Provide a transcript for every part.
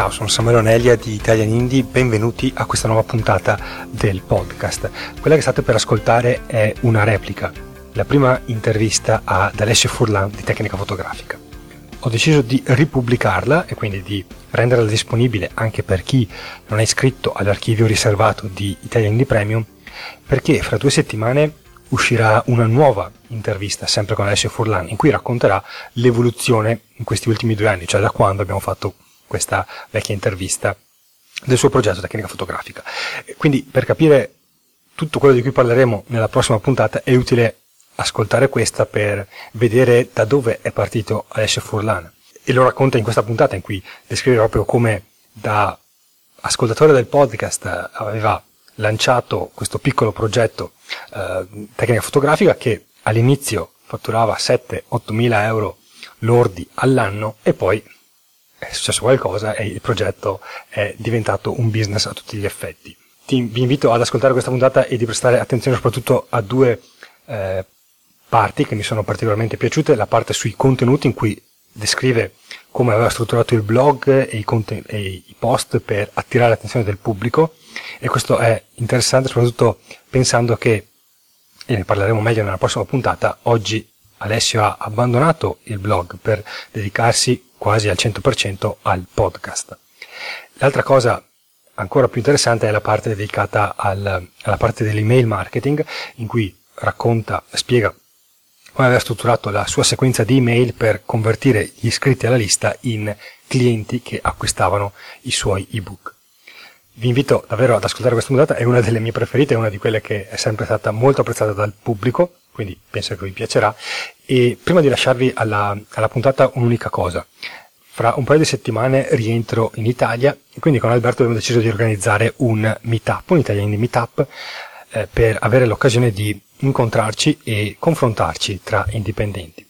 Ciao, sono Samuele Onelia di Italian Indie, benvenuti a questa nuova puntata del podcast. Quella che state per ascoltare è una replica, la prima intervista ad Alessio Furlan di Tecnica Fotografica. Ho deciso di ripubblicarla e quindi di renderla disponibile anche per chi non è iscritto all'archivio riservato di Italian Indie Premium, perché fra due settimane uscirà una nuova intervista, sempre con Alessio Furlan, in cui racconterà l'evoluzione in questi ultimi due anni, cioè da quando abbiamo fatto questa vecchia intervista del suo progetto tecnica fotografica. Quindi per capire tutto quello di cui parleremo nella prossima puntata è utile ascoltare questa per vedere da dove è partito Alessio Furlan. E lo racconta in questa puntata in cui descrive proprio come da ascoltatore del podcast aveva lanciato questo piccolo progetto eh, tecnica fotografica che all'inizio fatturava 7-8 mila euro lordi all'anno e poi è successo qualcosa e il progetto è diventato un business a tutti gli effetti. Ti, vi invito ad ascoltare questa puntata e di prestare attenzione soprattutto a due eh, parti che mi sono particolarmente piaciute, la parte sui contenuti in cui descrive come aveva strutturato il blog e i, conten- e i post per attirare l'attenzione del pubblico e questo è interessante soprattutto pensando che, e ne parleremo meglio nella prossima puntata, oggi Alessio ha abbandonato il blog per dedicarsi quasi al 100% al podcast. L'altra cosa ancora più interessante è la parte dedicata al, alla parte dell'email marketing in cui racconta, spiega come aveva strutturato la sua sequenza di email per convertire gli iscritti alla lista in clienti che acquistavano i suoi ebook. Vi invito davvero ad ascoltare questa puntata, è una delle mie preferite, è una di quelle che è sempre stata molto apprezzata dal pubblico, quindi penso che vi piacerà. E prima di lasciarvi alla, alla puntata un'unica cosa. Fra un paio di settimane rientro in Italia e quindi con Alberto abbiamo deciso di organizzare un meetup, un Italian Meetup, eh, per avere l'occasione di incontrarci e confrontarci tra indipendenti.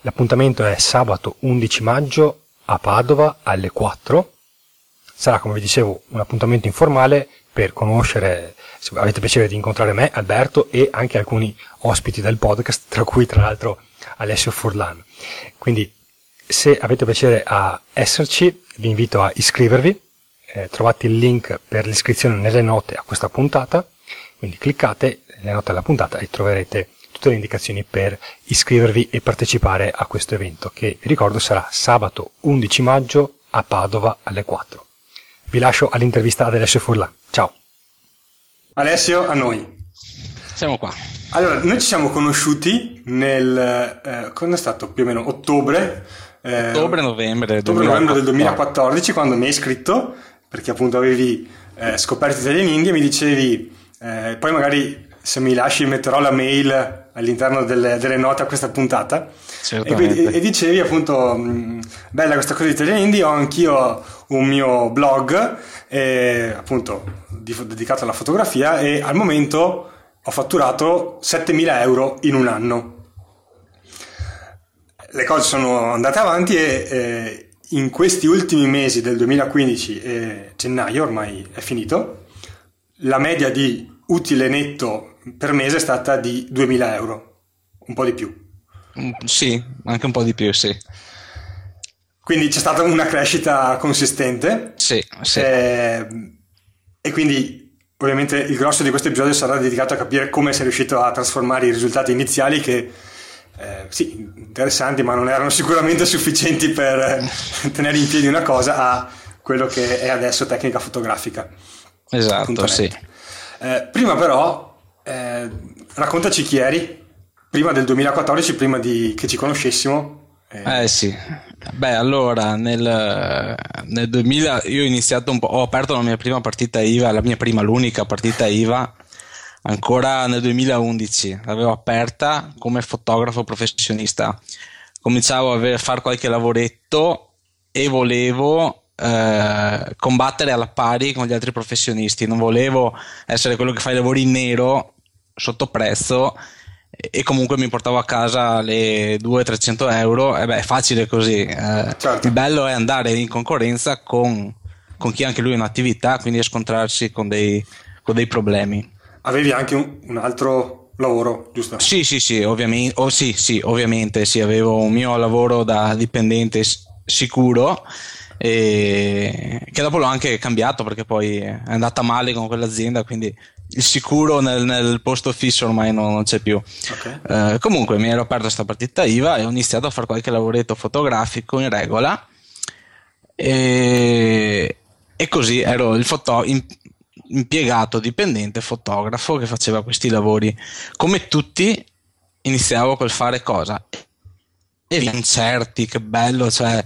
L'appuntamento è sabato 11 maggio a Padova alle 4. Sarà, come vi dicevo, un appuntamento informale per conoscere, se avete piacere di incontrare me, Alberto e anche alcuni ospiti del podcast, tra cui tra l'altro Alessio Furlan. Quindi, se avete piacere a esserci, vi invito a iscrivervi. Eh, trovate il link per l'iscrizione nelle note a questa puntata quindi cliccate nelle note della puntata e troverete tutte le indicazioni per iscrivervi e partecipare a questo evento che vi ricordo sarà sabato 11 maggio a Padova alle 4. Vi lascio all'intervista ad Alessio Furlan. Alessio, a noi. Siamo qua. Allora, noi ci siamo conosciuti nel... Eh, quando è stato? Più o meno ottobre. Eh, ottobre-novembre ottobre-novembre del 2014 quando mi hai iscritto perché appunto avevi eh, scoperto Italian India e mi dicevi eh, poi magari se mi lasci metterò la mail all'interno delle, delle note a questa puntata. E, e, dicevi appunto, mh, mm, bella questa cosa di Italian Indie, ho anch'io un mio blog, eh, appunto di, dedicato alla fotografia e al momento ho fatturato 7.000 euro in un anno. Le cose sono andate avanti e eh, in questi ultimi mesi del 2015 e gennaio ormai è finito, la media di utile netto per mese è stata di 2000 euro, un po' di più. Mm, sì, anche un po' di più, sì. Quindi c'è stata una crescita consistente. Sì, sì. Eh, e quindi ovviamente il grosso di questo episodio sarà dedicato a capire come sei riuscito a trasformare i risultati iniziali che eh, sì, interessanti, ma non erano sicuramente sufficienti per eh, tenere in piedi una cosa a quello che è adesso tecnica fotografica. Esatto, sì. Eh, prima però, eh, raccontaci chi eri, prima del 2014, prima di, che ci conoscessimo. Eh. eh sì, beh allora nel, nel 2000 io ho iniziato un po', ho aperto la mia prima partita IVA, la mia prima, l'unica partita IVA ancora nel 2011, l'avevo aperta come fotografo professionista. Cominciavo a fare qualche lavoretto e volevo eh, combattere alla pari con gli altri professionisti. Non volevo essere quello che fa i lavori in nero sotto prezzo e comunque mi portavo a casa le 200-300 euro. E beh, è facile così. Eh, certo. Il bello è andare in concorrenza con, con chi anche lui ha un'attività, quindi a scontrarsi con dei, con dei problemi. Avevi anche un, un altro lavoro, giusto? Sì, sì, sì, ovviamente, oh, sì, sì, ovviamente sì, avevo un mio lavoro da dipendente sicuro e che dopo l'ho anche cambiato perché poi è andata male con quell'azienda, quindi il sicuro nel, nel posto fisso ormai non, non c'è più. Okay. Eh, comunque mi ero aperto questa partita IVA e ho iniziato a fare qualche lavoretto fotografico in regola e, e così ero il foto, impiegato dipendente fotografo che faceva questi lavori. Come tutti iniziavo col fare cosa? E i concerti, che bello, cioè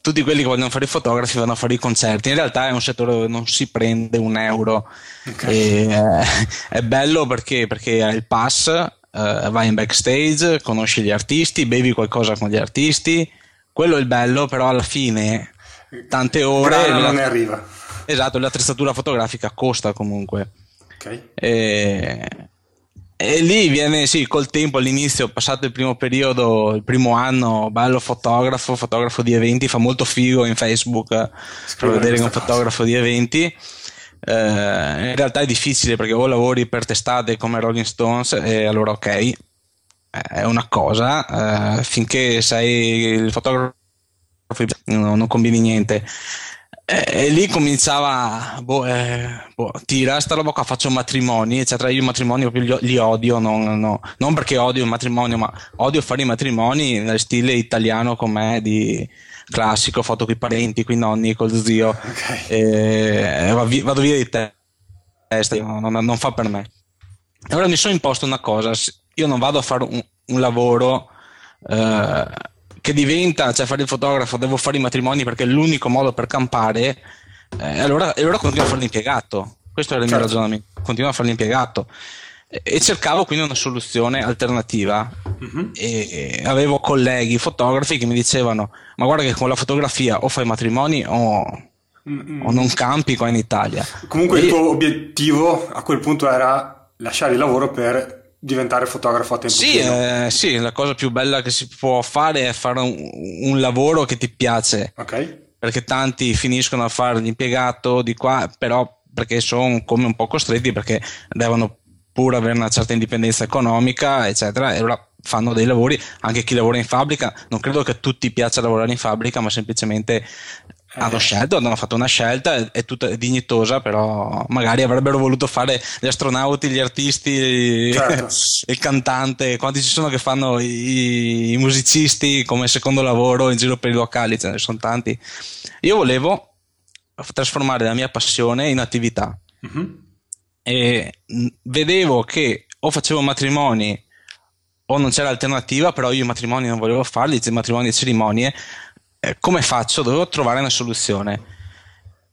tutti quelli che vogliono fare i fotografi vanno a fare i concerti. In realtà è un settore dove non si prende un euro. Okay. È, è, bello perché, perché hai il pass, uh, vai in backstage, conosci gli artisti, bevi qualcosa con gli artisti. Quello è il bello, però alla fine tante ore. Però non ne arriva. Esatto, l'attrezzatura fotografica costa comunque. Ok. E, e lì viene, sì, col tempo all'inizio, passato il primo periodo, il primo anno, bello fotografo, fotografo di eventi, fa molto figo in Facebook per vedere che è un fotografo di eventi. Eh, in realtà è difficile perché o lavori per testate come Rolling Stones e allora ok, è una cosa, eh, finché sei il fotografo non, non combini niente. E, lì cominciava, boh, eh, boh, tira sta roba qua, faccio matrimoni, eccetera. Io i matrimoni proprio li, li odio, non, no, non, perché odio il matrimonio, ma odio fare i matrimoni nel stile italiano com'è di classico, foto con i parenti, con i nonni, col zio. Okay. E, vado via di testa, non, non, fa per me. Allora mi sono imposto una cosa, io non vado a fare un, un lavoro... Eh, che diventa, cioè fare il fotografo, devo fare i matrimoni perché è l'unico modo per campare, eh, allora, allora continuo a fare l'impiegato. Questo era il certo. mio ragionamento, continuo a fare l'impiegato. E, e cercavo quindi una soluzione alternativa. Mm-hmm. E, e avevo colleghi fotografi che mi dicevano: Ma guarda che con la fotografia o fai matrimoni o, o non campi qua in Italia. Comunque e il tuo obiettivo a quel punto era lasciare il lavoro per diventare fotografo a tempo sì, pieno. Eh, sì, la cosa più bella che si può fare è fare un, un lavoro che ti piace. Ok. Perché tanti finiscono a fare l'impiegato di qua, però perché sono come un po' costretti perché devono pure avere una certa indipendenza economica, eccetera, e allora fanno dei lavori, anche chi lavora in fabbrica, non credo che a tutti piaccia lavorare in fabbrica, ma semplicemente hanno scelto, hanno fatto una scelta, è tutta dignitosa, però magari avrebbero voluto fare gli astronauti, gli artisti, certo. il cantante, quanti ci sono che fanno i, i, musicisti come secondo lavoro in giro per i locali, ce ne sono tanti. Io volevo trasformare la mia passione in attività uh-huh. e vedevo che o facevo matrimoni o non c'era alternativa, però io i matrimoni non volevo farli, i matrimoni e cerimonie eh, come faccio? Dovevo trovare una soluzione.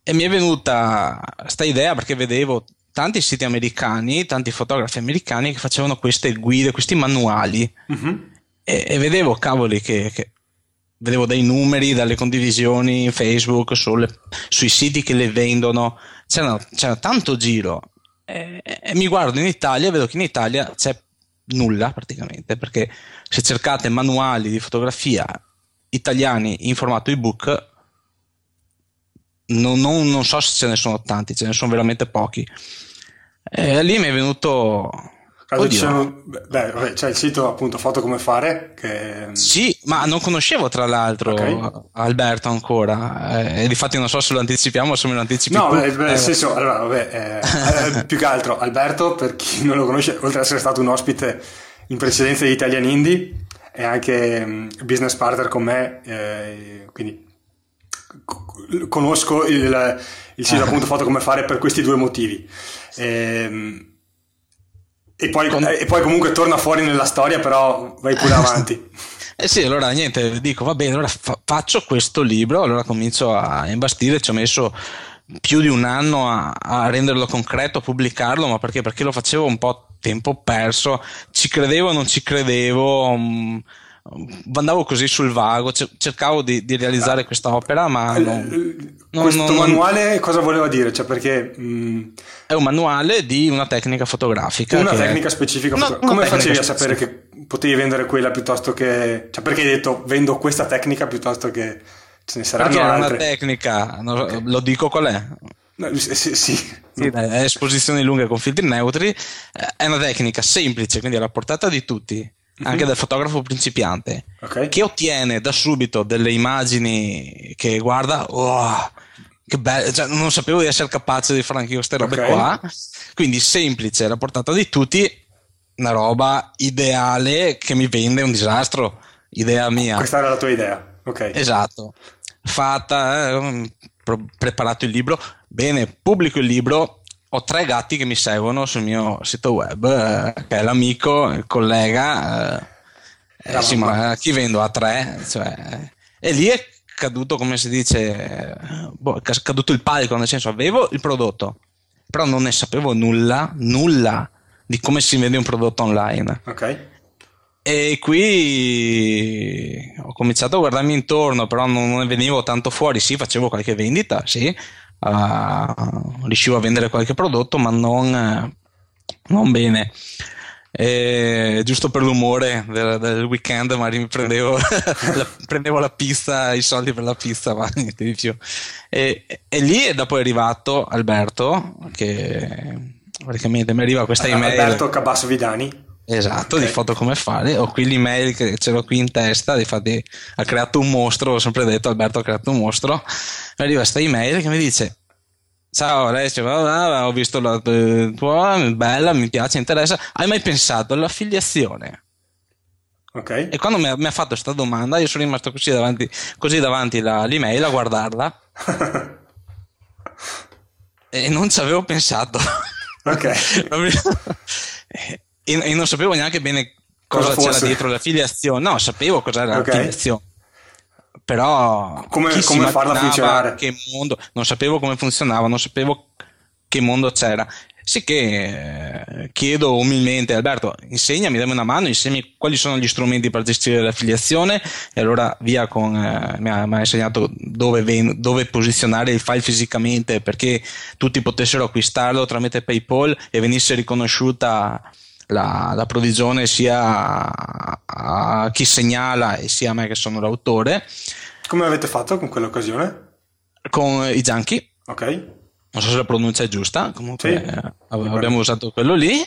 E mi è venuta questa idea perché vedevo tanti siti americani, tanti fotografi americani che facevano queste guide, questi manuali. Uh-huh. E, e, vedevo, cavoli, che, che, vedevo dei numeri dalle condivisioni in Facebook, sulle, sui siti che le vendono. C'era, c'era tanto giro. E, e, mi guardo in Italia e vedo che in Italia c'è nulla praticamente perché se cercate manuali di fotografia italiani in formato ebook non, non, non, so se ce ne sono tanti, ce ne sono veramente pochi. E lì mi è venuto. Sono, beh, c'è il sito appunto Foto come fare. Che... Sì, ma non conoscevo tra l'altro okay. Alberto ancora. Eh, e difatti non so se lo anticipiamo o se me lo anticipi. No, tu. beh, nel eh. senso, allora, vabbè, eh, eh, più che altro, Alberto, per chi non lo conosce, oltre ad essere stato un ospite in precedenza di Italian Indie, è anche um, business partner con me, eh, quindi conosco il, il sito appunto Foto come fare per questi due motivi. E, ehm, e, poi, con... e poi comunque torna fuori nella storia, però vai pure avanti. Eh sì, allora niente, dico va bene, allora fa- faccio questo libro, allora comincio a imbastire, ci ho messo più di un anno a, a renderlo concreto, a pubblicarlo, ma perché? Perché lo facevo un po' tempo perso, ci credevo o non ci credevo, um, andavo così sul vago, cercavo di, di realizzare ah, questa opera, ma... Non, non, questo non, manuale cosa voleva dire? Cioè perché... Mh... Mm, è un manuale di una tecnica fotografica. Una tecnica è... specifica. Una, Come una facevi a sapere che potevi vendere quella piuttosto che... Cioè perché hai detto vendo questa tecnica piuttosto che ce ne saranno perché altre? Perché è una tecnica, okay. lo dico qual è. No, sì, sì. sì esposizioni lunghe con filtri neutri, eh, è una tecnica semplice, quindi alla portata di tutti, mm-hmm. anche del fotografo principiante, okay. che ottiene da subito delle immagini che che guarda, oh, che bello, cioè, non sapevo di essere capace di fare anche queste robe okay. qua. Quindi semplice, alla portata di tutti, una roba ideale che mi vende un disastro, idea mia. Questa era la tua idea, ok. Esatto, fatta, eh, preparato il libro, bene, pubblico il libro, ho tre gatti che mi seguono sul mio sito web, eh, che è l'amico, il collega, eh, eh, sì, ma chi vendo a tre? Cioè, e lì è caduto, come si dice, boh, è caduto il palco, nel senso avevo il prodotto, però non ne sapevo nulla, nulla di come si vende un prodotto online. Ok. E qui ho cominciato a guardarmi intorno, però non ne venivo tanto fuori. Sì, facevo qualche vendita, sì, uh, riuscivo a vendere qualche prodotto, ma non, non bene. E, giusto per l'umore del, del weekend, magari prendevo la, prendevo la pista, i soldi per la pista, ma niente di più. E, e lì dopo è arrivato Alberto, che praticamente mi arriva questa email. Alberto Cabas Vidani. Esatto, okay. di foto come fare. Ho qui l'email che ce l'ho qui in testa. Infatti, ha creato un mostro. Ho sempre detto: Alberto ha creato un mostro. Mi arriva questa email che mi dice: Ciao Alessio, ho visto la tua, bella, mi piace, interessa. Hai mai pensato all'affiliazione? Ok. E quando mi ha, mi ha fatto questa domanda, io sono rimasto così davanti, così davanti la, l'email a guardarla. e non ci avevo pensato. Ok. e, e, non sapevo neanche bene cosa, cosa c'era dietro l'affiliazione. No, sapevo cos'era okay. l'affiliazione. Però come, come farla funzionare? Che mondo, non sapevo come funzionava, non sapevo che mondo c'era. Sì che eh, chiedo umilmente Alberto, insegnami, dammi una mano, insegnami quali sono gli strumenti per gestire l'affiliazione e allora via con, eh, mi, ha, mi, ha, insegnato dove, ven- dove, posizionare il file fisicamente perché tutti potessero acquistarlo tramite PayPal e venisse riconosciuta la, la provvigione sia a, chi segnala e sia a me che sono l'autore. Come avete fatto con quell'occasione? Con i Junkie. Ok. Non so se la pronuncia è giusta, comunque sì. eh, abbiamo usato quello lì.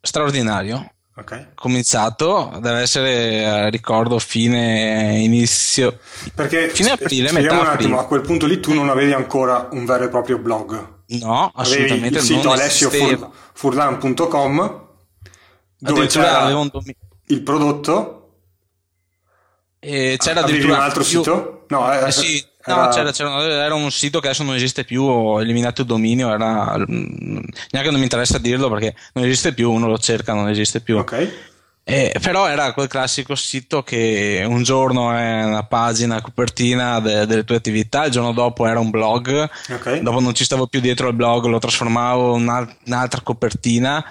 Straordinario. Okay. Cominciato, deve essere, eh, ricordo, fine inizio. Perché fine aprile, metà un attimo, a quel punto lì tu non avevi ancora un vero e proprio blog. No, assolutamente avevi il sito alessiofurlan.com dove c'era il prodotto e c'era addirittura un altro più... sito? No, eh, eh sì, era... No, c'era, c'era, era, un sito che adesso non esiste più, ho eliminato il dominio, era, mm, neanche non mi interessa dirlo perché non esiste più, uno lo cerca, non esiste più. Ok. Eh, però era quel classico sito che un giorno è una pagina copertina de- delle tue attività, il giorno dopo era un blog, okay. dopo non ci stavo più dietro al blog, lo trasformavo in un- un'altra copertina,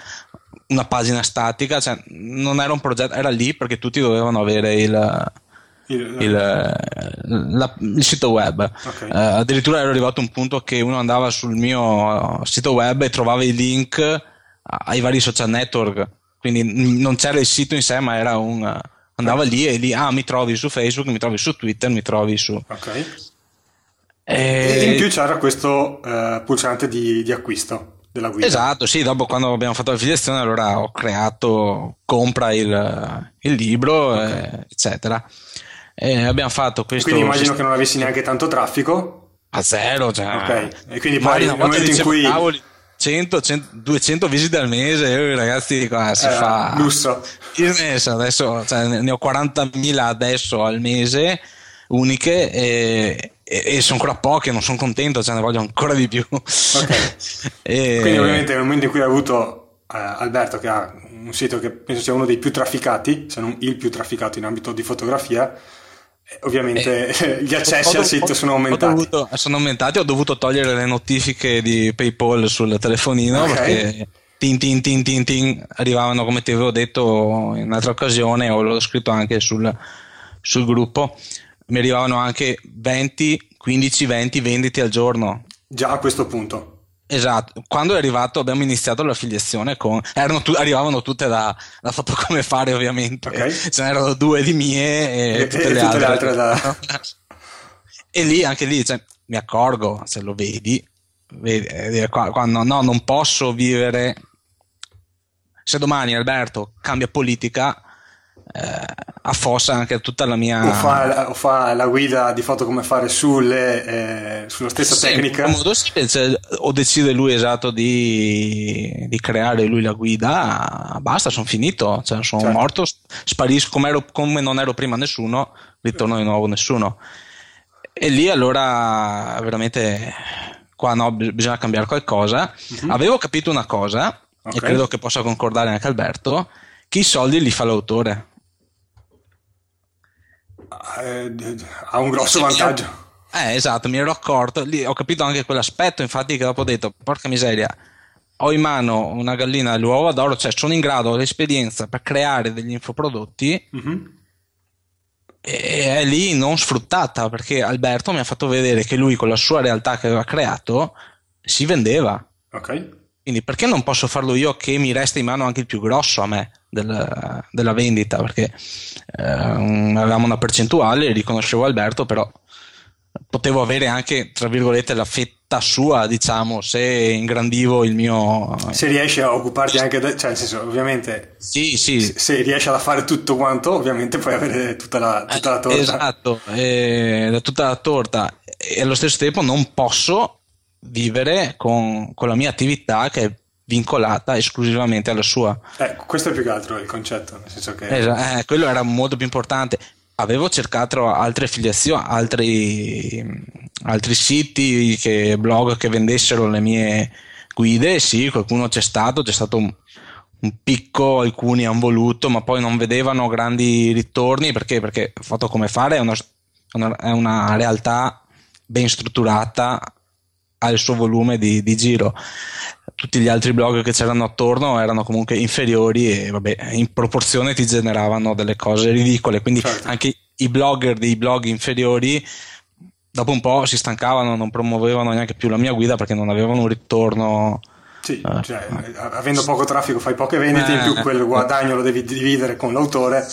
una pagina statica, cioè non era un progetto, era lì perché tutti dovevano avere il, il, il, la, il sito web. Okay. Uh, addirittura ero arrivato a un punto che uno andava sul mio sito web e trovava i link ai vari social network, quindi non c'era il sito in sé, ma era un andava lì e lì, ah, mi trovi su Facebook, mi trovi su Twitter, mi trovi su. Ok. E, e in più c'era questo uh, pulsante di, di acquisto della guida. Esatto, sì, dopo quando abbiamo fatto l'affiliazione allora ho creato, compra il, il libro, okay. eh, eccetera. E abbiamo fatto questo... Quindi immagino che non avessi neanche tanto traffico. A zero, cioè... Ok, e quindi poi nel momento in cui... Cavoli, 100, 100, 200 visite al mese, io, ragazzi, qua si eh, fa... Lusso. Io adesso, cioè, ne ho 40.000 adesso al mese, uniche, e, e, e sono ancora poche, non sono contento, cioè ne voglio ancora di più. Ok. e... Quindi ovviamente nel momento in cui hai avuto eh, Alberto, che ha un sito che penso sia uno dei più trafficati, se non il più trafficato in ambito di fotografia, eh, ovviamente eh, gli accessi ho, al sito sono aumentati. Dovuto, sono aumentati, ho dovuto togliere le notifiche di PayPal sul telefonino okay. perché tin tin tin tin tin arrivavano come ti avevo detto in un'altra occasione o l'ho scritto anche sul, sul gruppo mi arrivavano anche 20 15 20 vendite al giorno. Già a questo punto. Esatto, quando è arrivato abbiamo iniziato l'affiliazione con... Tu, arrivavano tutte da, da Foto Come Fare ovviamente, okay. ce n'erano due di mie e, e tutte, e le, tutte altre. le altre. da... e lì, anche lì, cioè, mi accorgo, se lo vedi, vedi eh, quando no, non posso vivere... Se domani Alberto cambia politica, affossa anche tutta la mia... O fa, o fa, la guida di foto come fare sulle, eh, sulla stessa sì, tecnica? Modo, sì, cioè, o decide lui esatto di, di, creare lui la guida, basta, sono finito, cioè, sono certo. morto, sparisco come, come non ero prima nessuno, ritorno di nuovo nessuno. E lì allora veramente qua no, bisogna cambiare qualcosa. Uh-huh. Avevo capito una cosa, okay. e credo che possa concordare anche Alberto, che i soldi li fa l'autore eh, ha un grosso sì, vantaggio. Eh, esatto, mi ero accorto, lì ho capito anche quell'aspetto, infatti che dopo ho detto, porca miseria, ho in mano una gallina all'uovo d'oro, cioè sono in grado, ho l'esperienza per creare degli infoprodotti mm-hmm. e è lì non sfruttata, perché Alberto mi ha fatto vedere che lui con la sua realtà che aveva creato si vendeva. Ok. Quindi perché non posso farlo io che mi resta in mano anche il più grosso a me? Della, della vendita perché eh, avevamo una percentuale, riconoscevo Alberto, però potevo avere anche, tra virgolette, la fetta sua, diciamo, se ingrandivo il mio... Se riesci a occuparti anche, de... cioè nel senso, ovviamente... Sì, sì. Se riesci a fare tutto quanto, ovviamente puoi avere tutta la, tutta la torta. Esatto, eh, tutta la torta. E allo stesso tempo non posso vivere con, con la mia attività che è vincolata esclusivamente alla sua. Eh, questo è più che altro il concetto, nel senso che... Eh, eh, quello era molto più importante. Avevo cercato altre affiliazioni, altri, altri siti, che, blog che vendessero le mie guide, sì, qualcuno c'è stato, c'è stato un, un picco, alcuni hanno voluto, ma poi non vedevano grandi ritorni perché, perché Foto Come Fare è una, una, è una realtà ben strutturata, ha il suo volume di, di giro tutti gli altri blog che c'erano attorno erano comunque inferiori e vabbè, in proporzione ti generavano delle cose ridicole. Quindi certo. anche i blogger dei blog inferiori dopo un po' si stancavano, non promuovevano neanche più la mia guida perché non avevano un ritorno sì, eh. cioè, avendo poco traffico fai poche vendite, eh, in più eh. quel guadagno lo devi dividere con l'autore.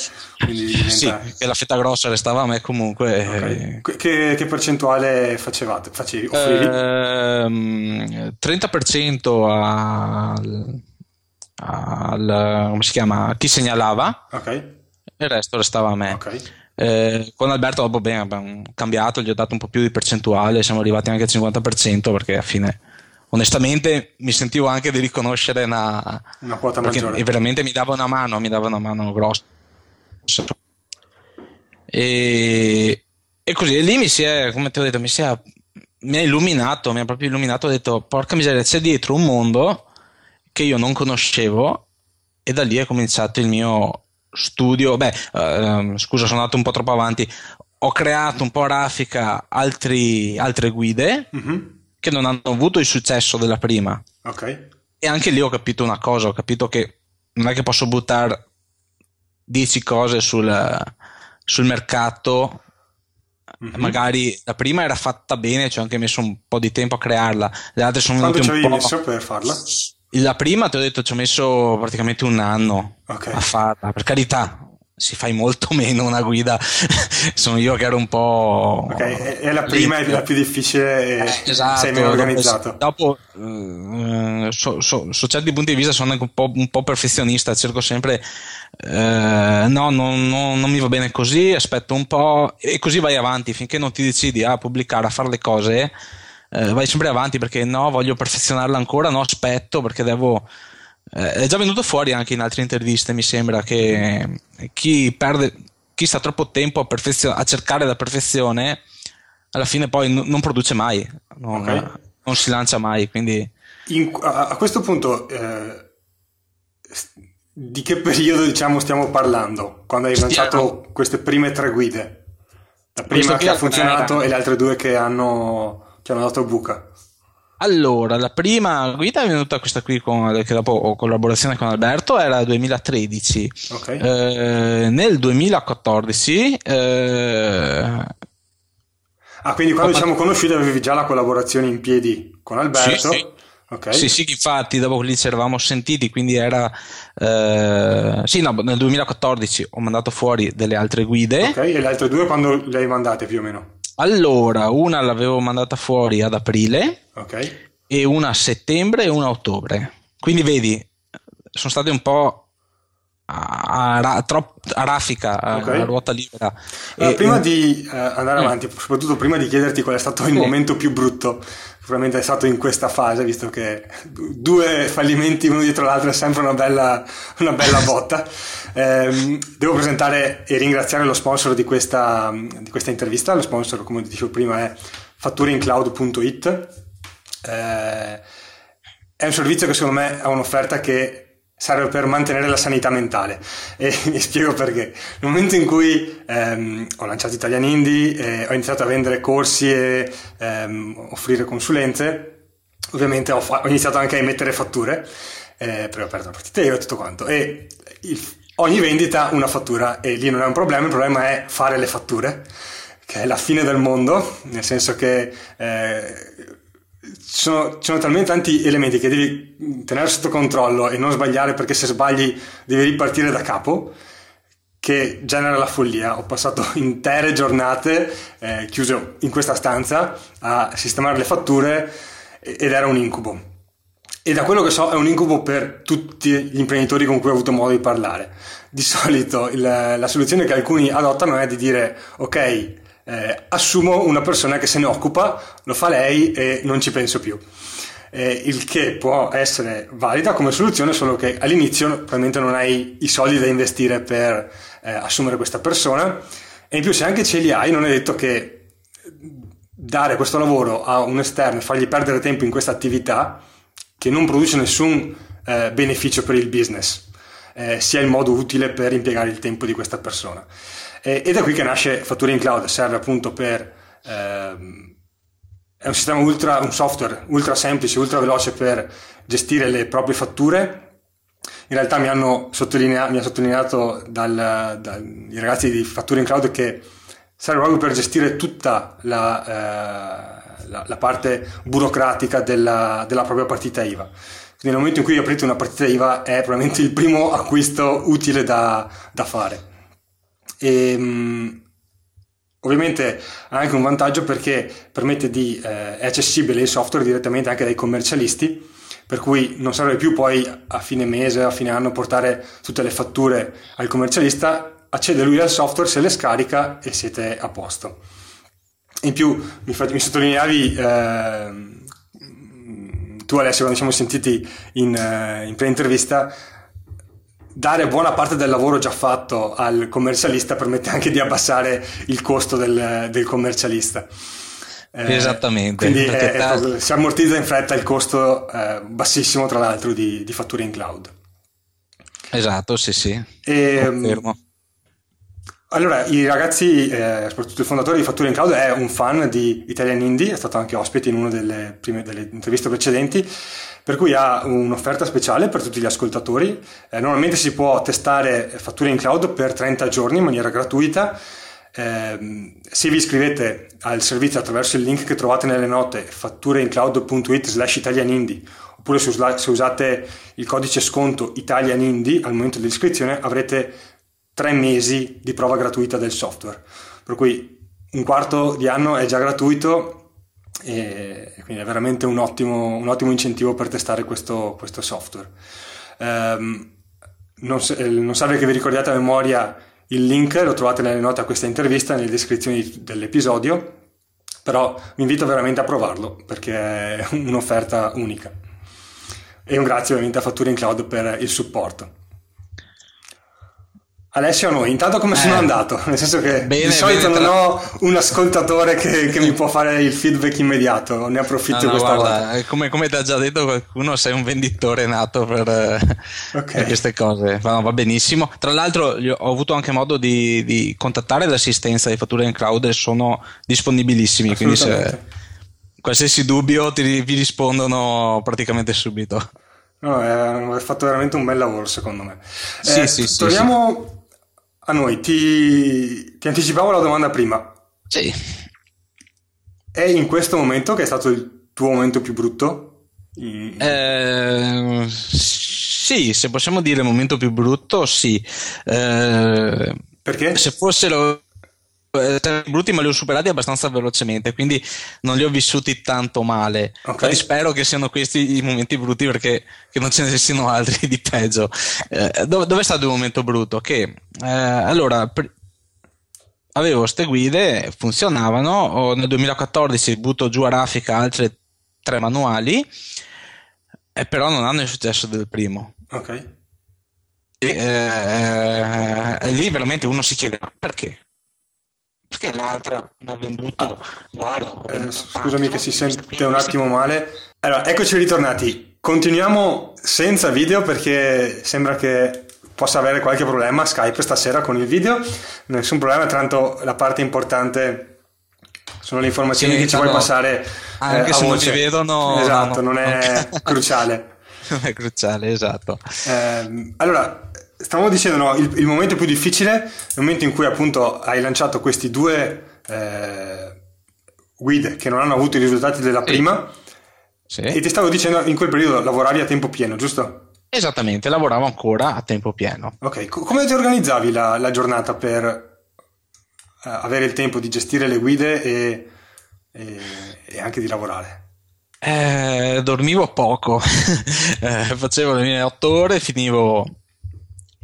Diventa... Sì, e la fetta grossa restava a me comunque. Okay. Che, che, percentuale facevate? Facevi, ehm, 30% al, al, come si chiama? chi segnalava okay. e il resto restava a me. Okay. Eh, con Alberto dopo bene, abbiamo cambiato, gli ho dato un po' più di percentuale, siamo arrivati anche al 50% perché alla fine onestamente mi sentivo anche di riconoscere una, una quota maggiore. E veramente mi dava una mano, mi dava una mano grossa. E, e così, e lì mi si è, come ti ho detto, mi, si è, mi ha illuminato, mi ha proprio illuminato, ho detto, porca miseria, c'è dietro un mondo che io non conoscevo e da lì è cominciato il mio studio. Beh, uh, scusa, sono andato un po' troppo avanti. Ho creato un po' a raffica altri, altre guide. Mm-hmm che non hanno avuto il successo della prima. Ok. E anche lì ho capito una cosa, ho capito che non è che posso buttare 10 cose sul, sul mercato. Mm-hmm. Magari la prima era fatta bene, ci ho anche messo un po' di tempo a crearla, le altre sono venute un po'. messo per farla? La prima ti ho detto ci ho messo praticamente un anno okay. a farla, per carità, si fai molto meno una guida. Sono io che ero un po'. Ok, è la prima è la più difficile e eh, esatto, sei meno organizzato. Dopo, uh, so, so, su certi punti di vista sono anche un po', un po perfezionista, cerco sempre. Uh, no, non, non, non, mi va bene così, aspetto un po' e così vai avanti finché non ti decidi a pubblicare, a fare le cose. Uh, vai sempre avanti perché no, voglio perfezionarla ancora, no, aspetto perché devo eh, è già venuto fuori anche in altre interviste, mi sembra, che chi perde, chi sta troppo tempo a, perfezio- a cercare la perfezione, alla fine poi n- non produce mai, non, okay. non, si lancia mai. Quindi... In, a, a, questo punto, eh, di che periodo diciamo stiamo parlando? Quando hai lanciato queste prime tre guide? La prima che ha funzionato era... e le altre due che hanno, che hanno dato buca. Allora, la prima guida è venuta questa qui con, che dopo ho collaborazione con Alberto, era 2013. Okay. Eh, nel 2014... Eh, ah, quindi quando ci siamo conosciuti avevi già la collaborazione in piedi con Alberto? Sì, sì. Okay. Sì, sì, infatti dopo lì ci eravamo sentiti, quindi era... Eh, sì, no, nel 2014 ho mandato fuori delle altre guide. Ok, e le altre due quando le hai mandate più o meno? Allora, una l'avevo mandata fuori ad aprile okay. e una a settembre e una a ottobre. Quindi vedi, sono state un po' a, a, a raffica, okay. a, ruota libera. Allora, e, prima di uh, andare mm. avanti, soprattutto prima di chiederti qual è stato il sì. momento più brutto, probabilmente è stato in questa fase, visto che due fallimenti uno dietro l'altro è sempre una bella, una bella botta. Eh, devo presentare e ringraziare lo sponsor di questa, di questa intervista. Lo sponsor, come dicevo prima, è fatturincloud.it. Eh, è un servizio che secondo me ha un'offerta che serve per mantenere la sanità mentale e mi spiego perché. Nel momento in cui ehm, ho lanciato Italian Indie, eh, ho iniziato a vendere corsi e ehm, offrire consulenze, ovviamente ho, fa- ho, iniziato anche a emettere fatture, eh, per ho aperto la partita io e tutto quanto. E il, ogni vendita una fattura e lì non è un problema, il problema è fare le fatture, che è la fine del mondo, nel senso che eh, ci sono, sono, talmente tanti elementi che devi tenere sotto controllo e non sbagliare perché se sbagli devi ripartire da capo che genera la follia. Ho passato intere giornate eh, chiuso in questa stanza a sistemare le fatture ed era un incubo. E da quello che so è un incubo per tutti gli imprenditori con cui ho avuto modo di parlare. Di solito il, la soluzione che alcuni adottano è di dire ok, eh, assumo una persona che se ne occupa, lo fa lei e non ci penso più. Eh, il che può essere valida come soluzione, solo che all'inizio probabilmente non hai i soldi da investire per eh, assumere questa persona e in più se anche ce li hai non è detto che dare questo lavoro a un esterno e fargli perdere tempo in questa attività che non produce nessun eh, beneficio per il business eh, sia il modo utile per impiegare il tempo di questa persona. Eh, ed è qui che nasce Fattura in Cloud, serve appunto per... Ehm, è un sistema ultra, un software ultra semplice, ultra veloce per gestire le proprie fatture. In realtà mi hanno sottolineato, mi ha sottolineato dal, dal, i ragazzi di Fattura in Cloud che serve proprio per gestire tutta la, eh, la, la parte burocratica della, della, propria partita IVA. Quindi nel momento in cui aprite una partita IVA è probabilmente il primo acquisto utile da, da fare. E, um, ovviamente ha anche un vantaggio perché permette di, eh, è accessibile il software direttamente anche dai commercialisti, per cui non serve più poi a fine mese, a fine anno portare tutte le fatture al commercialista, accede lui al software, se le scarica e siete a posto. In più mi, fa, mi sottolineavi eh, tu Alessio quando ci siamo sentiti in, eh, in pre-intervista dare buona parte del lavoro già fatto al commercialista permette anche di abbassare il costo del, del commercialista. Eh, Esattamente. Quindi è, è, si ammortizza in fretta il costo eh, bassissimo, tra l'altro, di, di, fatture in cloud. Esatto, sì, sì. E, Confermo. Allora, i ragazzi, eh, soprattutto il fondatore di Fatture in Cloud, è un fan di Italian Indie, è stato anche ospite in una delle, prime, delle interviste precedenti, per cui ha un'offerta speciale per tutti gli ascoltatori. Eh, normalmente si può testare Fatture in Cloud per 30 giorni in maniera gratuita. Eh, se vi iscrivete al servizio attraverso il link che trovate nelle note fattureincloud.it slash italianindie oppure se usate il codice sconto italianindie al momento dell'iscrizione avrete tre mesi di prova gratuita del software, per cui un quarto di anno è già gratuito e quindi è veramente un ottimo, un ottimo incentivo per testare questo, questo software. Um, non, non, serve che vi ricordiate a memoria il link, lo trovate nelle note a questa intervista, nelle descrizioni dell'episodio, però vi invito veramente a provarlo perché è un'offerta unica. E un grazie ovviamente a Fatture in Cloud per il supporto. Alessio noi, intanto come sono eh, andato? Nel senso che bene, di solito bene, non tra... ho un ascoltatore che, che, mi può fare il feedback immediato, ne approfitto no, no, questa guarda, volta. Come, come ti ha già detto qualcuno, sei un venditore nato per, okay. per queste cose, no, va benissimo. Tra l'altro ho avuto anche modo di, di contattare l'assistenza di fatture in cloud e sono disponibilissimi, quindi se qualsiasi dubbio ti, vi rispondono praticamente subito. No, è, fatto veramente un bel lavoro secondo me. Sì, eh, sì, sì, torniamo sì a noi, ti, ti anticipavo la domanda prima. Sì. È in questo momento che è stato il tuo momento più brutto? Eh, sì, se possiamo dire il momento più brutto, sì. Eh, Perché? Se fossero eh, brutti ma li ho superati abbastanza velocemente, quindi non li ho vissuti tanto male. Okay. spero che siano questi i momenti brutti perché non ce ne siano altri di peggio. Eh, dove, dove, è stato il momento brutto? Che eh, allora pr- avevo queste guide, funzionavano, nel 2014 butto giù a raffica altre tre manuali, eh, però non hanno il successo del primo. Ok. E, eh, lì veramente uno si chiede perché? Perché l'altra mi ha venduto guarda, eh, scusami che si sente un attimo male. Allora eccoci ritornati. Continuiamo senza video perché sembra che possa avere qualche problema Skype stasera con il video. Nessun problema tanto la parte importante sono le informazioni sì, che ci vuoi passare anche eh, se non ci vedono esatto no, no, non è cruciale. Non è cruciale esatto. Eh, allora stavamo dicendo, no, il, il, momento più difficile è il momento in cui appunto hai lanciato questi due eh, guide che non hanno avuto i risultati della prima sì. e ti stavo dicendo in quel periodo lavoravi a tempo pieno, giusto? Esattamente, lavoravo ancora a tempo pieno. Ok, come ti organizzavi la, la giornata per uh, avere il tempo di gestire le guide e, e, e anche di lavorare? Eh, dormivo poco, eh, facevo le mie otto ore, finivo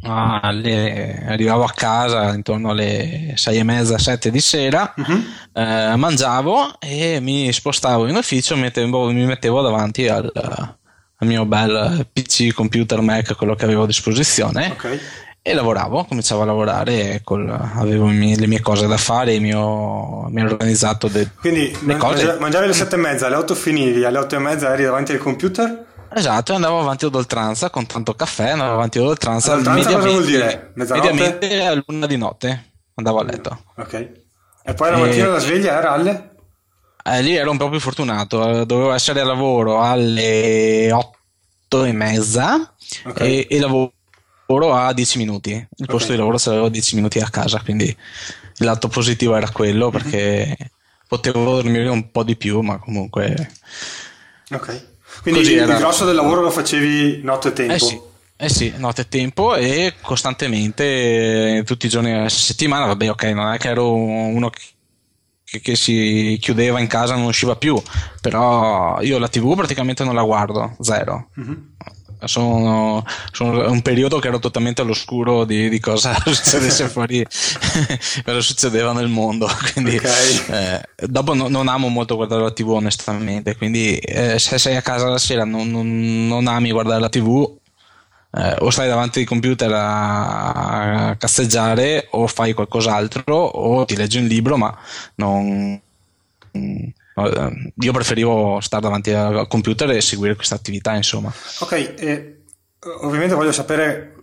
alle, arrivavo a casa intorno alle sei e mezza, sette di sera, uh-huh. eh, mangiavo e mi spostavo in ufficio, mettevo, mi mettevo davanti al, al, mio bel PC, computer, Mac, quello che avevo a disposizione. Okay. E lavoravo, cominciavo a lavorare, col, avevo mie, le mie cose da fare, mio, mi ero organizzato. De, Quindi man- mangiavi alle sette e mezza, alle otto finivi, alle otto e mezza eri davanti al computer? Esatto, andavo avanti ad oltranza con tanto caffè, andavo avanti ad oltranza. Ad oltranza cosa vuol dire? Mezzanotte? Mediamente a luna di notte andavo a letto. Ok. E poi la mattina e... la sveglia era alle? Eh, lì ero un po' più fortunato, dovevo essere a lavoro alle otto e mezza okay. e, e lavoro a 10 minuti. Il okay. posto di lavoro sarebbero 10 minuti a casa, quindi il lato positivo era quello perché mm-hmm. potevo dormire un po' di più, ma comunque... Ok. Quindi Così il, era... grosso del lavoro lo facevi notte e tempo? Eh sì. Eh sì, notte e tempo e costantemente tutti i giorni della settimana, vabbè ok, non è che ero uno che, che, si chiudeva in casa e non usciva più, però io la tv praticamente non la guardo, zero. Mm-hmm. Sono, sono, un periodo che ero totalmente all'oscuro di, di cosa succedesse fuori, cosa succedeva nel mondo. Quindi, okay. eh, dopo no, non amo molto guardare la TV, onestamente. Quindi, eh, se sei a casa la sera non, non, non ami guardare la TV, eh, o stai davanti al computer a, a cazzeggiare, o fai qualcos'altro, o ti leggi un libro, ma non eh, io preferivo stare davanti al computer e seguire questa attività, insomma. Ok, e ovviamente voglio sapere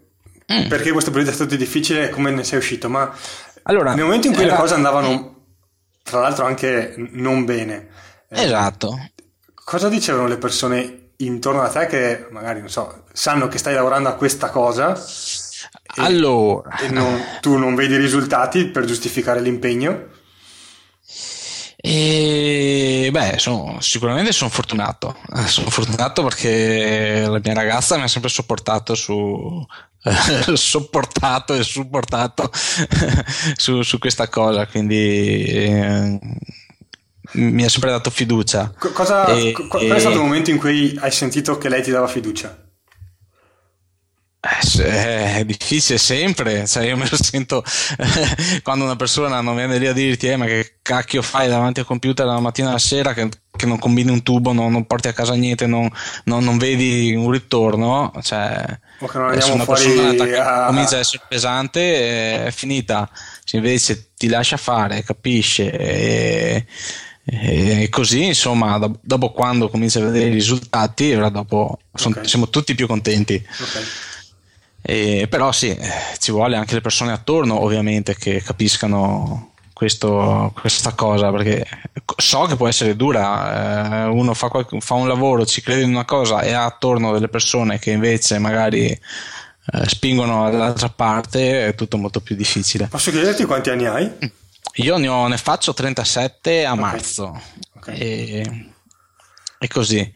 mm. perché questo periodo è stato difficile e come ne sei uscito, ma allora, nel momento in cui era... le cose andavano, tra l'altro, anche non bene, eh, esatto. Cosa dicevano le persone intorno a te che magari, non so, sanno che stai lavorando a questa cosa? E, allora, e non, tu non vedi i risultati per giustificare l'impegno? E beh, sono, sicuramente sono fortunato. Eh, sono fortunato perché la mia ragazza mi ha sempre sopportato su. sopportato e supportato su, su, questa cosa. Quindi. Eh, mi ha sempre dato fiducia. Cosa, e, qual è stato il momento in cui hai sentito che lei ti dava fiducia? Eh, è difficile sempre, cioè io me lo sento quando una persona non viene lì a dirti eh, ma che cacchio fai davanti al computer dalla mattina alla sera che, che non combini un tubo, non, non, porti a casa niente, non, non, non vedi un ritorno, cioè o che non andiamo una fuori a... comincia a essere pesante è finita, se invece ti lascia fare, capisce e, e così insomma dopo quando cominci a vedere i risultati dopo okay. siamo tutti più contenti okay. E, però sì, ci vuole anche le persone attorno ovviamente che capiscano questo, questa cosa perché so che può essere dura, eh, uno fa, qualche, fa, un lavoro, ci crede in una cosa e ha attorno delle persone che invece magari eh, spingono dall'altra parte, è tutto molto più difficile. Posso chiederti quanti anni hai? Io ne, ho, ne faccio 37 a okay. marzo okay. E, e così.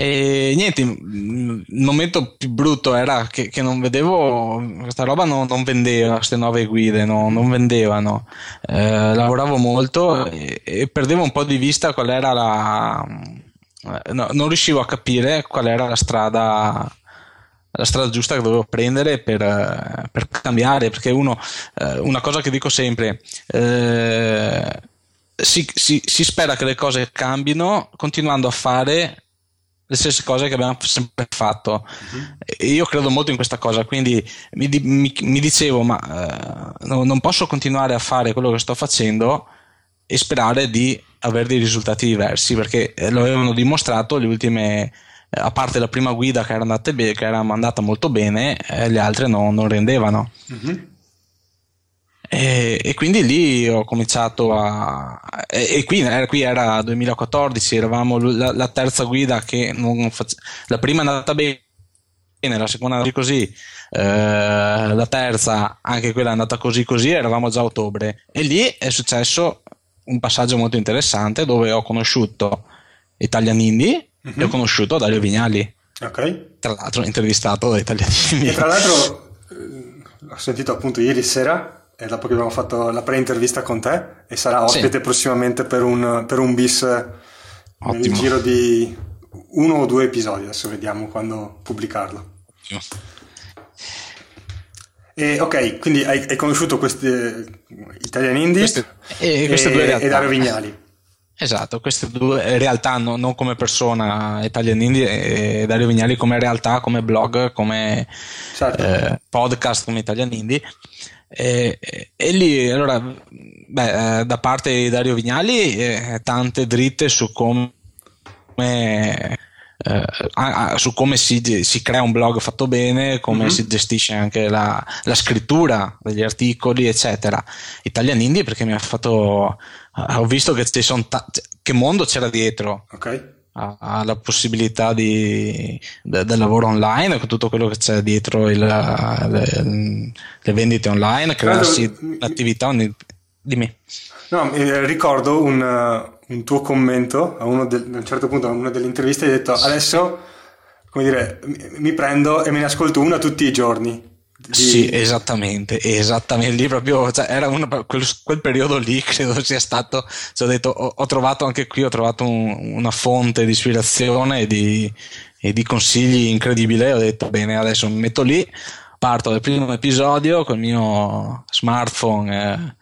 E niente, il momento più brutto era che, che non vedevo, questa roba non, non vendeva, queste nuove guide no, non vendevano. Eh, lavoravo molto e, e, perdevo un po' di vista qual era la... No, non riuscivo a capire qual era la strada la strada giusta che dovevo prendere per, per cambiare perché uno eh, una cosa che dico sempre eh, si, si, si, spera che le cose cambino continuando a fare le stesse cose che abbiamo sempre fatto. Uh-huh. Io credo molto in questa cosa, quindi mi, mi, mi dicevo, ma eh, no, non posso continuare a fare quello che sto facendo e sperare di avere dei risultati diversi, perché eh, lo avevano dimostrato le ultime, eh, a parte la prima guida che era andata, be- che era andata molto bene, eh, le altre no, non rendevano. Uh-huh. E, e, quindi lì ho cominciato a. E, e qui, eh, qui, era 2014, eravamo la, la terza guida che non face... La prima è andata bene, la seconda è così, eh, la terza anche quella è andata così così, eravamo già a ottobre. E lì è successo un passaggio molto interessante dove ho conosciuto Italian Indie mm-hmm. e ho mhm. conosciuto Dario Vignali. Ok. Tra l'altro intervistato da Italian Indie. E tra l'altro eh, ho sentito appunto ieri sera e dopo che abbiamo fatto la pre-intervista con te e sarà ospite sì. prossimamente per un, per un bis Ottimo. nel giro di uno o due episodi, adesso vediamo quando pubblicarlo. Ottimo. E, ok, quindi hai, hai conosciuto questi Italian Indie queste, e, queste e Dario Vignali. Esatto, queste due realtà no, non come persona Italian Indie e Dario Vignali come realtà, come blog, come certo. eh, podcast come Italian Indie e, e lì, allora, beh, eh, da parte di Dario Vignali, eh, tante dritte su come, eh, su come si, si, crea un blog fatto bene, come mm-hmm. si gestisce anche la, la, scrittura degli articoli, eccetera. Italian Indie perché mi ha fatto. Ho visto che, ci sono ta- che mondo c'era dietro. Ok ha, la possibilità di, de, del lavoro online, con tutto quello che c'è dietro il, le, le, vendite online, crearsi un'attività. Dimmi. No, eh, ricordo un, un, tuo commento a, uno del, a un certo punto, a una delle interviste, hai detto adesso, come dire, mi, mi prendo e me ne ascolto una tutti i giorni. Di... Sì, esattamente, esattamente. Lì proprio, cioè, era una, quel, quel, periodo lì credo sia stato, cioè, ho detto, ho, ho, trovato anche qui, ho trovato un, una fonte di ispirazione e di, e di, consigli incredibile. Ho detto, bene, adesso mi metto lì, parto dal primo episodio col mio smartphone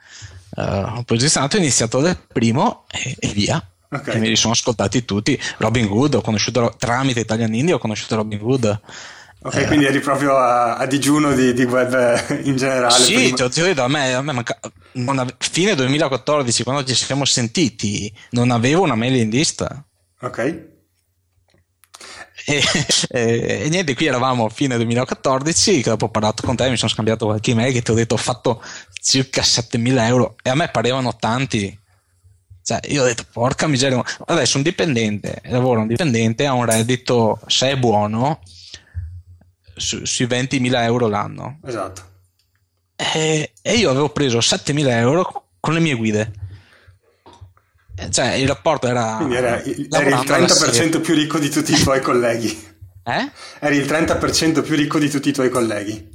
eh, eh, posizionato, ho iniziato dal primo e, e via. Okay. E me li sono ascoltati tutti. Robin Hood, ho conosciuto tramite Italian Indie, ho conosciuto Robin Hood. Ok, eh. quindi eri proprio a, a digiuno di, di, web in generale. Sì, prima. ti ho detto, a me, a me manca, ave, fine 2014, quando ci siamo sentiti, non avevo una mailing list. Ok. E, e, e, niente, qui eravamo a fine 2014, che dopo ho parlato con te, mi sono scambiato qualche email che ti ho detto ho fatto circa 7000 euro e a me parevano tanti. Cioè, io ho detto, porca miseria, adesso un dipendente, lavoro un dipendente, ha un reddito, se è buono, su, sui 20.000 euro l'anno. Esatto. E, e io avevo preso 7.000 euro con le mie guide. Cioè, il rapporto era. Quindi era, eri il 30% più ricco di tutti i tuoi colleghi. Eh? Eri il 30% più ricco di tutti i tuoi colleghi.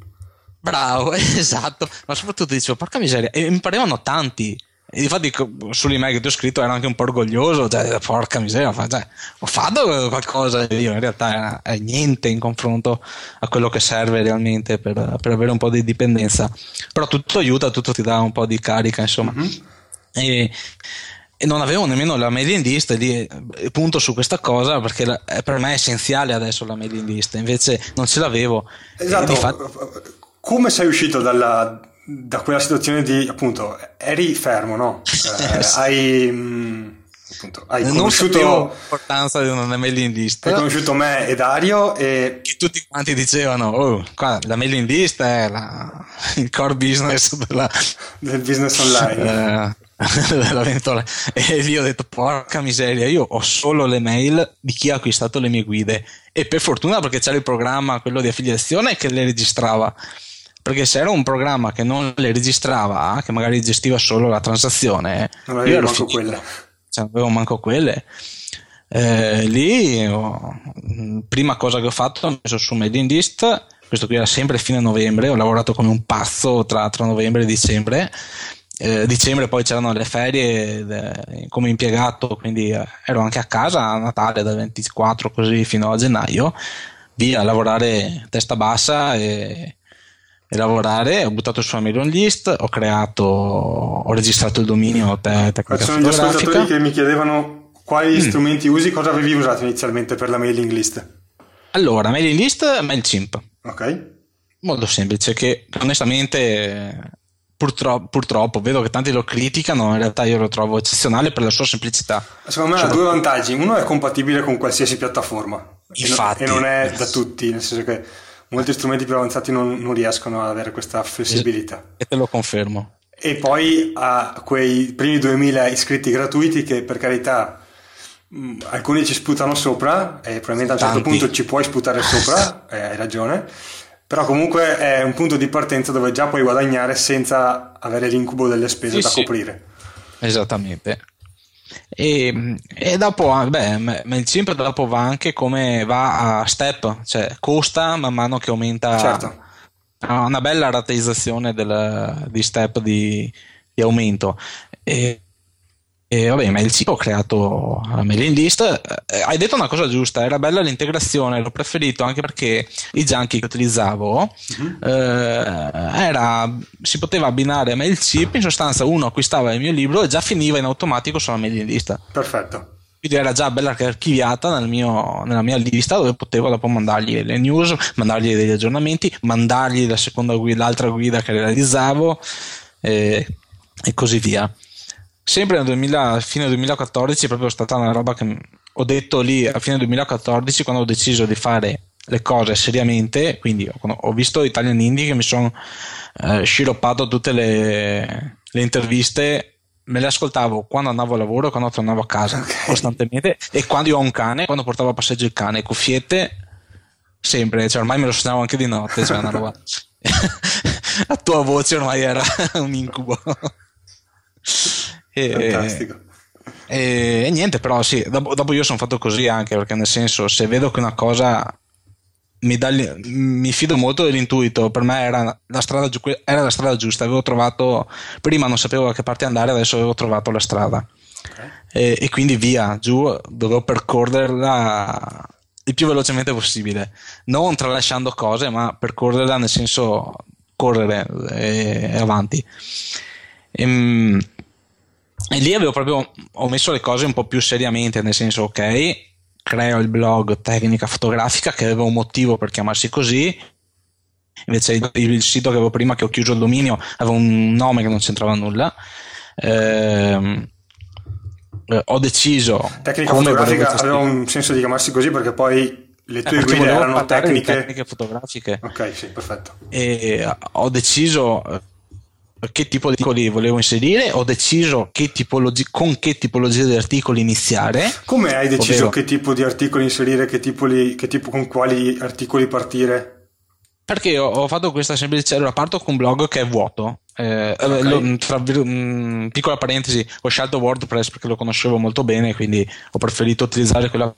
Bravo, esatto. Ma soprattutto dicevo, porca miseria, e mi parevano tanti. E infatti sull'email che ti ho scritto ero anche un po' orgoglioso, cioè, porca miseria, cioè, ho fatto qualcosa io in realtà è, niente in confronto a quello che serve realmente per, per, avere un po' di dipendenza. Però tutto aiuta, tutto ti dà un po' di carica, insomma. Mm-hmm. E, e, non avevo nemmeno la mailing list e lì punto su questa cosa perché la, per me è essenziale adesso la mailing list, invece non ce l'avevo. Esatto. Fatti... Come sei uscito dalla da quella situazione di appunto eri fermo, no? Eh, hai, mh, mm, appunto, hai non conosciuto l'importanza di una mailing list. Hai conosciuto me e Dario e che tutti quanti dicevano oh, qua, la mailing list è la, il core business della, del business online. Eh, e lì ho detto porca miseria io ho solo le mail di chi ha acquistato le mie guide e per fortuna perché c'era il programma quello di affiliazione che le registrava perché se era un programma che non le registrava, che magari gestiva solo la transazione, non avevo manco quelle. Cioè, avevo manco quelle. Eh, lì, oh, prima cosa che ho fatto, ho messo su mailing list, questo qui era sempre fine novembre, ho lavorato come un pazzo tra, tra novembre e dicembre. Eh, dicembre poi c'erano le ferie de, come impiegato, quindi eh, ero anche a casa a Natale dal 24 così fino a gennaio, via a lavorare testa bassa e, e lavorare, ho buttato su mailing list, ho creato, ho registrato il dominio te, tecnica Sono gli ascoltatori che mi chiedevano quali mm. strumenti usi, cosa avevi usato inizialmente per la mailing list? Allora, mailing list, MailChimp. Ok. Molto semplice, che onestamente purtroppo, purtroppo, vedo che tanti lo criticano, in realtà io lo trovo eccezionale per la sua semplicità. Secondo me ha due vantaggi, uno è compatibile con qualsiasi piattaforma Infatti, e non è da tutti, nel senso che molti strumenti più avanzati non, non riescono ad avere questa flessibilità. E te lo confermo. E poi ha quei primi 2000 iscritti gratuiti che per carità mh, alcuni ci sputano sopra e probabilmente a un certo Tanti. punto ci puoi sputare sopra, eh, hai ragione, però comunque è un punto di partenza dove già puoi guadagnare senza avere l'incubo delle spese sì, da sì. coprire. Esattamente. E, e dopo, ah, beh, MailChimp dopo va anche come va a step, cioè costa man mano che aumenta. Certo. Ha una bella rateizzazione del, di step di, di aumento. E, e vabbè, ma il sito ho creato la mailing list. Eh, hai detto una cosa giusta, era bella l'integrazione, l'ho preferito anche perché i junkie che utilizzavo uh-huh. eh, era, si poteva abbinare a MailChimp, in sostanza uno acquistava il mio libro e già finiva in automatico sulla mailing list. Perfetto. Quindi era già bella archiviata nel mio, nella mia lista dove potevo dopo mandargli le news, mandargli degli aggiornamenti, mandargli la seconda guida, l'altra guida che realizzavo e, e così via sempre nel 2000, fine 2014 è proprio stata una roba che ho detto lì a fine 2014 quando ho deciso di fare le cose seriamente quindi ho, visto Italian Indie che mi sono eh, sciroppato tutte le, le, interviste me le ascoltavo quando andavo a lavoro quando tornavo a casa okay. costantemente e quando io ho un cane quando portavo a passeggio il cane cuffiette sempre cioè ormai me lo suonavo anche di notte cioè una roba la tua voce ormai era un incubo e, Fantastico. E, e, niente, però sì, dopo, dopo io sono fatto così anche perché nel senso se vedo che una cosa mi, dà, mi fido molto dell'intuito, per me era la, strada, era la strada giusta, avevo trovato, prima non sapevo da che parte andare, adesso avevo trovato la strada. Okay. E, e, quindi via, giù, dovevo percorrerla il più velocemente possibile, non tralasciando cose, ma percorrerla nel senso correre e, e avanti. E, ehm, e lì avevo proprio ho messo le cose un po' più seriamente, nel senso, ok, creo il blog tecnica fotografica che aveva un motivo per chiamarsi così. Invece il, il sito che avevo prima, che ho chiuso il dominio, aveva un nome che non c'entrava nulla. Ehm, eh, ho deciso. Tecnica fotografica aveva un senso di chiamarsi così perché poi le tue eh, guide erano tecniche... tecniche fotografiche. Ok, sì, perfetto. E ho deciso che tipo di articoli volevo inserire, ho deciso che tipologi- con che tipologia di articoli iniziare. Come hai deciso ovvero... che tipo di articoli inserire, che, li, che tipo, con quali articoli partire? Perché ho, ho fatto questa semplice. Allora, parto con un blog che è vuoto. Eh, okay. lo, tra, mh, mm, piccola parentesi, ho scelto WordPress perché lo conoscevo molto bene, quindi ho preferito utilizzare quella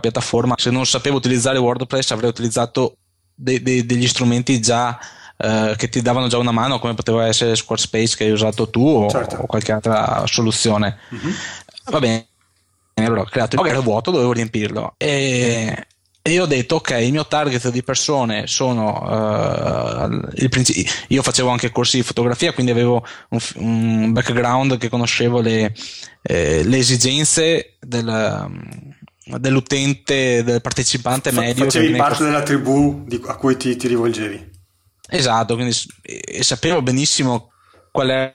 piattaforma. Se non sapevo utilizzare WordPress, avrei utilizzato de, de, degli strumenti già eh, che ti davano già una mano come poteva essere Squarespace che hai usato tu o, certo. o qualche altra soluzione. Mm-hmm. va bene. Allora ho creato il era vuoto dovevo riempirlo. E, e io ho detto ok il mio target di persone sono uh, il principio io facevo anche corsi di fotografia quindi avevo un, un background che conoscevo le, eh, le esigenze del, dell'utente del partecipante Fa, medio facevi parte della tribù di, a cui ti, ti rivolgevi Esatto, quindi e sapevo benissimo quali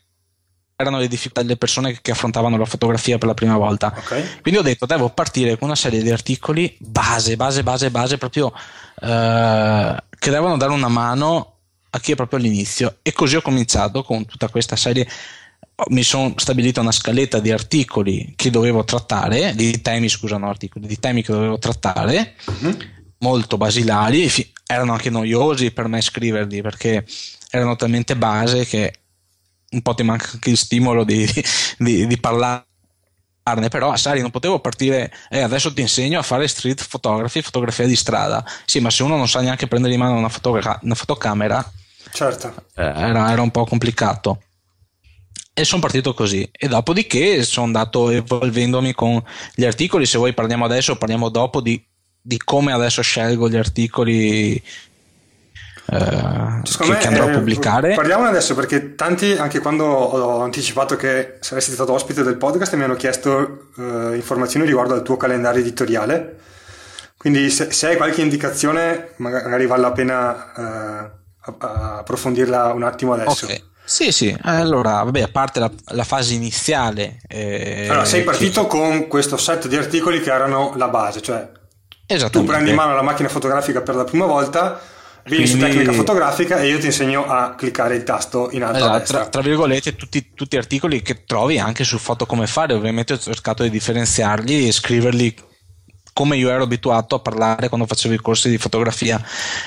erano le difficoltà delle persone che affrontavano la fotografia per la prima volta. Okay. Quindi ho detto, devo partire con una serie di articoli base, base, base, base, proprio eh, che devono dare una mano a chi è proprio all'inizio. E così ho cominciato con tutta questa serie. Mi sono stabilito una scaletta di articoli che dovevo trattare, di temi, scusa, no, articoli, di temi che dovevo trattare. Mm-hmm molto basilari, erano anche noiosi per me scriverli perché erano talmente base che un po' ti manca anche il stimolo di, di, di parlare però sai non potevo partire e eh, adesso ti insegno a fare street photography fotografia di strada. Sì ma se uno non sa neanche prendere in mano una, fotogra- una fotocamera certo. eh, era, era un po' complicato. E sono partito così. E dopodiché sono andato evolvendomi con gli articoli. Se vuoi parliamo adesso parliamo dopo di, di come adesso scelgo gli articoli eh, che, che, andrò a eh, pubblicare parliamone adesso perché tanti anche quando ho anticipato che saresti stato ospite del podcast mi hanno chiesto eh, informazioni riguardo al tuo calendario editoriale quindi se, se hai qualche indicazione magari vale la pena eh, approfondirla un attimo adesso okay. Sì, sì, allora, vabbè, a parte la, la fase iniziale. Eh, allora, sei partito che... con questo set di articoli che erano la base, cioè tu prendi in mano la macchina fotografica per la prima volta, vieni Quindi... su tecnica fotografica e io ti insegno a cliccare il tasto in alto esatto, tra, tra, virgolette, tutti, tutti articoli che trovi anche su Foto Come Fare, ovviamente ho cercato di differenziarli e scriverli come io ero abituato a parlare quando facevo i corsi di fotografia.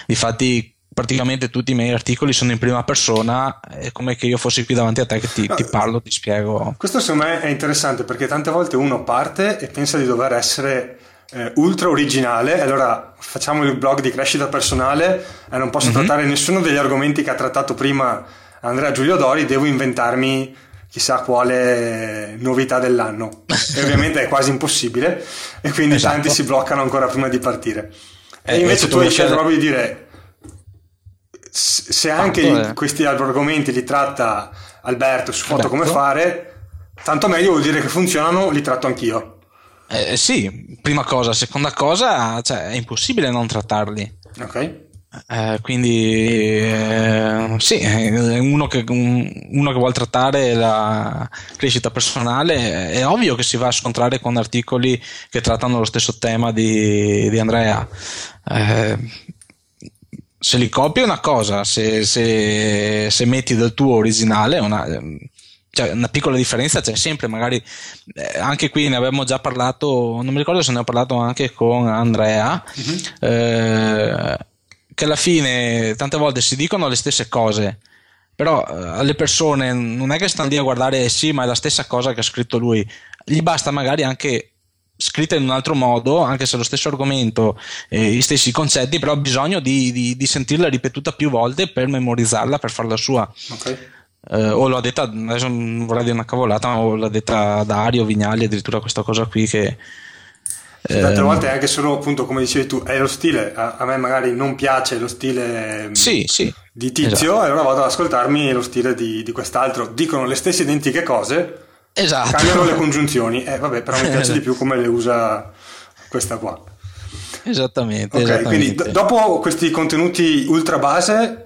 Difatti praticamente tutti i miei articoli sono in prima persona, è come che io fossi qui davanti a te che ti, ti parlo, ti spiego. Questo secondo me è interessante perché tante volte uno parte e pensa di dover essere eh, ultra originale, allora facciamo il blog di crescita personale e non posso mm-hmm. trattare nessuno degli argomenti che ha trattato prima Andrea Giulio Dori, devo inventarmi chissà quale novità dell'anno. e ovviamente è quasi impossibile e quindi esatto. tanti si bloccano ancora prima di partire. E eh, invece tu hai scelto proprio di dire se anche tanto, eh. questi argomenti li tratta Alberto su foto come fare, tanto meglio vuol dire che funzionano, li tratto anch'io. Eh, eh, sì, prima cosa. Seconda cosa, cioè, è impossibile non trattarli. Ok. Eh, quindi eh, sì, uno che, un, uno che vuole trattare la crescita personale è ovvio che si va a scontrare con articoli che trattano lo stesso tema di, di Andrea. Eh, se li copi è una cosa, se, se, se metti del tuo originale è una, cioè una piccola differenza c'è sempre, magari eh, anche qui ne abbiamo già parlato, non mi ricordo se ne ho parlato anche con Andrea, mm-hmm. eh, che alla fine tante volte si dicono le stesse cose, però eh, alle persone non è che stanno lì a guardare sì, ma è la stessa cosa che ha scritto lui, gli basta magari anche scritta in un altro modo, anche se lo stesso argomento, eh, gli stessi concetti, però ha bisogno di, di, di, sentirla ripetuta più volte per memorizzarla, per farla sua. Okay. Eh, o l'ho detta, adesso non vorrei dire una cavolata, ma l'ha detta Dario Vignali, addirittura questa cosa qui che... Sì, tante ehm, volte anche solo appunto come dicevi tu, è lo stile, a, a me magari non piace lo stile sì, sì, di Tizio esatto. e allora vado ad ascoltarmi lo stile di, di quest'altro, dicono le stesse identiche cose, Esatto. Cambiano le congiunzioni, eh, vabbè, però mi piace di più come le usa questa qua. Esattamente. Ok, esattamente. quindi d- dopo questi contenuti ultra base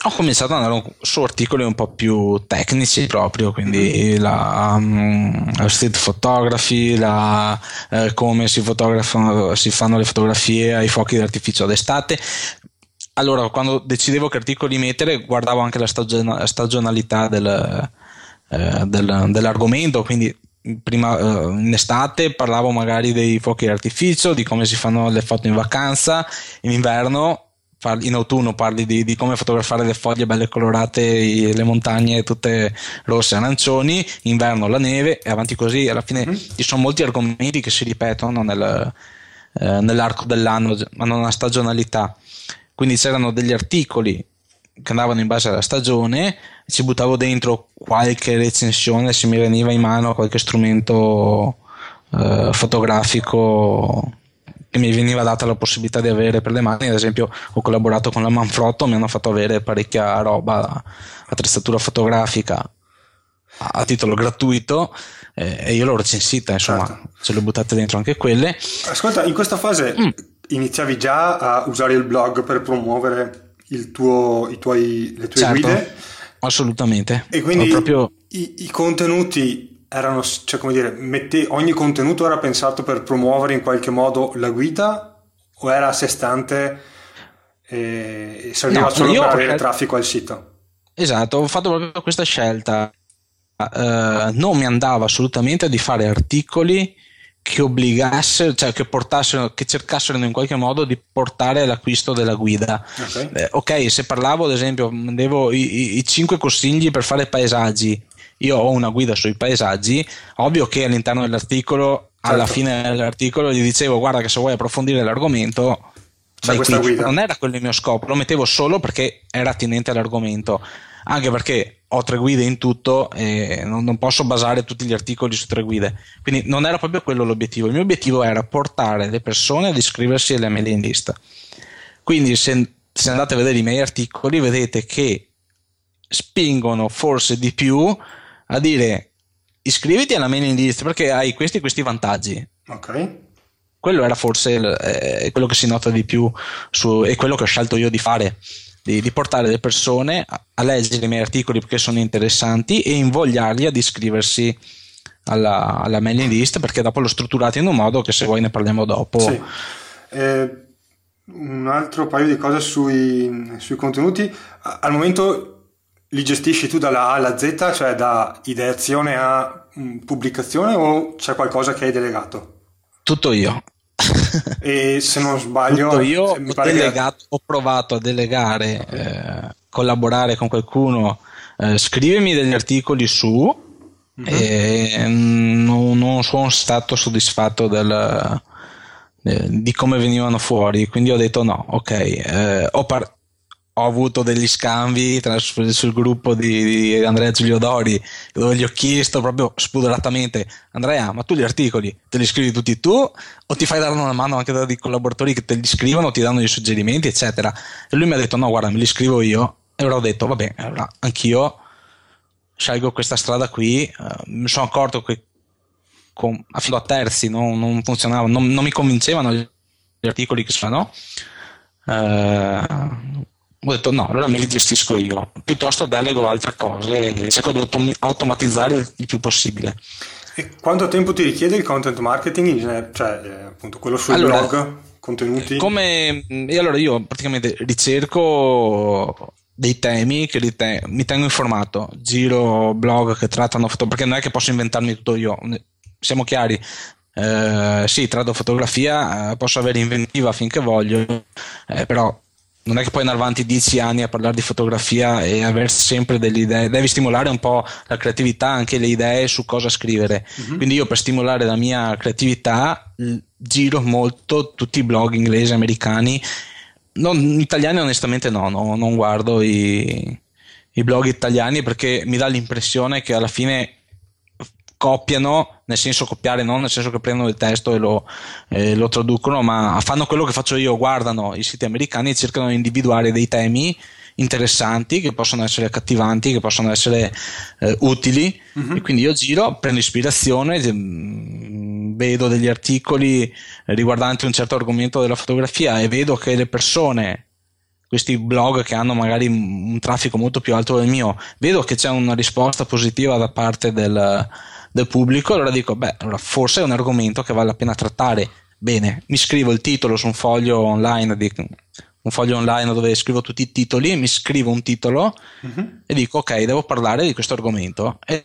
ho cominciato ad andare su articoli un po' più tecnici proprio, quindi la, um, street photography, la, eh, come si, si, fanno le fotografie ai fuochi d'artificio d'estate. Allora, quando decidevo che articoli mettere, guardavo anche la, stagion- stagionalità del, eh, del, dell'argomento, quindi prima eh, in estate parlavo magari dei fuochi d'artificio, di come si fanno le foto in vacanza, in inverno in autunno parli di, di, come fotografare le foglie belle colorate, le montagne tutte rosse e arancioni, in inverno la neve e avanti così. Alla fine mm-hmm. ci sono molti argomenti che si ripetono nel, eh, nell'arco dell'anno, hanno una stagionalità. Quindi c'erano degli articoli che andavano in base alla stagione, ci buttavo dentro qualche recensione se mi veniva in mano qualche strumento eh, fotografico che mi veniva data la possibilità di avere per le mani, ad esempio ho collaborato con la Manfrotto, mi hanno fatto avere parecchia roba, attrezzatura fotografica a, titolo gratuito eh, e io l'ho recensita, insomma, certo. ce le ho buttate dentro anche quelle. Ascolta, in questa fase mm. iniziavi già a usare il blog per promuovere tuo, i tuoi, le tue certo, guide. Assolutamente. E quindi proprio... i, i, contenuti erano, cioè come dire, mette, ogni contenuto era pensato per promuovere in qualche modo la guida o era a sé stante e serviva no, solo per avere traffico al sito? Esatto, ho fatto proprio questa scelta. Uh, non mi andava assolutamente di fare articoli che obbligassero, cioè che portassero, che cercassero in qualche modo di portare all'acquisto della guida. Ok, eh, okay se parlavo ad esempio, devo i, i, i 5 consigli per fare paesaggi io ho una guida sui paesaggi, ovvio che all'interno dell'articolo, certo. alla fine dell'articolo, gli dicevo guarda che se vuoi approfondire l'argomento, non era quello il mio scopo, lo mettevo solo perché era attinente all'argomento, anche perché ho tre guide in tutto e non, non posso basare tutti gli articoli su tre guide, quindi non era proprio quello l'obiettivo, il mio obiettivo era portare le persone ad iscriversi alle mailing list. Quindi se, se andate a vedere i miei articoli vedete che spingono forse di più a dire iscriviti alla mailing list perché hai questi e questi vantaggi. Ok. Quello era forse eh, quello che si nota di più su, e quello che ho scelto io di fare. Di, di, portare le persone a, a, leggere i miei articoli perché sono interessanti e invogliarli ad iscriversi alla, alla mailing list perché dopo l'ho strutturato in un modo che se vuoi ne parliamo dopo. Sì. Eh, un altro paio di cose sui, sui contenuti. Al momento li gestisci tu dalla A alla Z, cioè da ideazione a mm, pubblicazione o c'è qualcosa che hai delegato? Tutto io. e se non sbaglio, Tutto io ho, delegato, che... ho, provato a delegare, eh, collaborare con qualcuno, eh, scrivermi degli articoli su mm-hmm. e non, non, sono stato soddisfatto del, eh, di come venivano fuori, quindi ho detto no, ok, eh, ho, par- ho avuto degli scambi tra, sul gruppo di, di, Andrea Giulio Dori dove gli ho chiesto proprio spudoratamente Andrea ma tu gli articoli te li scrivi tutti tu o ti fai dare una mano anche da dei collaboratori che te li scrivono ti danno dei suggerimenti eccetera? E lui mi ha detto no guarda me li scrivo io. E allora ho detto vabbè allora anch'io scelgo questa strada qui uh, mi sono accorto che con, a terzi non, non funzionava non, non, mi convincevano gli articoli che sono uh, ho detto no, allora me li gestisco io, piuttosto delego altre cose cerco di automatizzare il più possibile. E quanto tempo ti richiede il content marketing, cioè eh, appunto quello sul allora, blog, contenuti? Come, e allora io praticamente ricerco dei temi che riten- mi tengo informato, giro blog che trattano foto, perché non è che posso inventarmi tutto io, siamo chiari, eh, sì, tratto fotografia, eh, posso avere inventiva finché voglio, eh, però non è che puoi andare avanti dieci anni a parlare di fotografia e avere sempre delle idee, devi stimolare un po' la creatività, anche le idee su cosa scrivere. Mm-hmm. Quindi io per stimolare la mia creatività giro molto tutti i blog inglesi, americani, non, italiani onestamente no, no non guardo i, i blog italiani perché mi dà l'impressione che alla fine copiano, nel senso copiare non nel senso che prendono il testo e lo, eh, lo, traducono, ma fanno quello che faccio io, guardano i siti americani e cercano di individuare dei temi interessanti, che possono essere accattivanti, che possono essere eh, utili uh-huh. e quindi io giro, prendo ispirazione, mm, vedo degli articoli riguardanti un certo argomento della fotografia e vedo che le persone questi blog che hanno magari un traffico molto più alto del mio, vedo che c'è una risposta positiva da parte del, del pubblico, allora dico, beh, allora forse è un argomento che vale la pena trattare. Bene, mi scrivo il titolo su un foglio online, di, un foglio online dove scrivo tutti i titoli, mi scrivo un titolo uh-huh. e dico, ok, devo parlare di questo argomento. E,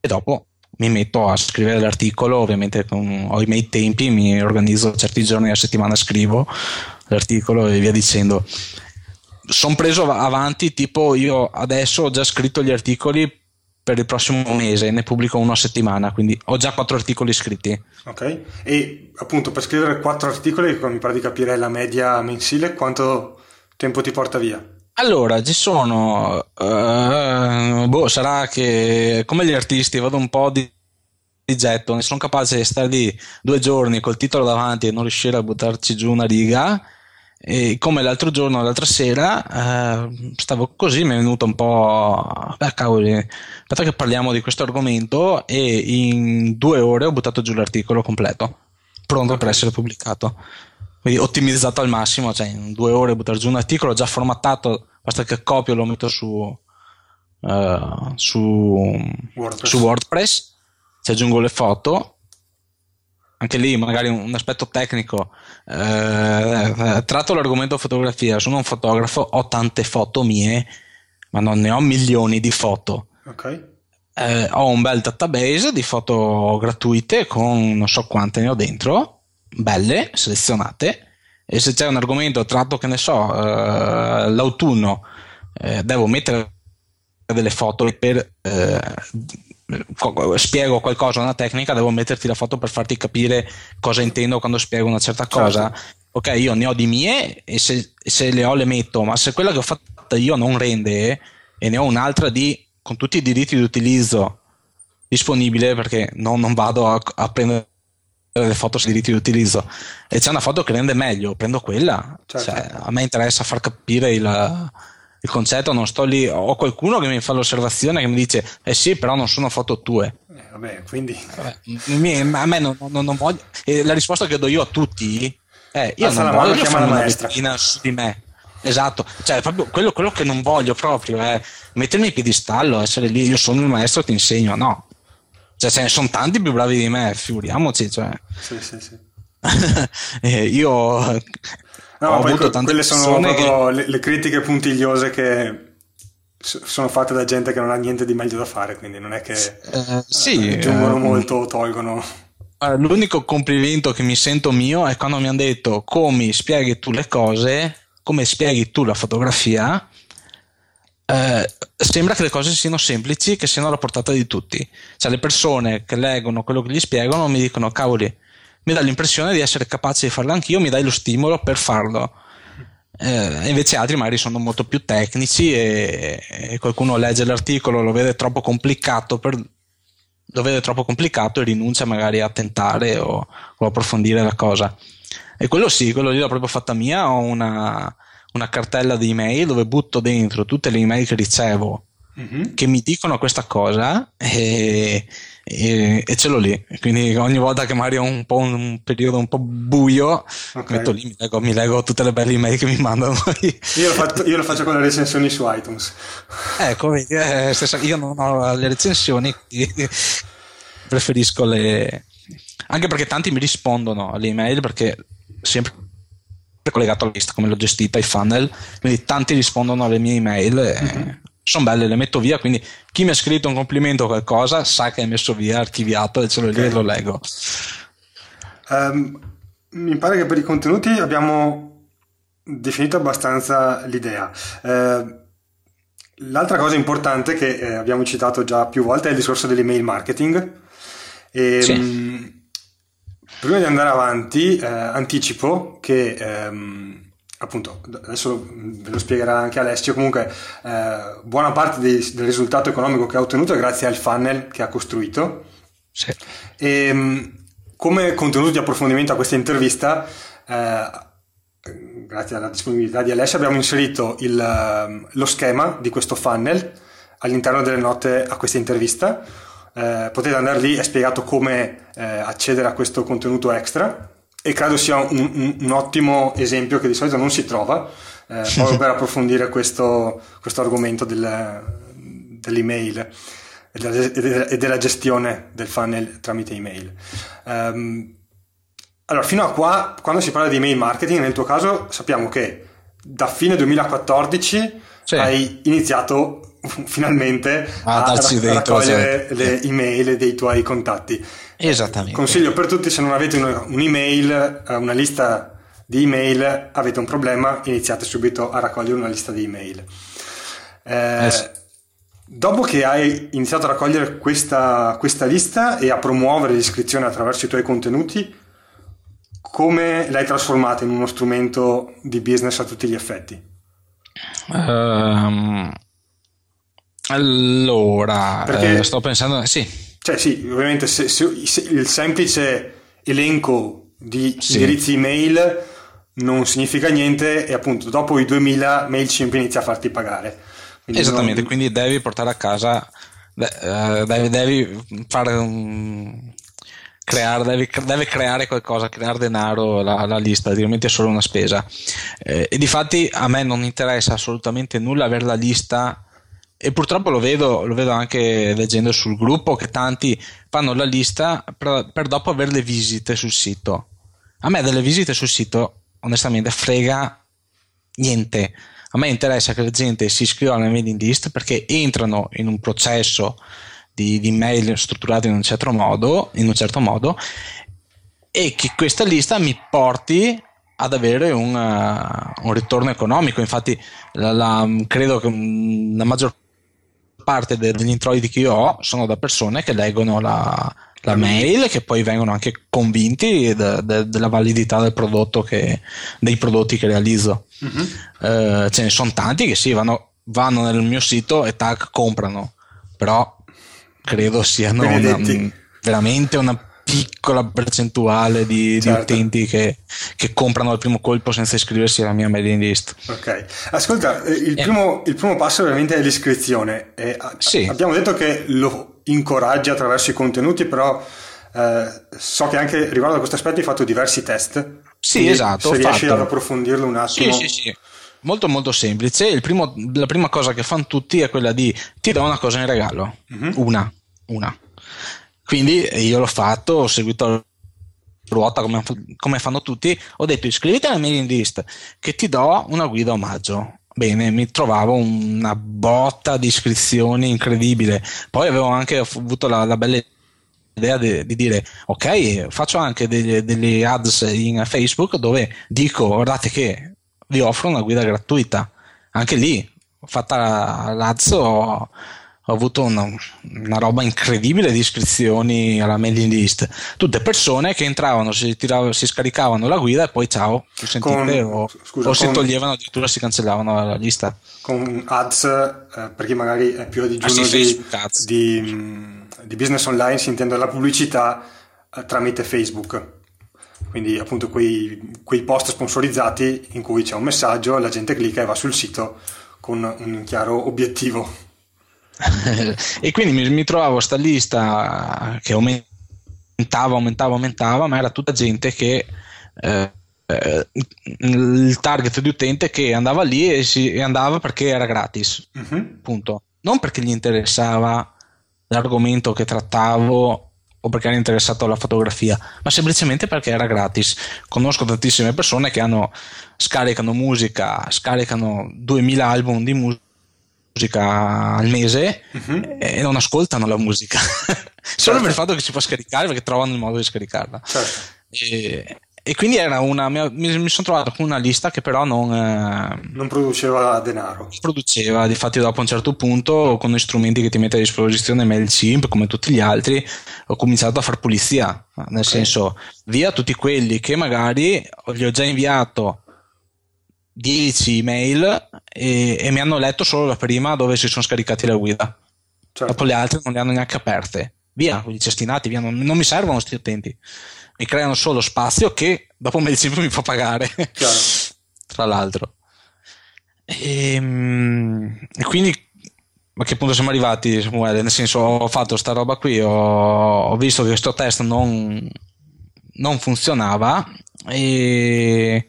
e dopo mi metto a scrivere l'articolo, ovviamente con, ho i miei tempi, mi organizzo certi giorni a settimana, scrivo l'articolo e via dicendo. Sono preso avanti, tipo io adesso ho già scritto gli articoli per il prossimo mese, ne pubblico uno a settimana, quindi ho già quattro articoli scritti. Ok, e appunto per scrivere quattro articoli, mi pare di capire la media mensile, quanto tempo ti porta via? Allora, ci sono, uh, boh, sarà che come gli artisti vado un po' di, di getto, ne sono capace di stare lì due giorni col titolo davanti e non riuscire a buttarci giù una riga e come l'altro giorno, l'altra sera, eh, stavo così, mi è venuto un po'. Beh, cavoli, aspetta che parliamo di questo argomento. E in due ore ho buttato giù l'articolo completo, pronto per essere pubblicato. Quindi ottimizzato al massimo, cioè in due ore buttare giù un articolo già formattato, basta che copio e lo metto su, su, WordPress. su WordPress, ci aggiungo le foto anche lì magari un aspetto tecnico. Eh, tratto l'argomento fotografia sono un fotografo ho tante foto mie ma non ne ho milioni di foto. Ok. Eh, ho un bel database di foto gratuite con non so quante ne ho dentro belle selezionate. E se c'è un argomento tratto che ne so eh, l'autunno eh, devo mettere delle foto per eh, spiego qualcosa, una tecnica, devo metterti la foto per farti capire cosa intendo quando spiego una certa cosa. Certo. Ok, io ne ho di mie e se, se, le ho le metto, ma se quella che ho fatto io non rende e ne ho un'altra di, con tutti i diritti di utilizzo disponibile perché non, non vado a, a prendere le foto sui diritti di utilizzo e c'è una foto che rende meglio, prendo quella. Certo. Cioè, a me interessa far capire il, il, concetto, non sto lì. Ho qualcuno che mi fa l'osservazione che mi dice: Eh sì, però non sono foto tue. Eh, vabbè, quindi. Eh, a me non, non, non voglio. E la risposta che do io a tutti è: Io Alza non voglio fare una vetrina su di me. Esatto, cioè proprio quello, quello, che non voglio proprio è mettermi in piedistallo, essere lì, io sono il maestro, ti insegno, no, cioè, ce ne sono tanti più bravi di me, figuriamoci. Cioè. Sì, sì, sì. eh, io no, ho avuto tante quelle sono proprio che... le, le, critiche puntigliose che sono fatte da gente che non ha niente di meglio da fare, quindi non è che eh, sì, aggiungono eh, molto o tolgono. L'unico complimento che mi sento mio è quando mi hanno detto come spieghi tu le cose, come spieghi tu la fotografia eh, sembra che le cose siano semplici, che siano alla portata di tutti. Cioè, le persone che leggono quello che gli spiegano mi dicono: Cavoli, mi dà l'impressione di essere capace di farlo anch'io, mi dai lo stimolo per farlo. Eh, invece altri magari sono molto più tecnici e, e, qualcuno legge l'articolo, lo vede troppo complicato, per, lo vede troppo complicato e rinuncia magari a tentare o, o approfondire la cosa. E quello sì, quello lì l'ho proprio fatta mia. Ho una, una cartella di email dove butto dentro tutte le email che ricevo mm-hmm. che mi dicono questa cosa e, e, e, ce l'ho lì. Quindi ogni volta che magari ho un po' un, un periodo un po' buio, okay. metto lì, mi leggo, mi leggo, tutte le belle email che mi mandano. io, lo faccio, io lo faccio con le recensioni su iTunes. Ecco, vedi, eh, stessa, io non ho le recensioni, preferisco le... Anche perché tanti mi rispondono alle email perché sempre collegato alla lista, come l'ho gestita, i funnel, quindi tanti rispondono alle mie email e mm-hmm. Sono belle, le metto via, quindi chi mi ha scritto un complimento o qualcosa sa che è messo via, archiviato e ce l'ho okay. lì e lo leggo. Um, mi pare che per i contenuti abbiamo definito abbastanza l'idea. Uh, l'altra cosa importante che eh, abbiamo citato già più volte è il discorso dell'email marketing. E, sì. um, Prima di andare avanti, eh, anticipo che ehm, appunto adesso ve lo spiegherà anche Alessio. Comunque, eh, buona parte dei, del risultato economico che ha ottenuto è grazie al funnel che ha costruito. Sì. E ehm, come contenuto di approfondimento a questa intervista, eh, grazie alla disponibilità di Alessio, abbiamo inserito il, ehm, lo schema di questo funnel all'interno delle note a questa intervista eh, potete andare lì, è spiegato come eh, accedere a questo contenuto extra e credo sia un, un, un ottimo esempio che di solito non si trova eh, proprio per approfondire questo, questo argomento del, dell'email e della, e della, gestione del funnel tramite email. Um, allora, fino a qua, quando si parla di email marketing, nel tuo caso sappiamo che da fine 2014 sì. hai iniziato finalmente a, a, a raccogliere certo. le email dei tuoi contatti. Esattamente. Consiglio per tutti, se non avete un'email, eh, una lista di email, avete un problema, iniziate subito a raccogliere una lista di email. Eh, eh Dopo che hai iniziato a raccogliere questa, questa lista e a promuovere l'iscrizione attraverso i tuoi contenuti, come l'hai trasformata in uno strumento di business a tutti gli effetti? Um, allora, Perché, eh, sto pensando, sì. Cioè sì, ovviamente se, se, se il semplice elenco di sì. indirizzi email non significa niente e appunto dopo i 2000 MailChimp inizia a farti pagare. Quindi Esattamente, non... quindi devi portare a casa, eh, devi, devi fare un... Creare, devi, deve creare qualcosa, creare denaro la, la lista, altrimenti è solo una spesa. Eh, e di fatti a me non interessa assolutamente nulla avere la lista e purtroppo lo vedo, lo vedo, anche leggendo sul gruppo che tanti fanno la lista per, per, dopo avere le visite sul sito. A me delle visite sul sito, onestamente, frega niente. A me interessa che la gente si iscriva alla mailing list perché entrano in un processo di, di mail strutturato in un certo modo, in un certo modo e che questa lista mi porti ad avere un, uh, un ritorno economico. Infatti, la, la, credo che la maggior parte de- degli introiti che io ho sono da persone che leggono la, la mail che poi vengono anche convinti de- de- della validità del prodotto che, dei prodotti che realizzo. Eh, ce ne sono tanti che sì, vanno, vanno nel mio sito e tac, comprano, però credo siano una- Benedetti. veramente una piccola percentuale di, di Certo. utenti che, che comprano al primo colpo senza iscriversi alla mia mailing list. Ok, ascolta, eh, il, Eh. primo, il primo passo veramente è l'iscrizione. E Sì. Abbiamo detto che lo incoraggia attraverso i contenuti, però eh, so che anche riguardo a questo aspetto hai fatto diversi test. Sì, esatto, Se riesci fatto. ad approfondirlo un Sì, attimo. sì, sì. Molto molto semplice. Il primo- la prima cosa che fanno tutti è quella di ti do una cosa in regalo. Mhm. Una, una. Quindi io l'ho fatto, ho seguito la ruota come, come fanno tutti. Ho detto iscriviti alla mailing list che ti do una guida omaggio. Bene, mi trovavo una botta di iscrizioni incredibile. Poi avevo anche avuto la, la bella idea di, di dire ok faccio anche delle, delle ads in Facebook dove dico guardate che vi offro una guida gratuita anche lì fatta l'ads ho, ho avuto una, una roba incredibile di iscrizioni alla mailing list tutte persone che entravano si, tiravano- si scaricavano la guida e poi ciao più sentite Con- o, scusa, o si toglievano addirittura si cancellavano dalla lista Con ads, eh, per chi magari è più a digiuno Ah, sì, di, di, mh, di business online, si intende la pubblicità eh, tramite Facebook. Quindi appunto quei, quei post sponsorizzati in cui c'è un messaggio, la gente clicca e va sul sito con un chiaro obiettivo. e quindi mi, mi trovavo sta lista che aumentava, aumentava, aumentava, ma era tutta gente che eh, il target di utente che andava lì e, si, e andava perché era gratis, Mhm. punto. Non perché gli interessava l'argomento che trattavo o perché era interessato alla fotografia, ma semplicemente perché era gratis. Conosco tantissime persone che hanno, scaricano musica, scaricano 2000 album di musica al mese Mhm. e non ascoltano la musica solo Certo. per il fatto che si può scaricare perché trovano il modo di scaricarla Certo. e, e quindi era una mi, mi sono trovato con una lista che però non eh, Non produceva denaro. produceva difatti dopo un certo punto con gli strumenti che ti mette a disposizione MailChimp come tutti gli altri ho cominciato a far pulizia nel senso via tutti quelli che magari gli ho già inviato 10 email e, e mi hanno letto solo la prima dove si sono scaricati la guida Certo. dopo le altre non le hanno neanche aperte. Via, quelli cestinati, via, non, non mi servono questi utenti. Mi creano solo spazio che dopo MailChimp mi fa pagare. Chiaro. Tra l'altro. Ehm, E, quindi a che punto siamo arrivati, Samuele? Nel senso, ho fatto sta roba qui, ho, ho visto che questo test non, non funzionava e,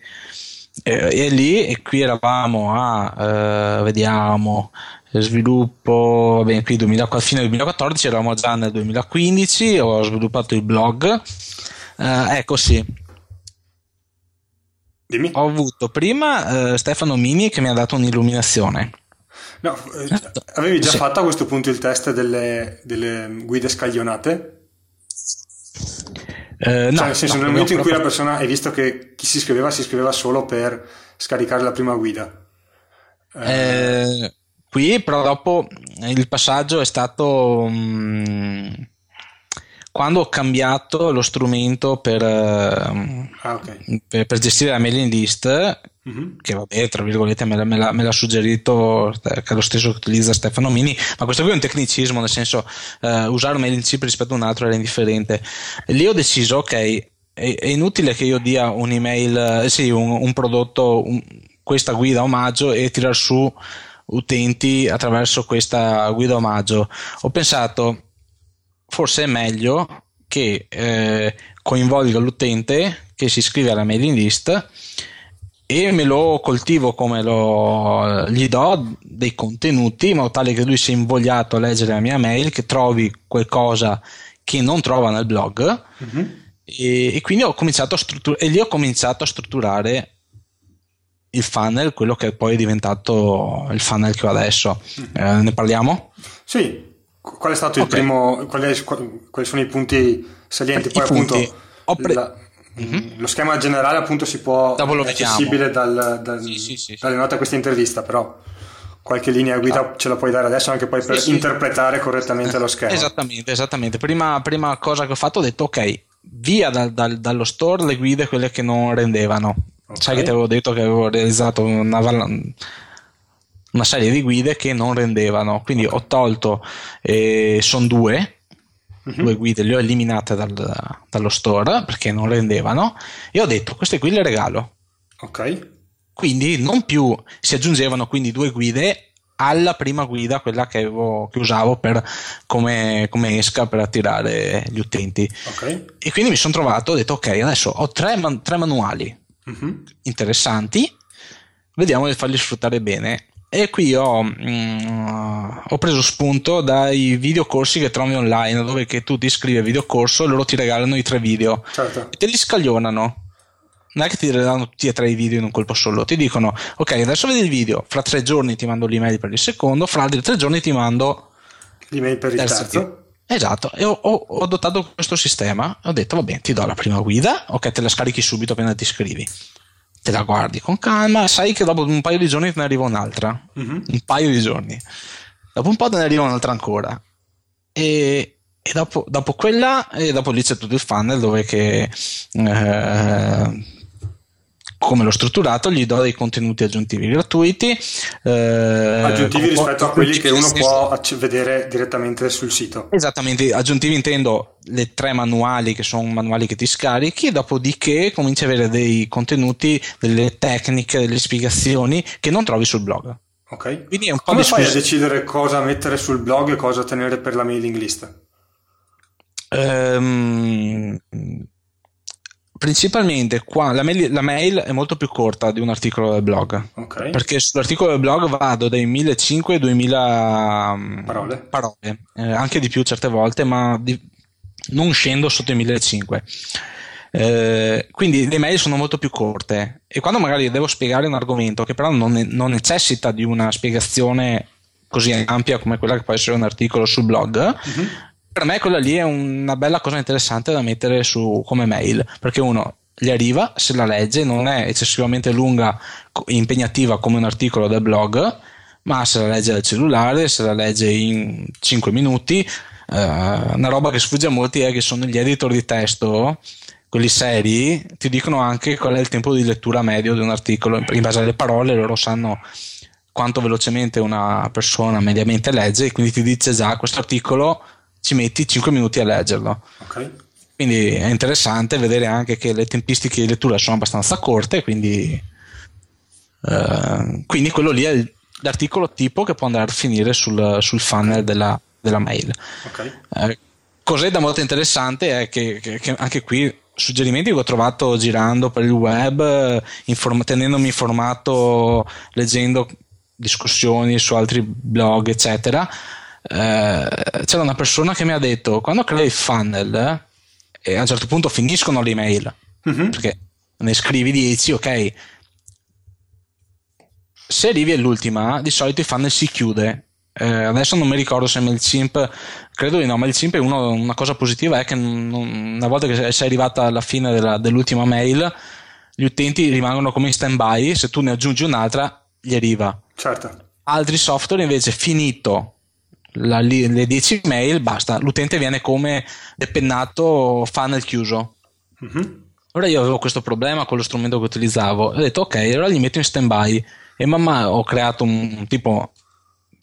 e, e lì, e qui eravamo a, eh, vediamo, sviluppo, va bene, qui 2000, fine 2014, eravamo già nel 2015, ho sviluppato il blog, Eh, ecco sì, Dimmi. ho avuto prima eh, Stefano Mini che mi ha dato un'illuminazione. No, eh, avevi già Sì. fatto a questo punto il test delle, delle guide scaglionate? Eh, no, Cioè, nel senso, no, nel momento in cui la persona hai visto che chi si iscriveva si iscriveva solo per scaricare la prima guida. Eh, qui però dopo il passaggio è stato mm, quando ho cambiato lo strumento per, eh, Ah, ok. per, per gestire la mailing list Mhm. che vabbè tra virgolette me l'ha, me l'ha- me l'ha suggerito che è lo stesso che utilizza Stefano Mini ma questo qui è un tecnicismo nel senso eh, usare un mailing chip rispetto a un altro era indifferente e lì ho deciso ok è, è inutile che io dia un'email eh, sì un, un prodotto un- questa guida omaggio e tirar su utenti attraverso questa guida omaggio ho pensato forse è meglio che eh, coinvolga l'utente che si iscrive alla mailing list e me lo coltivo come lo, gli do dei contenuti in modo tale che lui sia invogliato a leggere la mia mail, che trovi qualcosa che non trova nel blog Mhm. e, e quindi ho cominciato a strutturare e lì ho cominciato a strutturare il funnel, quello che poi è diventato il funnel che ho adesso. Eh, ne parliamo? Sì, qual è stato il Ok. primo, quali sono i punti salienti? I Poi punti. appunto pre- la- lo schema generale appunto si può Dopo è accessibile dal- dal- Sì, sì, sì, dalle note a questa intervista, però qualche linea guida ce la puoi dare adesso anche poi per interpretare correttamente lo schermo. Esattamente, esattamente. Prima, prima, cosa che ho fatto ho detto ok, via dal, dal, dallo store le guide quelle che non rendevano. Okay. Sai che ti avevo detto che avevo realizzato una, una serie di guide che non rendevano, quindi ho tolto, eh, sono due, uh-huh. due guide, le ho eliminate dal, dallo store perché non rendevano e ho detto queste qui le regalo. Ok quindi non più si aggiungevano quindi due guide alla prima guida, quella che, avevo, che usavo per, come, come, esca per attirare gli utenti. Okay. E quindi mi sono trovato, ho detto ok, adesso ho tre, man- tre manuali uh-huh. interessanti, vediamo di farli sfruttare bene. E qui ho, mm, ho, preso spunto dai videocorsi che trovi online, dove tu ti iscrivi a videocorso e loro ti regalano i tre video certo. e te li scaglionano non è che ti danno tutti e tre i video in un colpo solo, ti dicono ok adesso vedi il video, fra tre giorni ti mando l'email per il secondo, fra altri tre giorni ti mando l'email per il terzo. terzo. Esatto, e ho, ho, ho, adottato questo sistema, ho detto va bene, ti do la prima guida, ok te la scarichi subito appena ti iscrivi, te la guardi con calma, sai che dopo un paio di giorni te ne arriva un'altra, uh-huh. un paio di giorni, dopo un po' te ne arriva un'altra ancora. E, e dopo, dopo, quella, e dopo lì c'è tutto il funnel dove che eh, come l'ho strutturato, gli do dei contenuti aggiuntivi gratuiti. Eh, aggiuntivi rispetto a quelli che uno può vedere direttamente sul sito. Esattamente, aggiuntivi intendo le tre manuali che sono manuali che ti scarichi, dopodiché cominci a avere dei contenuti, delle tecniche, delle spiegazioni che non trovi sul blog. Ok. Quindi è un po' Come fai a decidere cosa mettere sul blog e cosa tenere per la mailing list? Um, Principalmente qua la mail, la mail, è molto più corta di un articolo del blog. Okay. Perché sull'articolo del blog vado dai 1500 ai 2000 mm, parole, parole eh, anche di più certe volte, ma di, non scendo sotto i 1500. Eh, quindi le mail sono molto più corte e quando magari devo spiegare un argomento che però non, ne, non necessita di una spiegazione così ampia come quella che può essere un articolo sul blog, uh-huh per me quella lì è una bella cosa interessante da mettere su come mail perché uno gli arriva, se la legge, non è eccessivamente lunga e impegnativa come un articolo del blog, ma se la legge dal cellulare, se la legge in 5 minuti, eh, una roba che sfugge a molti è che sono gli editor di testo, quelli seri, ti dicono anche qual è il tempo di lettura medio di un articolo, in base alle parole loro sanno quanto velocemente una persona mediamente legge e quindi ti dice già questo articolo ci metti 5 minuti a leggerlo. Okay. Quindi è interessante vedere anche che le tempistiche di lettura sono abbastanza corte, quindi, uh, quindi quello lì è l'articolo tipo che può andare a finire sul, sul funnel della, della mail. Okay. Uh, cos'è da molto interessante è che, che, che, anche qui suggerimenti che ho trovato girando per il web, inform- tenendomi informato, leggendo discussioni su altri blog, eccetera eh, c'era una persona che mi ha detto quando crei il funnel eh, e a un certo punto finiscono le email uh-huh. perché ne scrivi 10 ok se arrivi all'ultima di solito il funnel si chiude. Eh, adesso non mi ricordo se MailChimp credo di no MailChimp è uno, una cosa positiva è che non, una volta che sei arrivata alla fine della, dell'ultima mail gli utenti rimangono come in stand by se tu ne aggiungi un'altra gli arriva. Certo. Altri software invece finito la, le 10 mail, basta, l'utente viene come depennato funnel chiuso. Uh-huh. Ora io avevo questo problema con lo strumento che utilizzavo, ho detto ok, allora gli metto in stand by e man mano ho creato un tipo,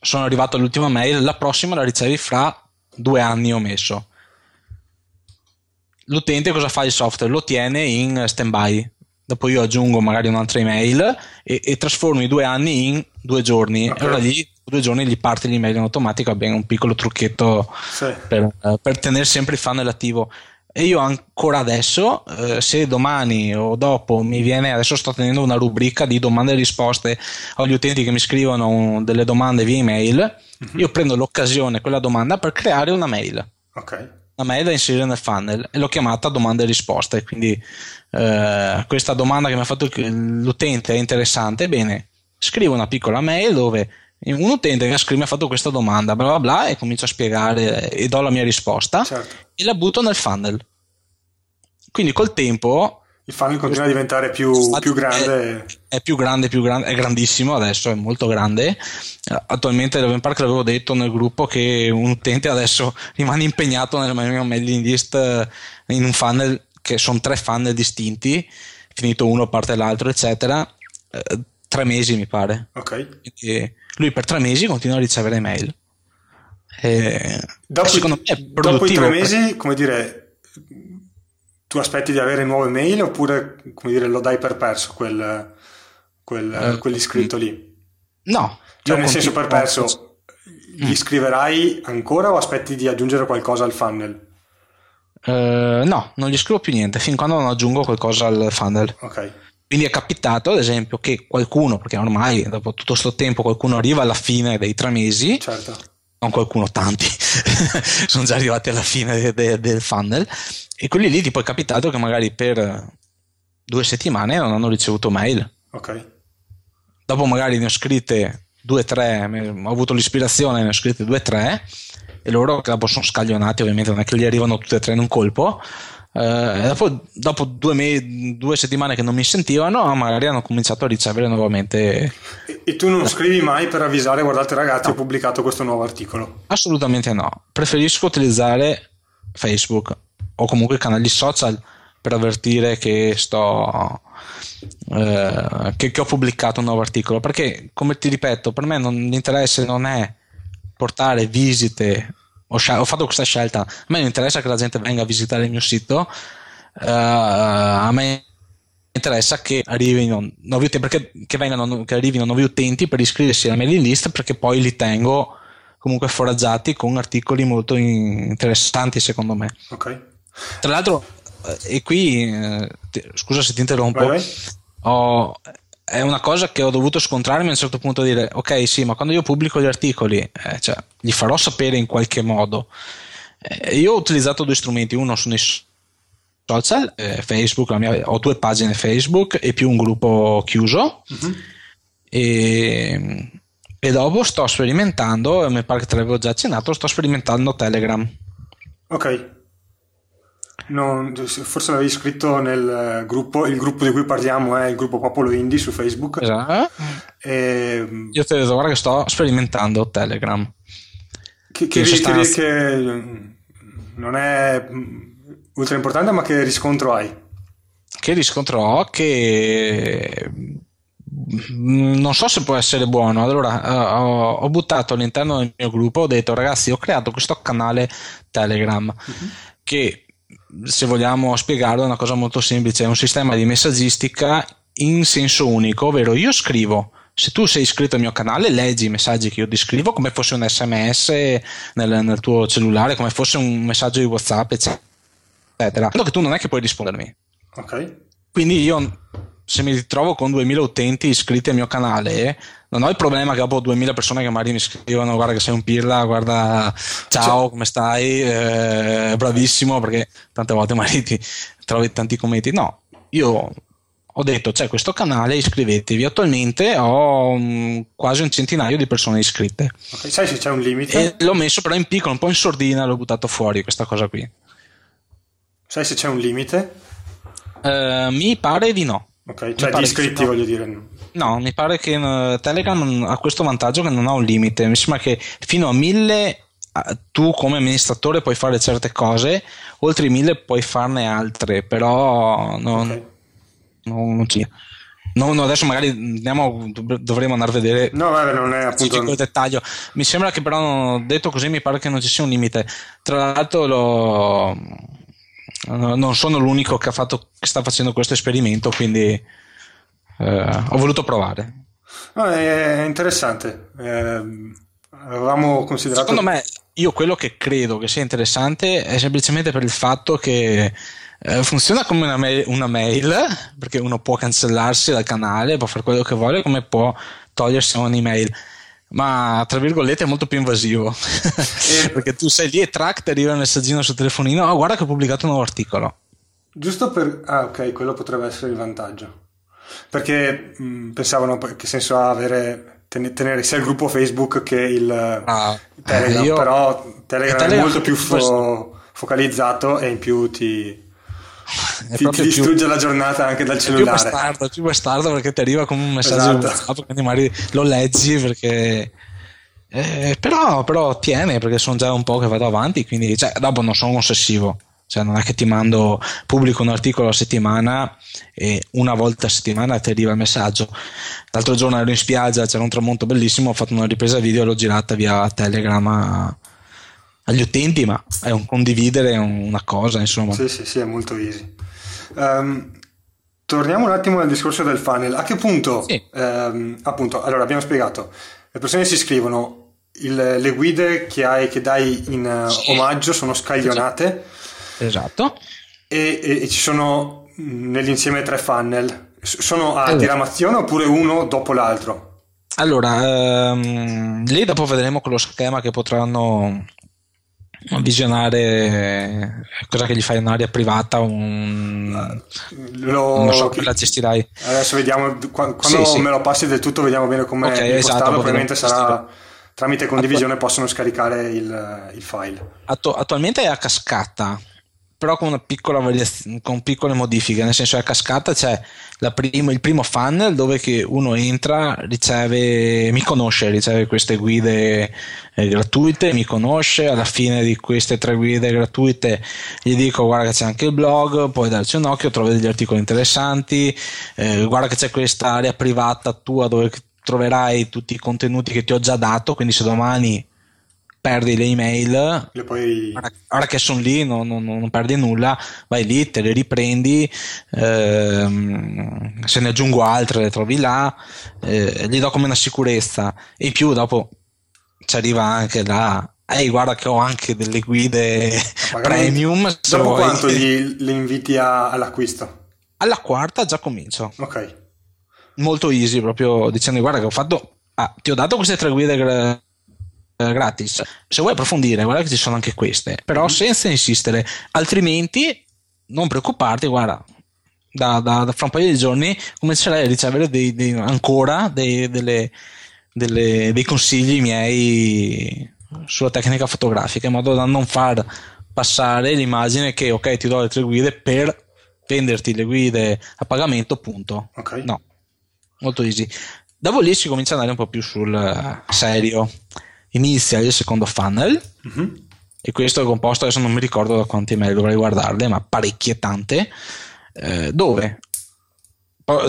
sono arrivato all'ultima mail, la prossima la ricevi fra due anni ho messo. L'utente cosa fa il software? Lo tiene in stand by dopo io aggiungo magari un'altra email e, e trasformo i due anni in due giorni okay. e allora lì due giorni gli parte l'email in automatico abbiamo un piccolo trucchetto sì. per, uh, per, tenere sempre il funnel attivo e io ancora adesso uh, se domani o dopo mi viene adesso sto tenendo una rubrica di domande e risposte agli utenti che mi scrivono delle domande via email uh-huh. io prendo l'occasione quella domanda per creare una mail ok una mail da inserire nel funnel e l'ho chiamata domande e risposte quindi eh, questa domanda che mi ha fatto l'utente è interessante bene scrivo una piccola mail dove un utente che scrive mi ha fatto questa domanda bla bla bla e comincio a spiegare e do la mia risposta certo. e la butto nel funnel quindi col tempo Il funnel continua a diventare più, più grande. È, è, più grande, più grande, è grandissimo adesso, è molto grande. Attualmente Raven Park l'avevo detto nel gruppo che un utente adesso rimane impegnato nella mia mailing list eh, in un funnel che sono tre funnel distinti, finito uno parte l'altro, eccetera. Eh, tre mesi mi pare. Ok. E lui per tre mesi continua a ricevere mail. E dopo, secondo me è dopo i tre mesi, come dire, tu aspetti di avere nuove mail oppure come dire, lo dai per perso quel, quel, uh, quell'iscritto lì? No. Cioè nel senso per perso, gli mm. scriverai ancora o aspetti di aggiungere qualcosa al funnel? Uh, no, non gli scrivo più niente fin quando non aggiungo qualcosa al funnel. Ok. Quindi è capitato, ad esempio, che qualcuno, perché ormai dopo tutto questo tempo qualcuno arriva alla fine dei tre mesi, certo. non qualcuno, tanti, sono già arrivati alla fine de, de, del funnel, e quelli lì tipo è capitato che magari per due settimane non hanno ricevuto mail. Ok. Dopo magari ne ho scritte due o tre, ho avuto l'ispirazione, ne ho scritte due o tre, e loro che dopo sono scaglionati, ovviamente non è che gli arrivano tutte e tre in un colpo. Eh, dopo, dopo due, me- due, settimane che non mi sentivano, magari hanno cominciato a ricevere nuovamente. E, e tu non scrivi mai per avvisare, guardate ragazzi, no. ho pubblicato questo nuovo articolo? Assolutamente no. Preferisco utilizzare Facebook o comunque canali social per avvertire che sto eh, che, che, ho pubblicato un nuovo articolo perché come ti ripeto per me non, l'interesse non è portare visite ho, ho, fatto questa scelta. A me non interessa che la gente venga a visitare il mio sito. Uh, a me interessa che arrivino nuovi utenti perché che, vengano, che arrivino nuovi utenti per iscriversi alla mailing list perché poi li tengo comunque foraggiati con articoli molto interessanti secondo me. Ok. Tra l'altro, eh, e qui, eh, scusa se ti interrompo, vai, vai. Ho, è una cosa che ho dovuto scontrarmi a un certo punto dire, ok sì, ma quando io pubblico gli articoli, eh, cioè, li farò sapere in qualche modo. Eh, io ho utilizzato due strumenti, uno sono i social, eh, Facebook, mia, ho due pagine Facebook e più un gruppo chiuso. Uh-huh. E, e, dopo sto sperimentando, mi pare che te l'avevo già accennato, sto sperimentando Telegram. Ok. Non, forse l'avevi scritto nel gruppo, il gruppo di cui parliamo è il gruppo Popolo Indie su Facebook. Esatto. E, Io te lo guarda che sto sperimentando Telegram. Che, che, sostanza... che, non è ultra importante, ma che riscontro hai? Che riscontro ho? Che non so se può essere buono. Allora, ho, ho, buttato all'interno del mio gruppo, ho detto ragazzi, ho creato questo canale Telegram uh-huh. che se vogliamo spiegarlo, è una cosa molto semplice, è un sistema di messaggistica in senso unico, ovvero io scrivo, se tu sei iscritto al mio canale, leggi i messaggi che io ti scrivo come fosse un sms nel, nel tuo cellulare, come fosse un messaggio di WhatsApp, eccetera. Tanto che tu non è che puoi rispondermi. Ok. Quindi io se mi ritrovo con 2000 utenti iscritti al mio canale, non ho il problema che dopo 2000 persone che magari mi scrivono guarda che sei un pirla, guarda ciao, cioè, come stai, eh, bravissimo, perché tante volte magari ti trovi tanti commenti. No, io ho detto c'è questo canale, iscrivetevi. Attualmente ho um, quasi un centinaio di persone iscritte. Okay, sai se c'è un limite? E l'ho messo però in piccolo, un po' in sordina, l'ho buttato fuori questa cosa qui. Sai se c'è un limite? Uh, mi pare di no. Ok, cioè di iscritti no. voglio dire. No, mi pare che uh, Telegram ha questo vantaggio che non ha un limite. Mi sembra che fino a 1000 tu come amministratore puoi fare certe cose, oltre i 1000 puoi farne altre, però non, okay. non, non ci. No, no, adesso magari andiamo, dovremo andare a vedere no, vabbè, non è appunto il dettaglio. Mi sembra che però detto così mi pare che non ci sia un limite. Tra l'altro lo, non sono l'unico che, fatto, che, sta facendo questo esperimento, quindi eh, ho voluto provare. No, è interessante. Eh, avevamo considerato. Secondo me, io quello che credo che sia interessante è semplicemente per il fatto che eh, funziona come una mail, una mail, perché uno può cancellarsi dal canale, può fare quello che vuole, come può togliersi un'email ma tra virgolette è molto più invasivo. Perché tu sei lì e track ti arriva il messaggino sul telefonino oh guarda che ho pubblicato un nuovo articolo. Giusto per ah ok quello potrebbe essere il vantaggio. Perché mh, mm, pensavano che senso ha avere tenere sia il gruppo Facebook che il, ah, Telegram eh, io, però Telegram, Telegram è molto più fo- focalizzato e in più ti Ti, ti, distrugge più, la giornata anche dal cellulare. Più bastardo, più bastardo perché ti arriva come un messaggio esatto. Quindi magari lo leggi perché... Eh, però, però tiene perché sono già un po' che vado avanti, quindi cioè, dopo non sono ossessivo. Cioè, non è che ti mando, pubblico un articolo a settimana e una volta a settimana ti arriva il messaggio. L'altro giorno ero in spiaggia, c'era un tramonto bellissimo, ho fatto una ripresa video e l'ho girata via Telegram a, agli utenti, ma è un condividere una cosa, insomma. Sì, sì, sì, è molto easy. Um, torniamo un attimo al discorso del funnel. A che punto, sì. um, appunto, allora abbiamo spiegato, le persone si iscrivono, il, le guide che hai, che dai in sì. omaggio sono scaglionate. Esatto. E, e, e, ci sono nell'insieme tre funnel. Sono a esatto. diramazione oppure uno dopo l'altro? Allora, um, lì dopo vedremo con lo schema che potranno visionare cosa che gli fai in un'area privata un... Lo... non so come la gestirai. Adesso vediamo quando sì, sì. me lo passi del tutto vediamo bene come okay, esatto, probabilmente sarà tramite condivisione Attu- possono scaricare il, il file. Attu- attualmente è a cascata però con con piccole modifiche, nel senso a cascata c'è prima, il primo funnel dove uno entra, riceve, mi conosce, riceve queste guide eh, gratuite, mi conosce, alla fine di queste tre guide gratuite gli dico guarda che c'è anche il blog, puoi darci un occhio, trovi degli articoli interessanti, eh, guarda che c'è questa area privata tua dove troverai tutti i contenuti che ti ho già dato, quindi se domani perdi le email, le poi... ora, che sono lì non, non, non, perdi nulla, vai lì, te le riprendi, ehm, se ne aggiungo altre le trovi là, eh, gli do come una sicurezza. E in più dopo ci arriva anche da ehi guarda che ho anche delle guide Magari premium dopo quanto gli, li inviti a, all'acquisto? alla quarta già comincio. Ok. Molto easy proprio dicendo guarda che ho fatto ah, ti ho dato queste tre guide gratis. Se vuoi approfondire, guarda che ci sono anche queste, però mm. senza insistere, altrimenti non preoccuparti, guarda, da, da, da, fra un paio di giorni comincerai a ricevere dei, dei, ancora dei, delle, delle, dei consigli miei sulla tecnica fotografica in modo da non far passare l'immagine che ok ti do le tre guide per venderti le guide a pagamento punto okay. no molto easy dopo lì si comincia ad andare un po' più sul serio inizia il secondo funnel uh-huh. e questo è composto, adesso non mi ricordo da quante email dovrei guardarle, ma parecchie tante, eh, dove?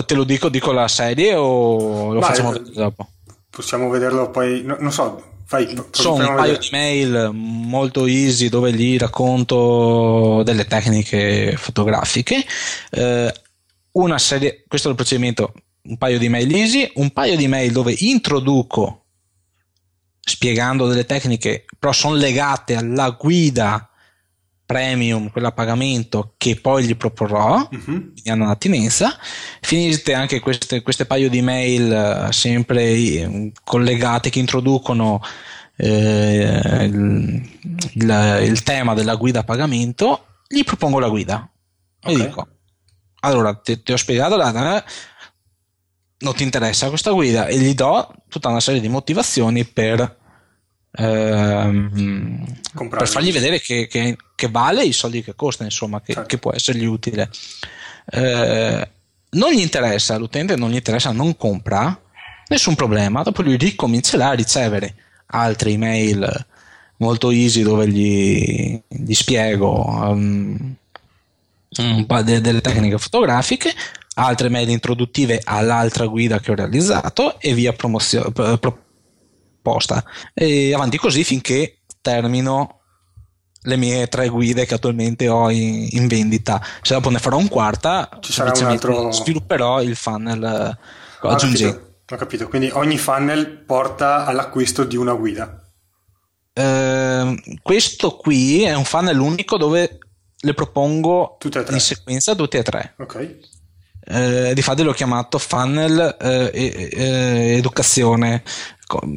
Te lo dico, dico la serie o lo Vai, facciamo vedere dopo? Possiamo vederlo poi, no, non so, Fai, sono un paio di mail molto easy dove gli racconto delle tecniche fotografiche. Eh, una serie, questo è il procedimento, un paio di mail easy, un paio di mail dove introduco spiegando delle tecniche, però sono legate alla guida premium, quella a pagamento che poi gli proporrò, uh-huh. hanno un'attinenza. Finite anche queste, queste paio di mail uh, sempre eh, collegate che introducono eh, il, il, il, tema della guida a pagamento, gli propongo la guida. Okay. E dico, allora ti, ti ho spiegato la, non ti interessa questa guida e gli do tutta una serie di motivazioni per ehm, per fargli vedere che, che, che, vale i soldi che costa, insomma, che, certo. che può essergli utile. Eh, non gli interessa, l'utente non gli interessa, non compra, nessun problema. Dopo lui ricomincerà a ricevere altre email molto easy dove gli, gli spiego um, un po' de, delle tecniche fotografiche, altre mail introduttive all'altra guida che ho realizzato e via promozio, pro, apposta e avanti così finché termino le mie tre guide che attualmente ho in, in vendita. Se dopo ne farò un quarta ci sarà un altro svilupperò il funnel ho aggiungendo. ho capito, quindi ogni funnel porta all'acquisto di una guida. Eh, questo qui è un funnel unico dove le propongo in sequenza tutte e tre. Ok eh, di fatto l'ho chiamato funnel eh, eh, educazione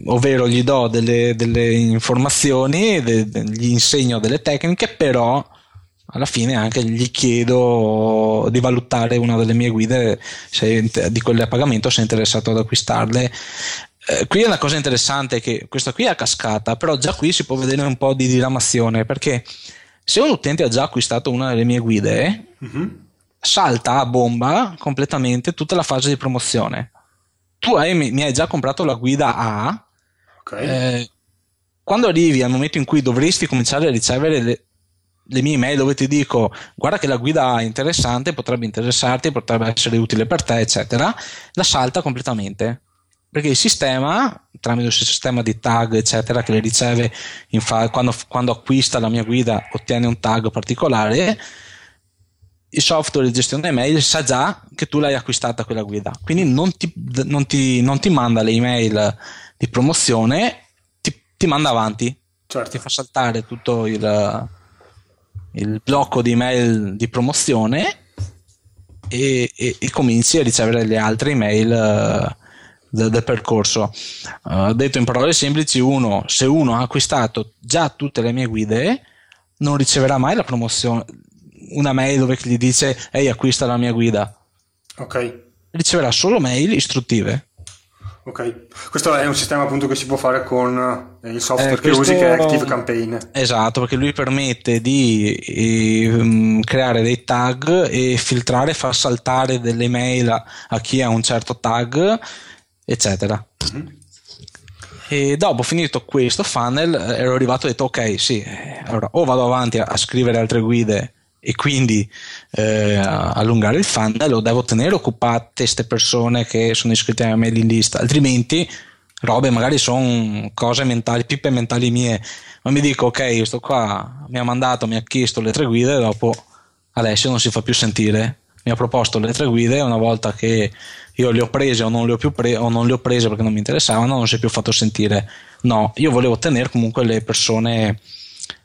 ovvero gli do delle, delle informazioni, de, de, gli insegno delle tecniche, però alla fine anche gli chiedo di valutare una delle mie guide se, di quelle a pagamento se è interessato ad acquistarle. Eh, qui è una cosa interessante che questa qui è a cascata, però già qui si può vedere un po' di diramazione perché se un utente ha già acquistato una delle mie guide, mm-hmm. Salta a bomba completamente tutta la fase di promozione. Tu hai, mi hai già comprato la guida A, okay. eh, quando arrivi al momento in cui dovresti cominciare a ricevere le, le mie email dove ti dico guarda che la guida è interessante, potrebbe interessarti, potrebbe essere utile per te, eccetera, la salta completamente. Perché il sistema, tramite un sistema di tag, eccetera, che le riceve fa- quando, quando acquista la mia guida, ottiene un tag particolare, il software di gestione mail sa già che tu l'hai acquistata quella guida, quindi non ti, non ti, non ti manda le email di promozione, ti, ti manda avanti, certo. ti fa saltare tutto il, il blocco di email di promozione e, e, e cominci a ricevere le altre email uh, del, del, percorso. Uh, detto in parole semplici, uno, se uno ha acquistato già tutte le mie guide, non riceverà mai la promozione, una mail dove gli dice ehi acquista la mia guida. Ok. Riceverà solo mail istruttive. Ok, questo è un sistema appunto che si può fare con eh, il software eh, che usi che è Active Campaign. Esatto, perché lui permette di eh, creare dei tag e filtrare, far saltare delle mail a, a chi ha un certo tag, eccetera. Mm-hmm. E dopo finito questo funnel eh, ero arrivato e ho detto ok, sì, eh, allora o vado avanti a, a scrivere altre guide e quindi eh, allungare il funnel o devo tenere occupate queste persone che sono iscritte alla mailing list. Altrimenti robe magari sono cose mentali pippe mentali mie. Ma mi dico ok sto qua mi ha mandato mi ha chiesto le tre guide e dopo Alessio non si fa più sentire. Mi ha proposto le tre guide una volta che io le ho prese o non le ho, più pre- o non le ho prese perché non mi interessavano non si è più fatto sentire. No io volevo tenere comunque le persone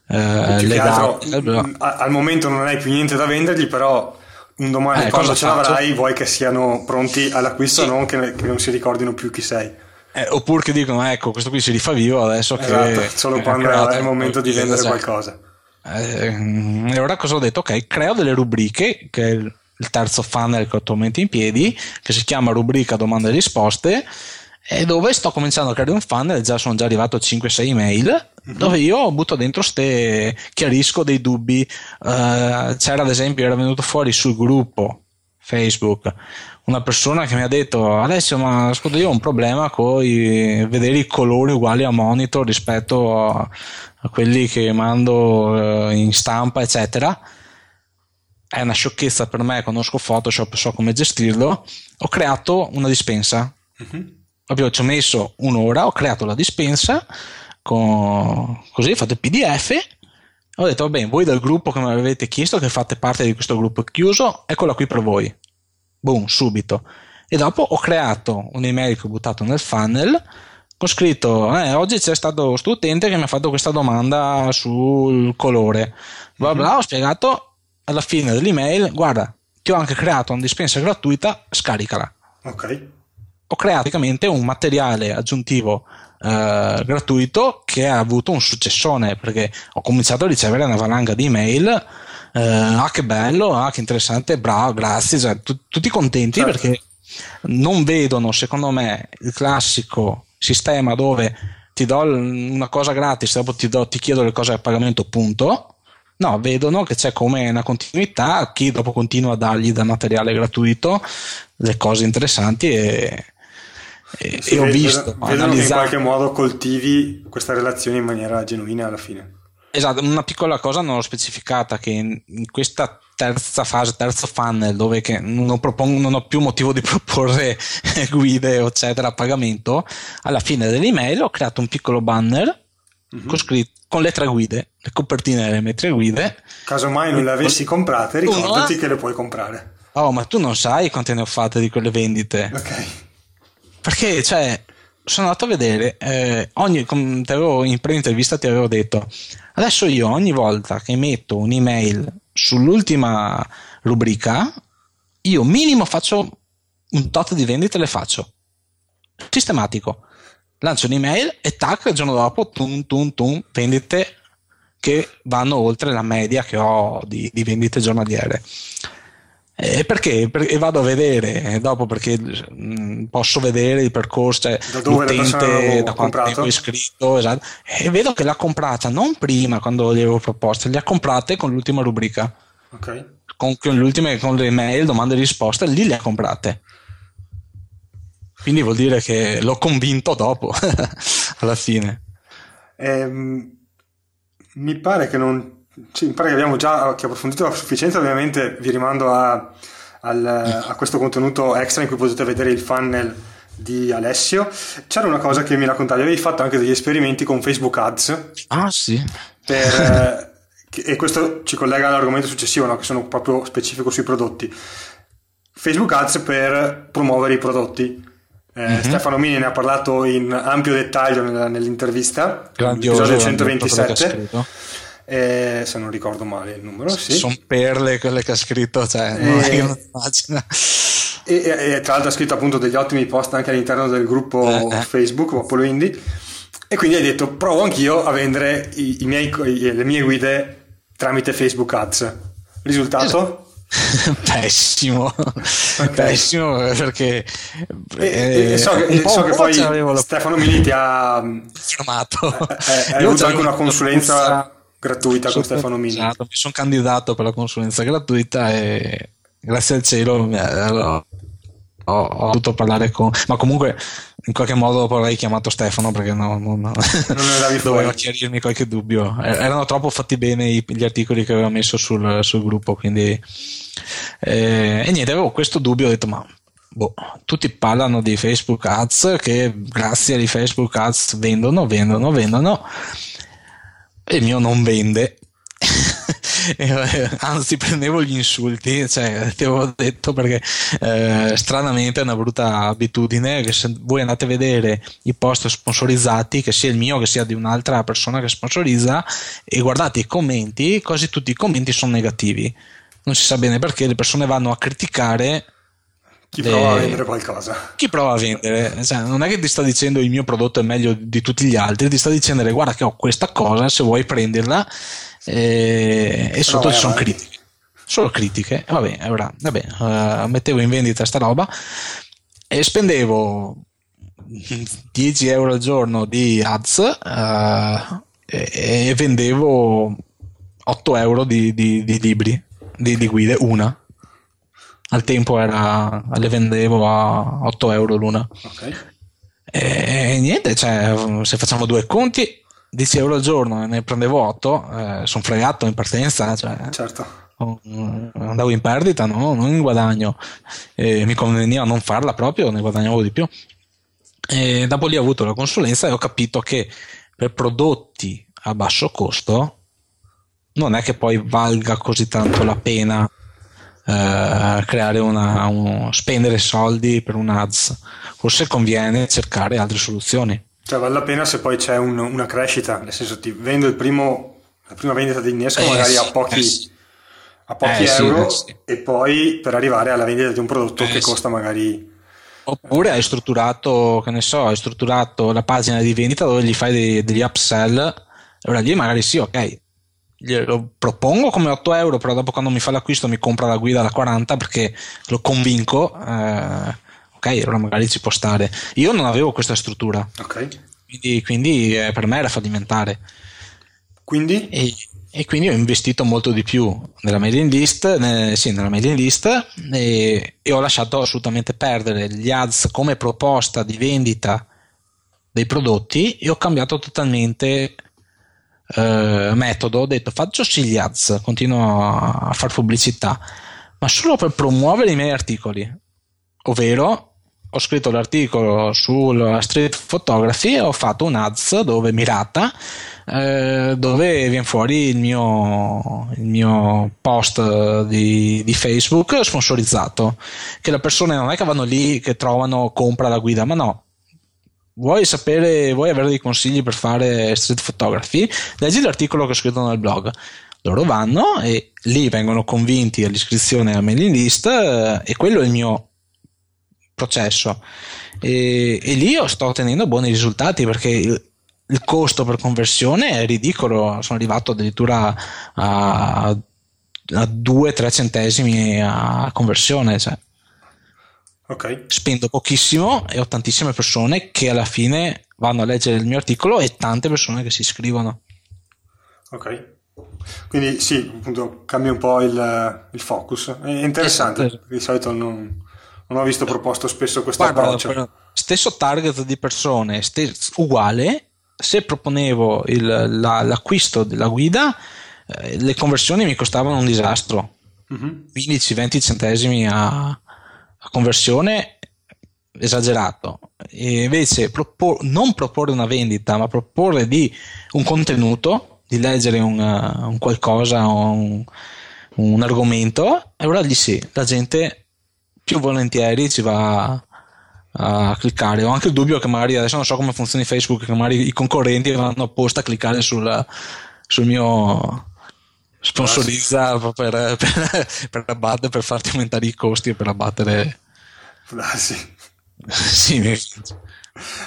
eh, legati. Altro, al momento non hai più niente da vendergli, però un domani eh, quando ce faccio? l'avrai vuoi che siano pronti all'acquisto, sì. non che, che, non si ricordino più chi sei. Eh, oppure che dicono, ecco, questo qui si rifà vivo adesso esatto, che... Solo quando è il momento di vendere esatto. qualcosa. Eh, e ora cosa ho detto? Ok, creo delle rubriche, che è il terzo funnel che ho attualmente in piedi, che si chiama rubrica domande e risposte, e dove sto cominciando a creare un funnel, già sono già arrivato a 5-6 mail, mm-hmm. dove io butto dentro ste, chiarisco dei dubbi. Uh, c'era ad esempio, era venuto fuori sul gruppo Facebook una persona che mi ha detto Alessio ma ascolta io ho un problema con i, vedere i colori uguali a monitor rispetto a, a quelli che mando uh, in stampa eccetera è una sciocchezza per me conosco Photoshop so come gestirlo ho creato una dispensa mm-hmm proprio ci ho messo un'ora, ho creato la dispensa, con, così ho fatto il PDF. Ho detto, va bene, voi del gruppo che mi avete chiesto, che fate parte di questo gruppo chiuso, eccola qui per voi. Boom, subito. E dopo ho creato un'email che ho buttato nel funnel, ho scritto, eh, oggi c'è stato questo utente che mi ha fatto questa domanda sul colore. Bla bla, mm-hmm. ho spiegato alla fine dell'email, guarda, ti ho anche creato una dispensa gratuita, scaricala. Ok ho creato praticamente un materiale aggiuntivo eh, gratuito che ha avuto un successone perché ho cominciato a ricevere una valanga di email eh, ah che bello, ah che interessante, bravo, grazie, cioè, t- tutti contenti certo. perché non vedono secondo me il classico sistema dove ti do una cosa gratis dopo ti, do, ti chiedo le cose a pagamento punto No, vedono che c'è come una continuità, chi dopo continua a dargli da materiale gratuito le cose interessanti e, e, sì, e ho visto vedono che in qualche modo coltivi questa relazione in maniera genuina alla fine. Esatto una piccola cosa non ho specificata che in, questa terza fase terzo funnel dove non, propongo, non, ho più motivo di proporre guide eccetera a pagamento alla fine dell'email ho creato un piccolo banner mm-hmm. con, scritto, con le tre guide le copertine delle mie tre guide. Casomai non le avessi comprate ricordati Uno, che le puoi comprare. Oh ma tu non sai quante ne ho fatte di quelle vendite. Ok perché, cioè, sono andato a vedere, eh, ogni, avevo, in pre-intervista ti avevo detto, adesso io ogni volta che metto un'email sull'ultima rubrica, io minimo faccio un tot di vendite le faccio. Sistematico. Lancio un'email e tac, il giorno dopo, tum, tum, tum, vendite che vanno oltre la media che ho di, di vendite giornaliere. E perché? perché? vado a vedere dopo perché mh, mm, posso vedere il percorso cioè, da dove l'utente da quanto tempo è iscritto esatto, e vedo che l'ha comprata non prima quando gli avevo proposte le ha comprate con l'ultima rubrica. Ok. Con, con, con le mail domande e risposte lì le ha comprate. Quindi vuol dire che l'ho convinto dopo alla fine. Ehm, mi pare che non mi pare che abbiamo già che approfondito a sufficienza, ovviamente vi rimando a, al, a, questo contenuto extra in cui potete vedere il funnel di Alessio. C'era una cosa che mi raccontavi, avevi fatto anche degli esperimenti con Facebook Ads. Ah sì. Per, eh, e questo ci collega all'argomento successivo, no? che sono proprio specifico sui prodotti. Facebook Ads per promuovere i prodotti. Eh, mm-hmm. Stefano Mini ne ha parlato in ampio dettaglio nell'intervista, Grandioso, episodio 127 eh, se non ricordo male il numero. Sì. Sono perle quelle che ha scritto, cioè, non eh, una pagina. E, e, tra l'altro ha scritto appunto degli ottimi post anche all'interno del gruppo eh, eh. Facebook Popolo Indie e quindi hai detto provo anch'io a vendere i, i miei, le mie guide tramite Facebook Ads. Risultato? pessimo, okay. pessimo perché e, eh, so che, so che poi Stefano Mini ti ha chiamato. Eh, hai avuto anche una consulenza gratuita con Stefano Mini. Esatto, mi sono candidato per la consulenza gratuita e grazie al cielo eh, ho, ho, potuto parlare con... Ma comunque in qualche modo dopo avrei chiamato Stefano perché no, no, no. non doveva chiarirmi qualche dubbio. Erano troppo fatti bene gli articoli che avevo messo sul, sul gruppo, quindi... Eh, e niente, avevo questo dubbio, ho detto ma Boh, tutti parlano di Facebook Ads che grazie ai Facebook Ads vendono, vendono, vendono e il mio non vende. Anzi, prendevo gli insulti, cioè, ti avevo detto perché eh, stranamente è una brutta abitudine che se voi andate a vedere i post sponsorizzati, che sia il mio che sia di un'altra persona che sponsorizza, e guardate i commenti, quasi tutti i commenti sono negativi. Non si sa bene perché le persone vanno a criticare chi prova a vendere qualcosa. Chi prova a vendere, cioè, non è che ti sta dicendo il mio prodotto è meglio di tutti gli altri, ti sta dicendo guarda che ho questa cosa, se vuoi prenderla, eh, e sotto ci sono critiche. Solo critiche, vabbè, allora, vabbè uh, mettevo in vendita sta roba e spendevo 10 euro al giorno di ads uh, e, e, vendevo 8 euro di, di, di libri, di, di guide, una al tempo era, le vendevo a 8 euro l'una. Okay. E niente, cioè, se facciamo due conti, 10 euro al giorno e ne prendevo 8, eh, sono fregato in partenza. Cioè, certo. Andavo in perdita, no? non in guadagno. E mi conveniva non farla proprio, ne guadagnavo di più. E dopo lì ho avuto la consulenza e ho capito che per prodotti a basso costo non è che poi valga così tanto la pena eh, creare una, un, spendere soldi per un ads. Forse conviene cercare altre soluzioni. Cioè vale la pena se poi c'è un, una crescita, nel senso ti vendo il primo, la prima vendita di innesco eh, magari sì, a pochi, eh, a pochi eh, euro sì, sì. e poi per arrivare alla vendita di un prodotto che costa magari... Oppure hai strutturato, che ne so, hai strutturato la pagina di vendita dove gli fai dei, degli upsell, allora lì magari sì, ok, glielo propongo come 8 euro, però dopo quando mi fa l'acquisto mi compra la guida da 40 perché lo convinco. Eh, ok, allora magari ci può stare. Io non avevo questa struttura. Ok. Quindi, quindi eh, per me era fallimentare. Quindi? E, e, quindi ho investito molto di più nella mailing list, ne, sì, nella mailing list e, e ho lasciato assolutamente perdere gli ads come proposta di vendita dei prodotti e ho cambiato totalmente eh, metodo ho detto faccio sì gli ads, continuo a, fare pubblicità, ma solo per promuovere i miei articoli, ovvero ho scritto l'articolo sulla street photography e ho fatto un ads dove mirata eh, dove viene fuori il mio, il mio post di, di, Facebook sponsorizzato che le persone non è che vanno lì che trovano compra la guida ma no vuoi sapere, vuoi avere dei consigli per fare street photography, leggi l'articolo che ho scritto nel blog. Loro vanno e lì vengono convinti all'iscrizione alla mailing list eh, e quello è il mio processo. E, e lì sto ottenendo buoni risultati perché il, il, costo per conversione è ridicolo. Sono arrivato addirittura a a 2-3 centesimi a conversione. Cioè. Okay. Spendo pochissimo e ho tantissime persone che alla fine vanno a leggere il mio articolo e tante persone che si iscrivono. Ok. Quindi sì, appunto cambia un po' il, il focus. È interessante, esatto. di solito non, non, ho visto proposto spesso questo Guarda, approccio. Stesso target di persone, stes- uguale, se proponevo il, la, l'acquisto della guida, eh, le conversioni mi costavano un disastro. Mm-hmm. 15-20 centesimi a, a conversione esagerato e invece propor- non proporre una vendita ma proporre di un contenuto di leggere un, uh, un qualcosa un, un argomento e allora lì sì la gente più volentieri ci va a cliccare. Ho anche il dubbio che magari adesso non so come funzioni Facebook, che magari i concorrenti vanno apposta a cliccare sul, sul mio sponsorizza per, per, per, abbattere, per farti aumentare i costi e per abbattere. Ah, sì. sì, mi...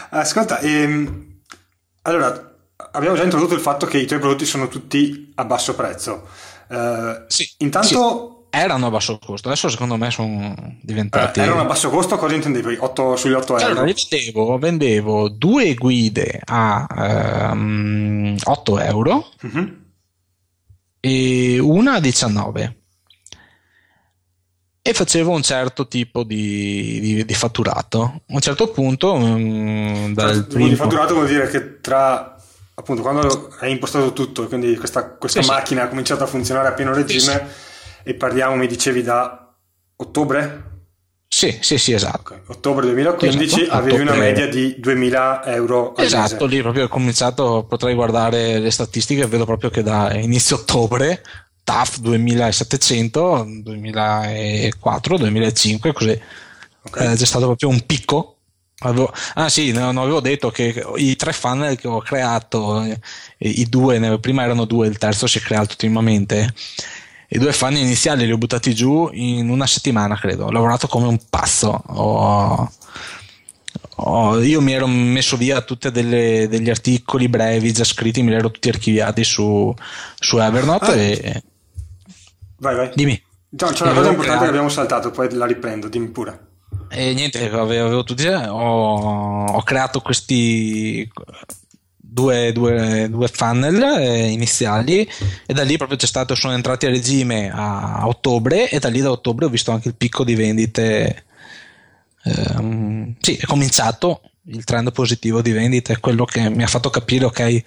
Ascolta, ehm, allora abbiamo già introdotto il fatto che i tuoi prodotti sono tutti a basso prezzo. Uh, sì, intanto sì erano a basso costo, adesso secondo me sono diventati. Eh, erano a basso costo, cosa intendevi? 8, sugli 8 euro? Allora, vendevo, vendevo due guide a um, 8 euro uh-huh. E una a 19 e facevo un certo tipo di, di, di fatturato. A un certo punto, um, dal primo... di fatturato vuol dire che tra appunto quando hai impostato tutto, quindi questa, questa sì, macchina sì. ha cominciato a funzionare a pieno regime. Sì, e parliamo, mi dicevi, da ottobre? Sì, sì, sì, esatto. Okay. Ottobre 2015 esatto. avevi ottobre... una media di 2000 euro al Esatto, mese. lì proprio ho cominciato, potrei guardare le statistiche, vedo proprio che da inizio ottobre, TAF 2700, 2004, 2005, così, okay. eh, c'è stato proprio un picco Avevo, ah sì, non avevo detto che i tre funnel che ho creato, eh, i due, prima erano due, il terzo si è creato ultimamente, i due fan iniziali li ho buttati giù in una settimana, credo. Ho lavorato come un pazzo. Ho, ho, io mi ero messo via tutti degli articoli brevi già scritti, me li ero tutti archiviati su, su Evernote. Ah. E... Vai, vai. Dimmi. No, c'è una cosa importante creato... che abbiamo saltato, poi la riprendo, dimmi pure. E niente, avevo, avevo tutti, ho, ho creato questi due, due, due funnel eh, iniziali e da lì proprio c'è stato, sono entrati a regime a ottobre e da lì da ottobre ho visto anche il picco di vendite. Um, sì, è cominciato il trend positivo di vendite, è quello che mi ha fatto capire, ok,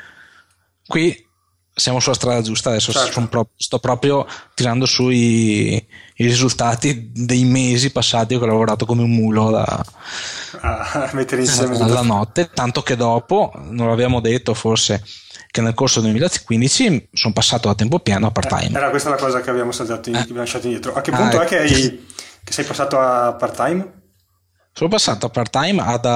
qui siamo sulla strada giusta, adesso certo. pro- sto proprio tirando su i, i, risultati dei mesi passati che ho lavorato come un mulo da, a mettere insieme alla notte, tanto che dopo, non l'abbiamo detto forse, che nel corso del 2015 sono passato da tempo pieno a part time. Eh, era questa la cosa che abbiamo, saltato in, eh. che abbiamo lasciato indietro. A che punto ah, è che, hai, che sei passato a part time? Sono passato a part time ad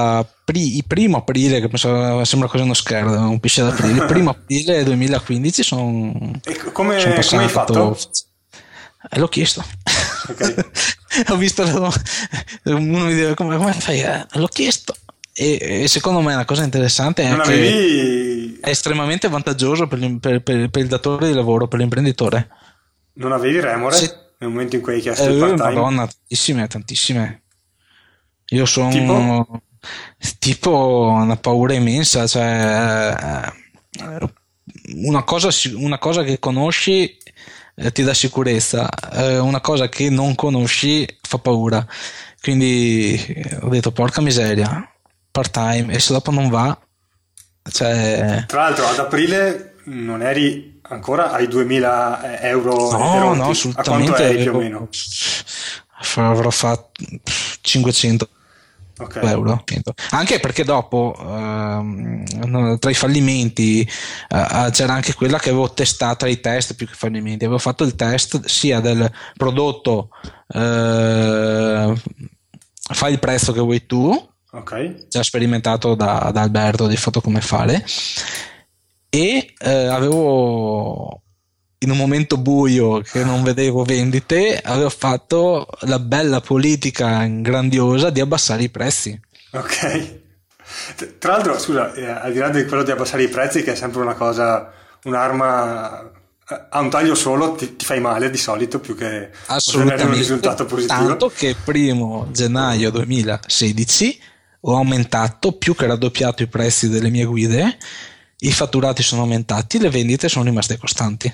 il primo aprile, che penso, sembra quasi uno scherzo, un pisce d'aprile. Il primo aprile 2015 sono. Come, passato, come hai fatto? Eh, l'ho chiesto. Okay. Ho visto uno mi dice come, come fai? Eh, l'ho chiesto. E, e, secondo me è una cosa interessante è, avevi... è estremamente vantaggioso per, per, per, per, il datore di lavoro, per l'imprenditore. Non avevi remore sì. nel momento in cui hai chiesto eh, il part-time? Madonna, tantissime, tantissime. Io sono tipo? Tipo una paura immensa, cioè eh, una cosa, una cosa che conosci eh, ti dà sicurezza, eh, una cosa che non conosci fa paura. Quindi ho detto porca miseria, part time e se dopo non va, cioè... Tra l'altro ad aprile non eri ancora ai 2000 euro no, no, assolutamente. A quanto eri più o meno? Avrò fatto 500 Okay. euro. Anche perché dopo, ehm, tra i fallimenti, eh, c'era anche quella che avevo testato i test più che fallimenti. Avevo fatto il test sia del prodotto, eh, fai il prezzo che vuoi tu, okay. già sperimentato da, da Alberto di Foto Come Fare, e eh, avevo in un momento buio che non vedevo vendite, avevo fatto la bella politica grandiosa di abbassare i prezzi. Ok. Tra l'altro, scusa, eh, al di là di quello di abbassare i prezzi, che è sempre una cosa, un'arma a un taglio solo ti, ti, fai male di solito più che ottenere un risultato positivo. Tanto che primo gennaio 2016 ho aumentato più che raddoppiato i prezzi delle mie guide, i fatturati sono aumentati, le vendite sono rimaste costanti.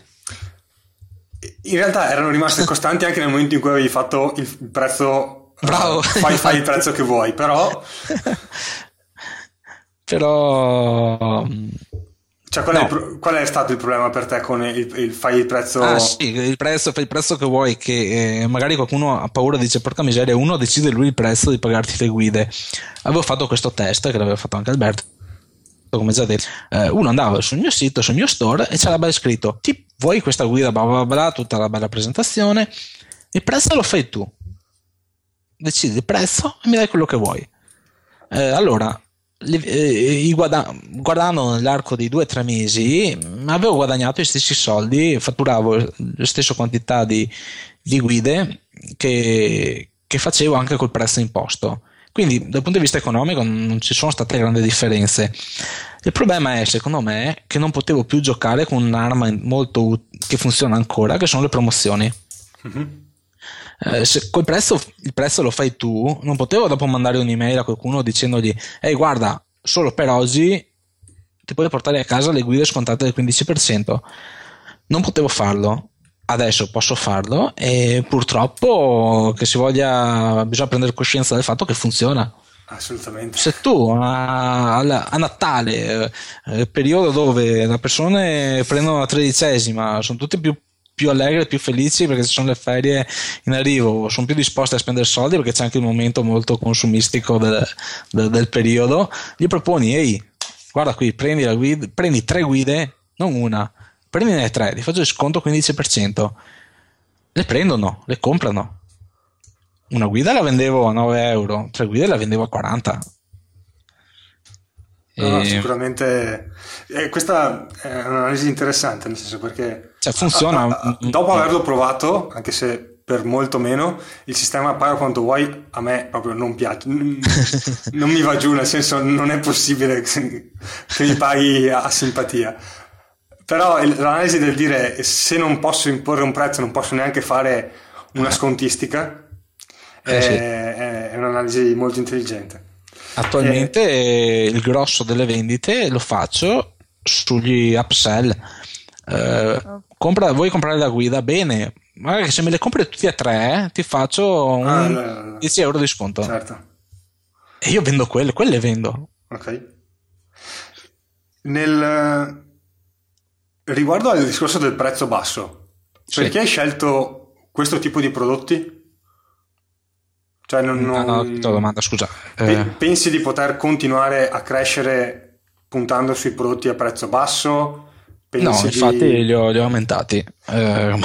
In realtà erano rimaste costanti anche nel momento in cui avevi fatto il prezzo. Bravo! Uh, fai, fai il prezzo che vuoi, però. però cioè, qual, no. è qual, è stato il problema per te con il, il fai il prezzo? Ah, sì, il prezzo, fai il prezzo che vuoi, che eh, magari qualcuno ha paura dice porca miseria, uno decide lui il prezzo di pagarti le guide. Avevo fatto questo test, che l'aveva fatto anche Alberto, come già detto. Eh, uno andava sul mio sito, sul mio store e c'era scritto, ti vuoi questa guida, bla bla bla, tutta la bella presentazione, il prezzo lo fai tu. Decidi il prezzo e mi dai quello che vuoi. Eh, allora, eh, guada- guardando nell'arco di due o tre mesi avevo guadagnato gli stessi soldi, fatturavo la stessa quantità di, di guide che, che, facevo anche col prezzo imposto. Quindi dal punto di vista economico non ci sono state grandi differenze. Il problema è, secondo me, che non potevo più giocare con un'arma molto ut- che funziona ancora, che sono le promozioni. Mm-hmm eh, se quel prezzo, il prezzo lo fai tu, non potevo dopo mandare un'email a qualcuno dicendogli, ehi guarda, solo per oggi ti puoi portare a casa le guide scontate del 15%. Non potevo farlo, adesso posso farlo e purtroppo che si voglia, bisogna prendere coscienza del fatto che funziona. Assolutamente. Se tu a, a Natale, eh, periodo dove le persone prendono la tredicesima, sono tutti più più allegre, più felici perché ci sono le ferie in arrivo, sono più disposti a spendere soldi perché c'è anche il momento molto consumistico del, del, del periodo. Gli proponi, ehi, guarda qui, prendi, la guida, prendi tre guide, non una, prendine tre, ti faccio il sconto 15%. Le prendono, le comprano. Una guida la vendevo a 9 euro, tre guide la vendevo a 40. No, e... sicuramente eh, questa è un'analisi interessante, nel senso perché cioè, funziona. A, a, dopo averlo provato, anche se per molto meno, il sistema paga quanto vuoi, a me proprio non piace, non mi va giù, nel senso non è possibile che, mi paghi a simpatia. Però l'analisi del dire se non posso imporre un prezzo, non posso neanche fare una scontistica, eh, è, sì. è, è un'analisi molto intelligente. Attualmente eh, il grosso delle vendite lo faccio sugli upsell. Eh, compra, vuoi comprare la guida? Bene, magari se me le compri tutti e tre ti faccio un ah, no, no. 10 euro di sconto. Certo. E io vendo quelle, quelle vendo. Ok. Nel riguardo al discorso del prezzo basso, sì. perché hai scelto questo tipo di prodotti? Cioè non, non... No, no, domanda, scusa. Eh... Pensi di poter continuare a crescere puntando sui prodotti a prezzo basso? Pensi no, infatti di... li, ho, li ho aumentati. Eh,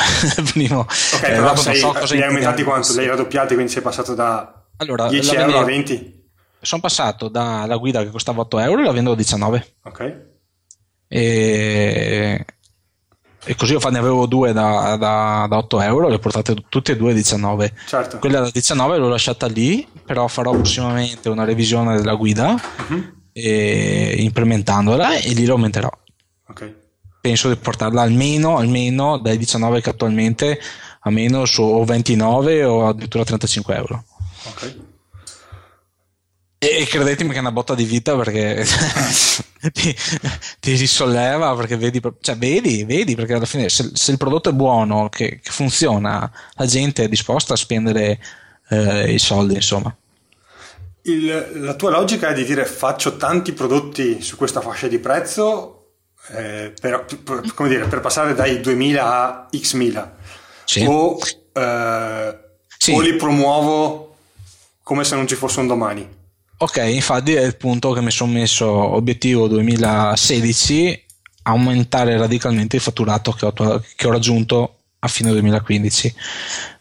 primo, ok, eh, però sei, so li hai aumentati quanto? Li hai raddoppiati, quindi sei passato da allora, 10 euro a 20? Sono passato dalla guida che costava 8 euro e la vendo a 19. Ok. E e così io ne avevo due da, da, da 8 euro, le ho portate tutte e due a 19. Certo. Quella da 19 l'ho lasciata lì, però farò prossimamente una revisione della guida uh-huh. e, implementandola e lì lo aumenterò. Okay. Penso di portarla almeno, almeno dai 19 che attualmente a meno su o 29 o addirittura 35 euro. Ok. E credetemi che è una botta di vita perché ti, ti, risolleva perché vedi, cioè vedi, vedi perché alla fine se, se il prodotto è buono, che, che, funziona, la gente è disposta a spendere eh, i soldi, insomma. Il, la tua logica è di dire faccio tanti prodotti su questa fascia di prezzo eh, per, per, dire, per, passare dai 2000 a x 1000 sì. o, eh, sì. o li promuovo come se non ci fosse un domani. Ok, infatti è il punto che mi sono messo obiettivo 2016 aumentare radicalmente il fatturato che ho, che ho raggiunto a fine 2015.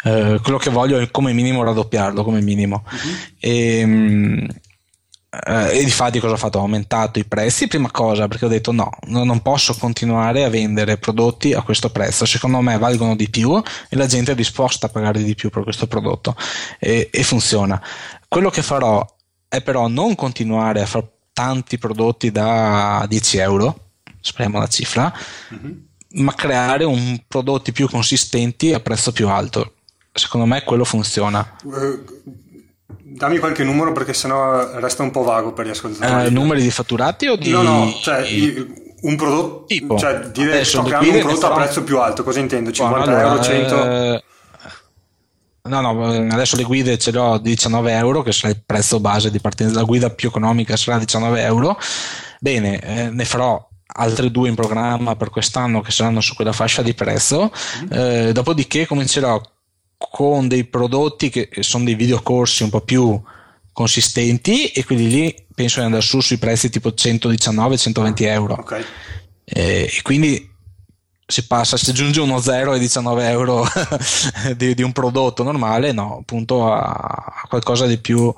Eh, quello che voglio è come minimo raddoppiarlo, come minimo. Uh-huh. E, ehm, eh, e di fatti cosa ho fatto? Ho aumentato i prezzi, prima cosa, perché ho detto no, non posso continuare a vendere prodotti a questo prezzo, secondo me valgono di più e la gente è disposta a pagare di più per questo prodotto e, e funziona. Quello che farò è però non continuare a fare tanti prodotti da 10 euro, speriamo la cifra, mm-hmm. ma creare un prodotti più consistenti a prezzo più alto. Secondo me quello funziona. Uh, dammi qualche numero perché sennò resta un po' vago per gli ascoltatori. Uh, numeri di fatturati o di... No, no, cioè un prodotto, tipo, cioè dire sto creando un prodotto a prezzo più alto, cosa intendo? 50 allora, euro, 100? Eh... No, no, adesso le guide ce le ho a 19 euro, che sarà il prezzo base di partenza. La guida più economica sarà 19 euro. Bene, eh, ne farò altre due in programma per quest'anno che saranno su quella fascia di prezzo. Eh, dopodiché comincerò con dei prodotti che sono dei videocorsi un po' più consistenti e quindi lì penso di andare su sui prezzi tipo 119-120 euro. Okay. Eh, e quindi si passa, si aggiunge uno 0 e 19 euro di, di, un prodotto normale, no, appunto a, a qualcosa di più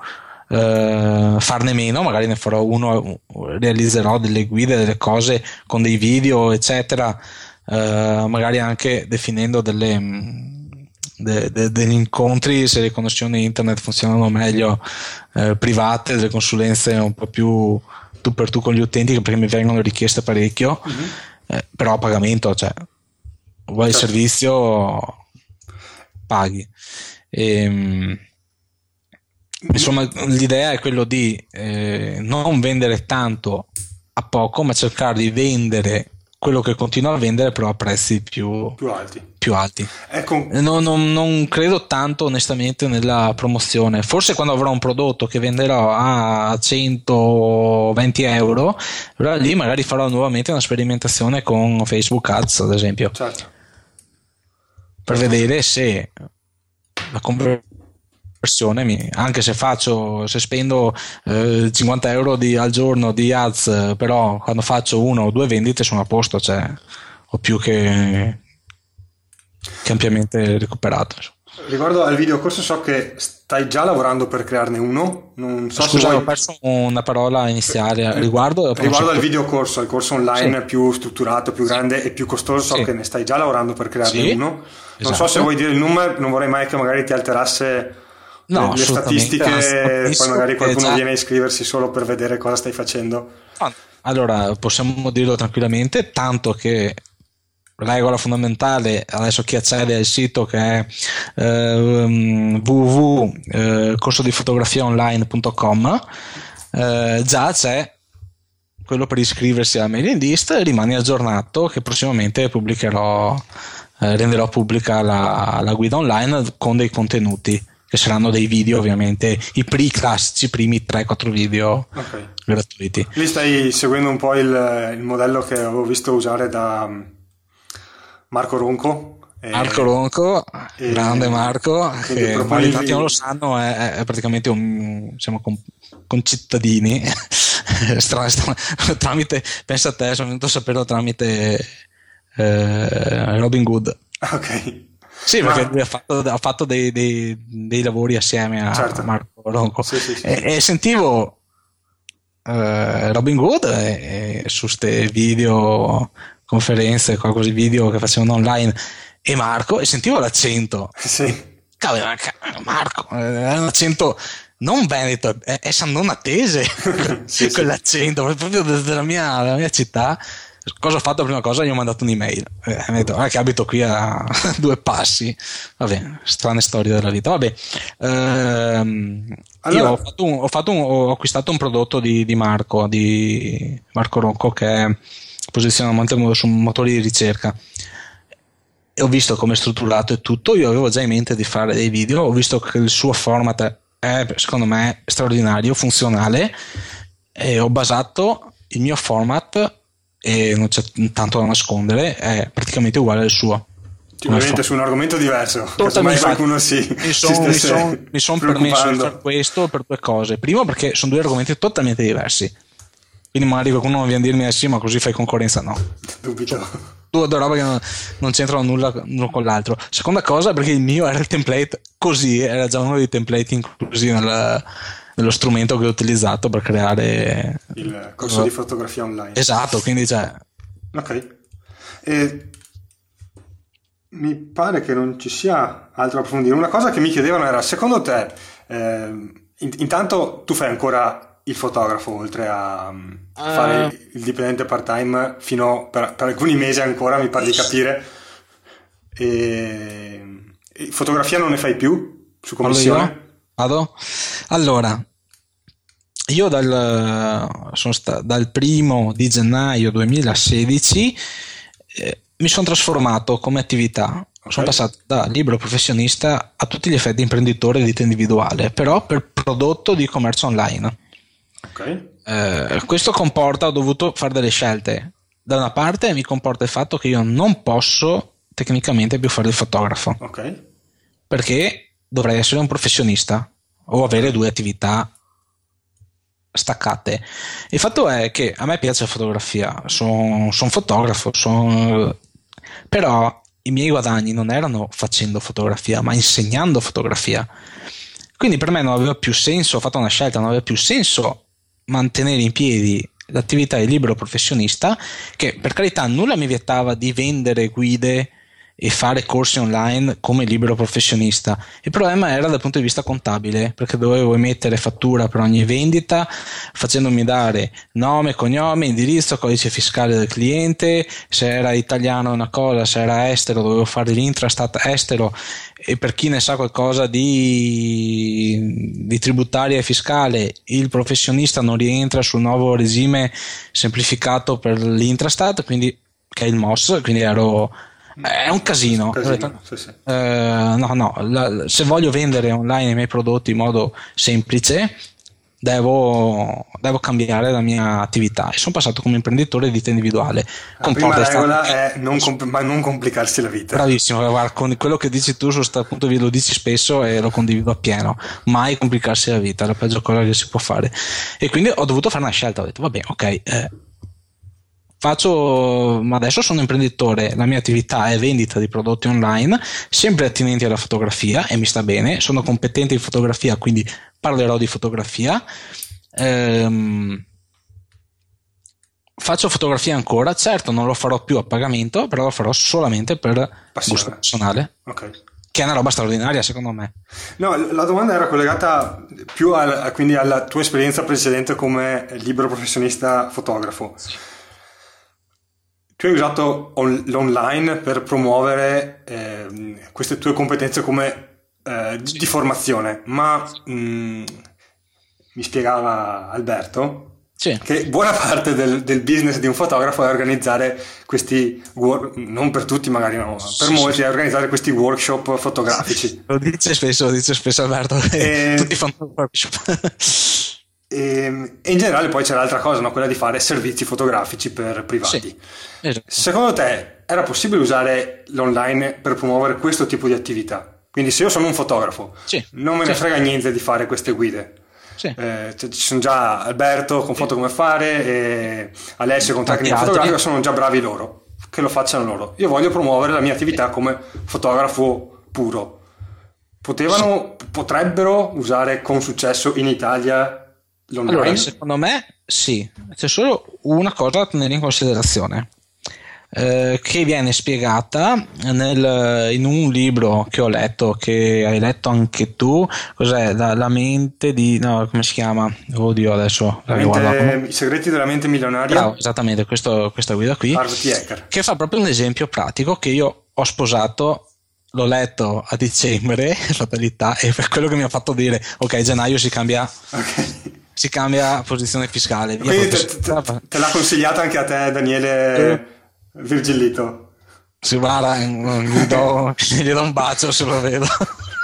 eh, farne meno, magari ne farò uno, realizzerò delle guide, delle cose con dei video, eccetera, eh, magari anche definendo delle de, de, degli incontri, se le connessioni internet funzionano meglio, eh, private, delle consulenze un po' più tu per tu con gli utenti, perché mi vengono richieste parecchio, mm-hmm. Eh, però a pagamento, cioè vuoi il certo. servizio, paghi. E, ehm, insomma, l'idea è quello di eh, non vendere tanto a poco, ma cercare di vendere quello che continua a vendere però a prezzi più, più alti. Più alti. Ecco. Non, non, non, credo tanto onestamente nella promozione. Forse quando avrò un prodotto che venderò a 120 euro, allora lì magari farò nuovamente una sperimentazione con Facebook Ads, ad esempio. Certo. Per vedere se la conversione versione, anche se faccio, se spendo eh, 50 euro di, al giorno di ads, però quando faccio uno o due vendite sono a posto, cioè ho più che, che ampiamente recuperato. Riguardo al video corso so che stai già lavorando per crearne uno. Non so Scusa, vuoi... ho perso una parola iniziale riguardo. Riguardo al video corso, al corso online sì. più strutturato, più grande e più costoso, so sì. che ne stai già lavorando per crearne sì. uno. Non esatto. so se esatto. vuoi dire il numero, non vorrei mai che magari ti alterasse no, le statistiche, poi magari qualcuno già... viene a iscriversi solo per vedere cosa stai facendo. Allora, possiamo dirlo tranquillamente, tanto che regola fondamentale, adesso chi accede al sito che è eh, www.corsodifotografiaonline.com eh, già c'è quello per iscriversi alla mailing list, rimani aggiornato che prossimamente pubblicherò, eh, renderò pubblica la, la guida online con dei contenuti che saranno dei video ovviamente, i pre-classici, primi 3-4 video okay. gratuiti. Lì stai seguendo un po' il, il, modello che avevo visto usare da Marco Ronco. E, Marco Ronco, e, grande Marco, che proponi... infatti non lo sanno, è, è praticamente un, siamo con, concittadini, tramite, pensa a te, sono venuto a saperlo tramite eh, Robin Good. Ok. Sì, perché lui ha fatto, ha fatto dei, dei, dei, lavori assieme a certo. Marco Ronco. Sì, sì, sì. E, e, sentivo uh, Robin Hood e, e su queste video conferenze, qualcosa video che facevano online e Marco e sentivo l'accento. Sì. Cavolo, Marco, è un accento non veneto, è, è sandonatese sì, quell'accento, proprio della mia, della mia città Cosa ho fatto? Prima cosa gli ho mandato un'email. Eh, mi ha detto ah, che abito qui a due passi. Vabbè, strane storie della vita. Vabbè, ehm, allora... io ho, fatto un, ho, fatto un, ho, acquistato un prodotto di, di Marco, di Marco Rocco, che posiziona molto su motori di ricerca. E ho visto come è strutturato e tutto. Io avevo già in mente di fare dei video. Ho visto che il suo format è, secondo me, straordinario, funzionale. E ho basato il mio format e non c'è tanto da nascondere, è praticamente uguale al suo. Ovviamente su un argomento diverso, Totalmente qualcuno si, mi sono son, son permesso di fare questo per due cose. Primo perché sono due argomenti totalmente diversi. Quindi magari qualcuno viene a dirmi eh sì, ma così fai concorrenza. No. Dubito. Due, due robe che non, non c'entrano nulla l'uno con l'altro. Seconda cosa perché il mio era il template così, era già uno dei template inclusi nel, nello strumento che ho utilizzato per creare il corso uh, di fotografia online. Esatto, quindi cioè... Ok. E mi pare che non ci sia altro da approfondire. Una cosa che mi chiedevano era, secondo te, eh, intanto tu fai ancora il fotografo oltre a uh, fare il dipendente part time fino per, per, alcuni mesi ancora mi pare di capire e, e fotografia non ne fai più su commissione? Vado? Allora io dal, sta, dal primo di gennaio 2016 eh, mi sono trasformato come attività Okay. Sono passato da libero professionista a tutti gli effetti imprenditore di ditta individuale, però per prodotto di commercio online. Okay. Eh, questo comporta, ho dovuto fare delle scelte. Da una parte mi comporta il fatto che io non posso tecnicamente più fare il fotografo. Okay. Perché dovrei essere un professionista o avere due attività staccate. Il fatto è che a me piace la fotografia, sono son fotografo, son... però i miei guadagni non erano facendo fotografia, ma insegnando fotografia. Quindi per me non aveva più senso, ho fatto una scelta, non aveva più senso mantenere in piedi l'attività di libero professionista, che per carità nulla mi vietava di vendere guide e fare corsi online come libero professionista. Il problema era dal punto di vista contabile, perché dovevo emettere fattura per ogni vendita, facendomi dare nome, cognome, indirizzo, codice fiscale del cliente, se era italiano una cosa, se era estero dovevo fare l'intrastat estero e per chi ne sa qualcosa di, di tributaria e fiscale, il professionista non rientra sul nuovo regime semplificato per l'intrastat, quindi che è il MOS, quindi ero è un casino. casino sì, sì. Eh, no, no, la, se voglio vendere online i miei prodotti in modo semplice, devo, devo cambiare la mia attività. E sono passato come imprenditore di ditta individuale. La prima regola è non, comp- ma non complicarsi la vita. Bravissimo, guarda, con quello che dici tu su questo punto lo dici spesso e lo condivido appieno. Mai complicarsi la vita, è la peggio cosa che si può fare. E quindi ho dovuto fare una scelta, ho detto, va bene, ok. Eh, faccio, ma adesso sono imprenditore, la mia attività è vendita di prodotti online, sempre attinenti alla fotografia e mi sta bene, sono competente in fotografia, quindi parlerò di fotografia. Ehm, faccio fotografia ancora, certo non lo farò più a pagamento, però lo farò solamente per Passione. gusto personale. Okay. Che è una roba straordinaria secondo me. No, la domanda era collegata più al, quindi alla tua esperienza precedente come libero professionista fotografo. Sì tu hai usato on- l'online per promuovere eh, queste tue competenze come eh, di, di, formazione, ma mh, mm, mi spiegava Alberto sì. che buona parte del, del, business di un fotografo è organizzare questi work, non per tutti magari no, per sì, molti sì. è organizzare questi workshop fotografici. Lo dice spesso, lo dice spesso Alberto, e... tutti fanno workshop. E, ehm, e, in generale poi c'è l'altra cosa, no? quella di fare servizi fotografici per privati. Sì, esatto. Secondo te era possibile usare l'online per promuovere questo tipo di attività? Quindi se io sono un fotografo, sì, non me ne frega niente di fare queste guide. Sì. Eh, ci sono già Alberto con foto come fare e Alessio con tecnica fotografica, sono già bravi loro, che lo facciano loro. Io voglio promuovere la mia attività come fotografo puro. Potevano, potrebbero usare con successo in Italia L'online? Allora, secondo me sì, c'è solo una cosa da tenere in considerazione. Eh, che viene spiegata nel, in un libro che ho letto, che hai letto anche tu, cos'è? La, la mente di... no, come si chiama? Oddio, adesso... Mente, I segreti della mente milionaria. Bravo, esattamente, questo, questa guida qui. Che fa proprio un esempio pratico che io ho sposato l'ho letto a dicembre, fatalità, e per quello che mi ha fatto dire, ok, gennaio si cambia okay si cambia posizione fiscale. Quindi te, te, te, l'ha consigliata anche a te, Daniele eh. Virgillito. Si guarda, gli do, gli do un bacio se lo vedo.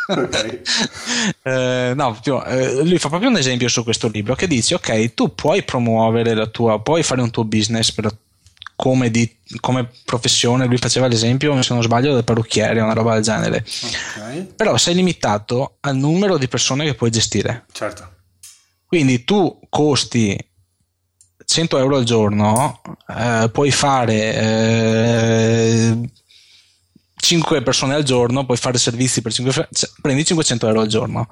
Okay. eh, no, eh, lui fa proprio un esempio su questo libro che dice: Ok, tu puoi promuovere la tua, puoi fare un tuo business per, come, di, come, professione. Lui faceva l'esempio, se non sbaglio, del parrucchiere, una roba del genere. Okay. Però sei limitato al numero di persone che puoi gestire. Certo. Quindi tu costi 100 euro al giorno, eh, puoi fare eh, 5 persone al giorno, puoi fare servizi per 5, cioè, prendi 500 euro al giorno.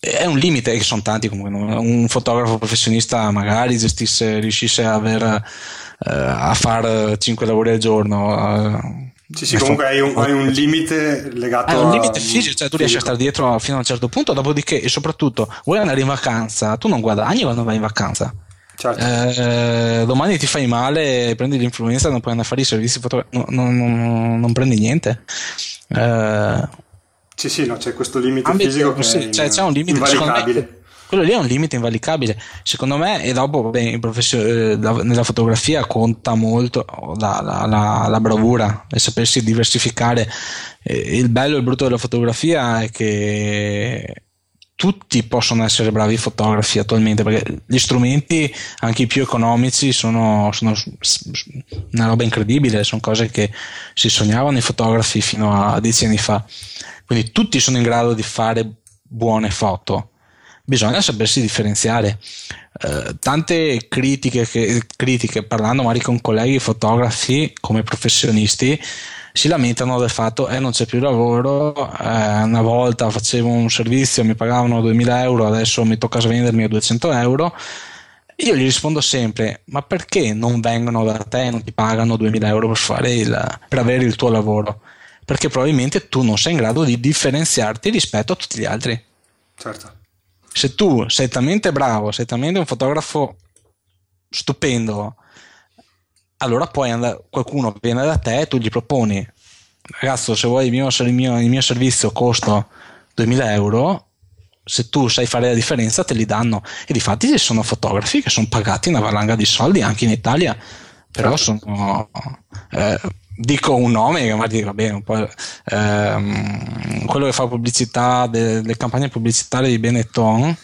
È un limite, che sono tanti comunque. Un fotografo professionista magari gestisse, riuscisse a, aver, eh, a fare 5 lavori al giorno. Sì, sì, comunque hai un, hai un, limite legato a... un limite fisico, cioè tu riesci a stare dietro fino a un certo punto, dopodiché, e soprattutto, vuoi andare in vacanza, tu non guadagni quando vai in vacanza. Certo. Eh, domani ti fai male, prendi l'influenza, non puoi andare a fare i servizi fotografici, no, no, no, non prendi niente. Eh, sì, sì, no, c'è questo limite fisico che sì, cioè, c'è un limite invalicabile quello lì è un limite invalicabile. Secondo me e dopo beh, eh, nella fotografia conta molto la, la, la, la bravura e sapersi diversificare. Eh, il bello e il brutto della fotografia è che tutti possono essere bravi fotografi attualmente perché gli strumenti anche i più economici sono, sono una roba incredibile. Sono cose che si sognavano i fotografi fino a dieci anni fa. Quindi tutti sono in grado di fare buone foto bisogna sapersi differenziare. Eh, tante critiche, che, critiche, parlando magari con colleghi fotografi come professionisti, si lamentano del fatto che eh, non c'è più lavoro, eh, una volta facevo un servizio, mi pagavano 2000 euro, adesso mi tocca vendermi a 200 euro. Io gli rispondo sempre: ma perché non vengono da te e non ti pagano 2000 euro per, il, per avere il tuo lavoro? Perché probabilmente tu non sei in grado di differenziarti rispetto a tutti gli altri. Certo se tu sei talmente bravo, sei talmente un fotografo stupendo, allora poi andare, qualcuno viene da te e tu gli proponi, ragazzo, se vuoi il mio, il mio, il mio servizio costa 2000 euro, se tu sai fare la differenza te li danno. E di fatti ci sono fotografi che sono pagati una valanga di soldi anche in Italia, però certo. sono... Eh, dico un nome che magari va bene ehm, quello che fa pubblicità delle campagne pubblicitarie di Benetton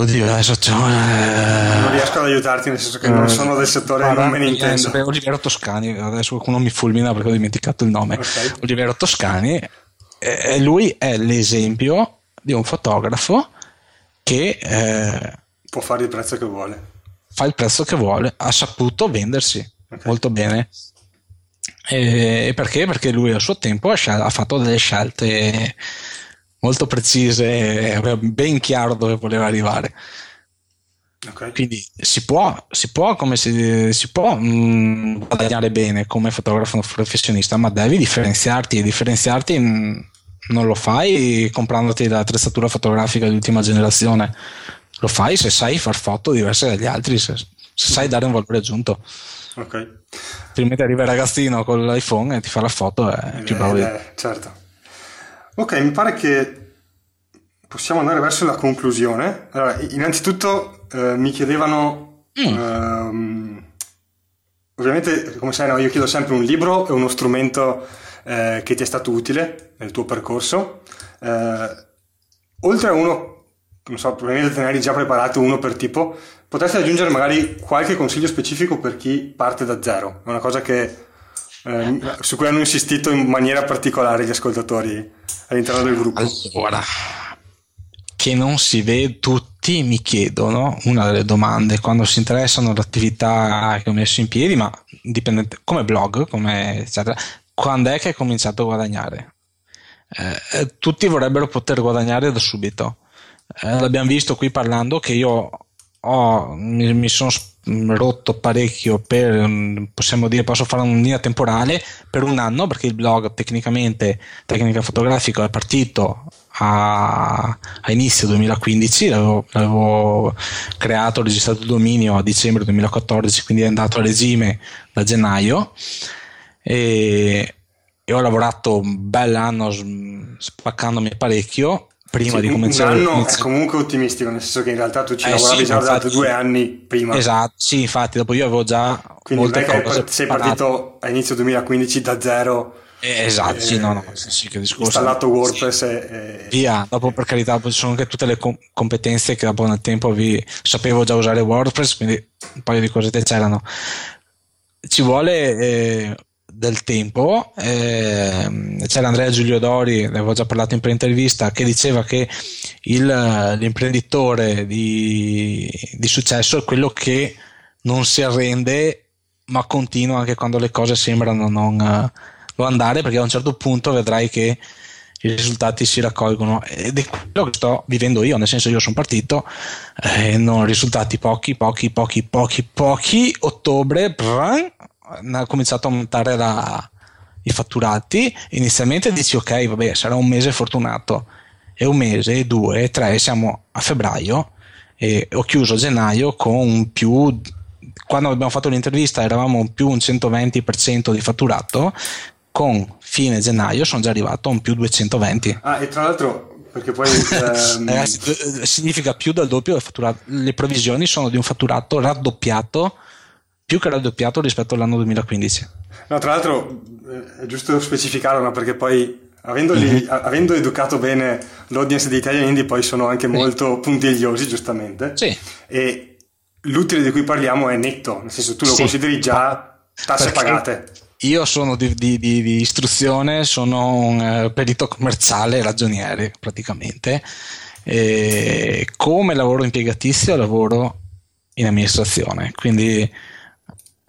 Oddio, adesso c'ho, eh... non riesco ad aiutarti nel senso che non sono del settore e non me ne intendo. Eh, Olivero Toscani, adesso qualcuno mi fulmina perché ho dimenticato il nome. Okay. Olivero Toscani, eh, lui è l'esempio di un fotografo che eh, può fare il prezzo che vuole. Fa il prezzo che vuole, ha saputo vendersi okay. molto bene. E perché? Perché lui al suo tempo ha fatto delle scelte molto precise, aveva ben chiaro dove voleva arrivare. Okay. Quindi si può, si può, come si, si può mh, mm, guadagnare bene come fotografo professionista, ma devi differenziarti e differenziarti mh, non lo fai comprandoti l'attrezzatura fotografica di ultima generazione, lo fai se sai far foto diverse dagli altri, se, se sai dare un valore aggiunto. Ok. Altrimenti arriva il ragazzino con l'iPhone e ti fa la foto, è più bravo. Eh, certo. Ok, mi pare che possiamo andare verso la conclusione. Allora, innanzitutto eh, mi chiedevano... Mm. Ehm, ovviamente, come sai, no, io chiedo sempre un libro e uno strumento eh, che ti è stato utile nel tuo percorso. Eh, oltre a uno non so, probabilmente te ne eri già preparato uno per tipo, potresti aggiungere magari qualche consiglio specifico per chi parte da zero? È una cosa che, eh, su cui hanno insistito in maniera particolare gli ascoltatori all'interno del gruppo. Allora, che non si vede, tutti mi chiedono una delle domande quando si interessano all'attività che ho messo in piedi, ma come blog, come eccetera, quando è che hai cominciato a guadagnare? Eh, tutti vorrebbero poter guadagnare da subito eh, l'abbiamo visto qui parlando che io ho, mi, mi sono rotto parecchio per, mm, possiamo dire, posso fare una linea temporale per un anno perché il blog tecnicamente, tecnica fotografica è partito a, a inizio 2015, l'avevo, l'avevo, creato, registrato il dominio a dicembre 2014, quindi è andato a regime da gennaio. E, e ho lavorato un bel anno spaccandomi parecchio prima sì, di cominciare. Un anno è comunque ottimistico, nel senso che in realtà tu ci eh, lavoravi sì, già da due anni prima. Esatto, sì, infatti, dopo io avevo già. Quindi molte non è che sei partito a inizio 2015 da zero. Eh, esatto, eh, sì, no, no, sì, che discorso. Installato WordPress e, Via, dopo per carità, ci sono anche tutte le com- competenze che dopo nel tempo vi sapevo già usare WordPress, quindi un paio di cosette c'erano. Ci vuole eh, del tempo. Eh, c'era Andrea Giulio Dori, ne avevo già parlato in pre-intervista, che diceva che il, l'imprenditore di, di, successo è quello che non si arrende ma continua anche quando le cose sembrano non, non andare perché a un certo punto vedrai che i risultati si raccolgono ed è quello che sto vivendo io, nel senso io sono partito e eh, non risultati pochi, pochi, pochi, pochi, pochi, ottobre, brrr, ha cominciato a montare la, i fatturati, inizialmente dici ok, vabbè, sarà un mese fortunato, e un mese, due, tre, siamo a febbraio, e ho chiuso gennaio con un più, quando abbiamo fatto l'intervista eravamo più un 120% di fatturato, con fine gennaio sono già arrivato a un più 220. Ah, e tra l'altro perché poi ehm... eh, significa più del doppio le previsioni sono di un fatturato raddoppiato più che raddoppiato rispetto all'anno 2015 no tra l'altro eh, è giusto specificarlo no? perché poi avendoli, mm-hmm. avendo educato bene l'audience di Italian Indie poi sono anche sì. molto puntigliosi giustamente sì. e l'utile di cui parliamo è netto nel senso tu lo sì. consideri già tasse perché... pagate io sono di, di, di, di istruzione, sono un uh, perito commerciale ragioniere praticamente. E come lavoro impiegatizio lavoro in amministrazione, quindi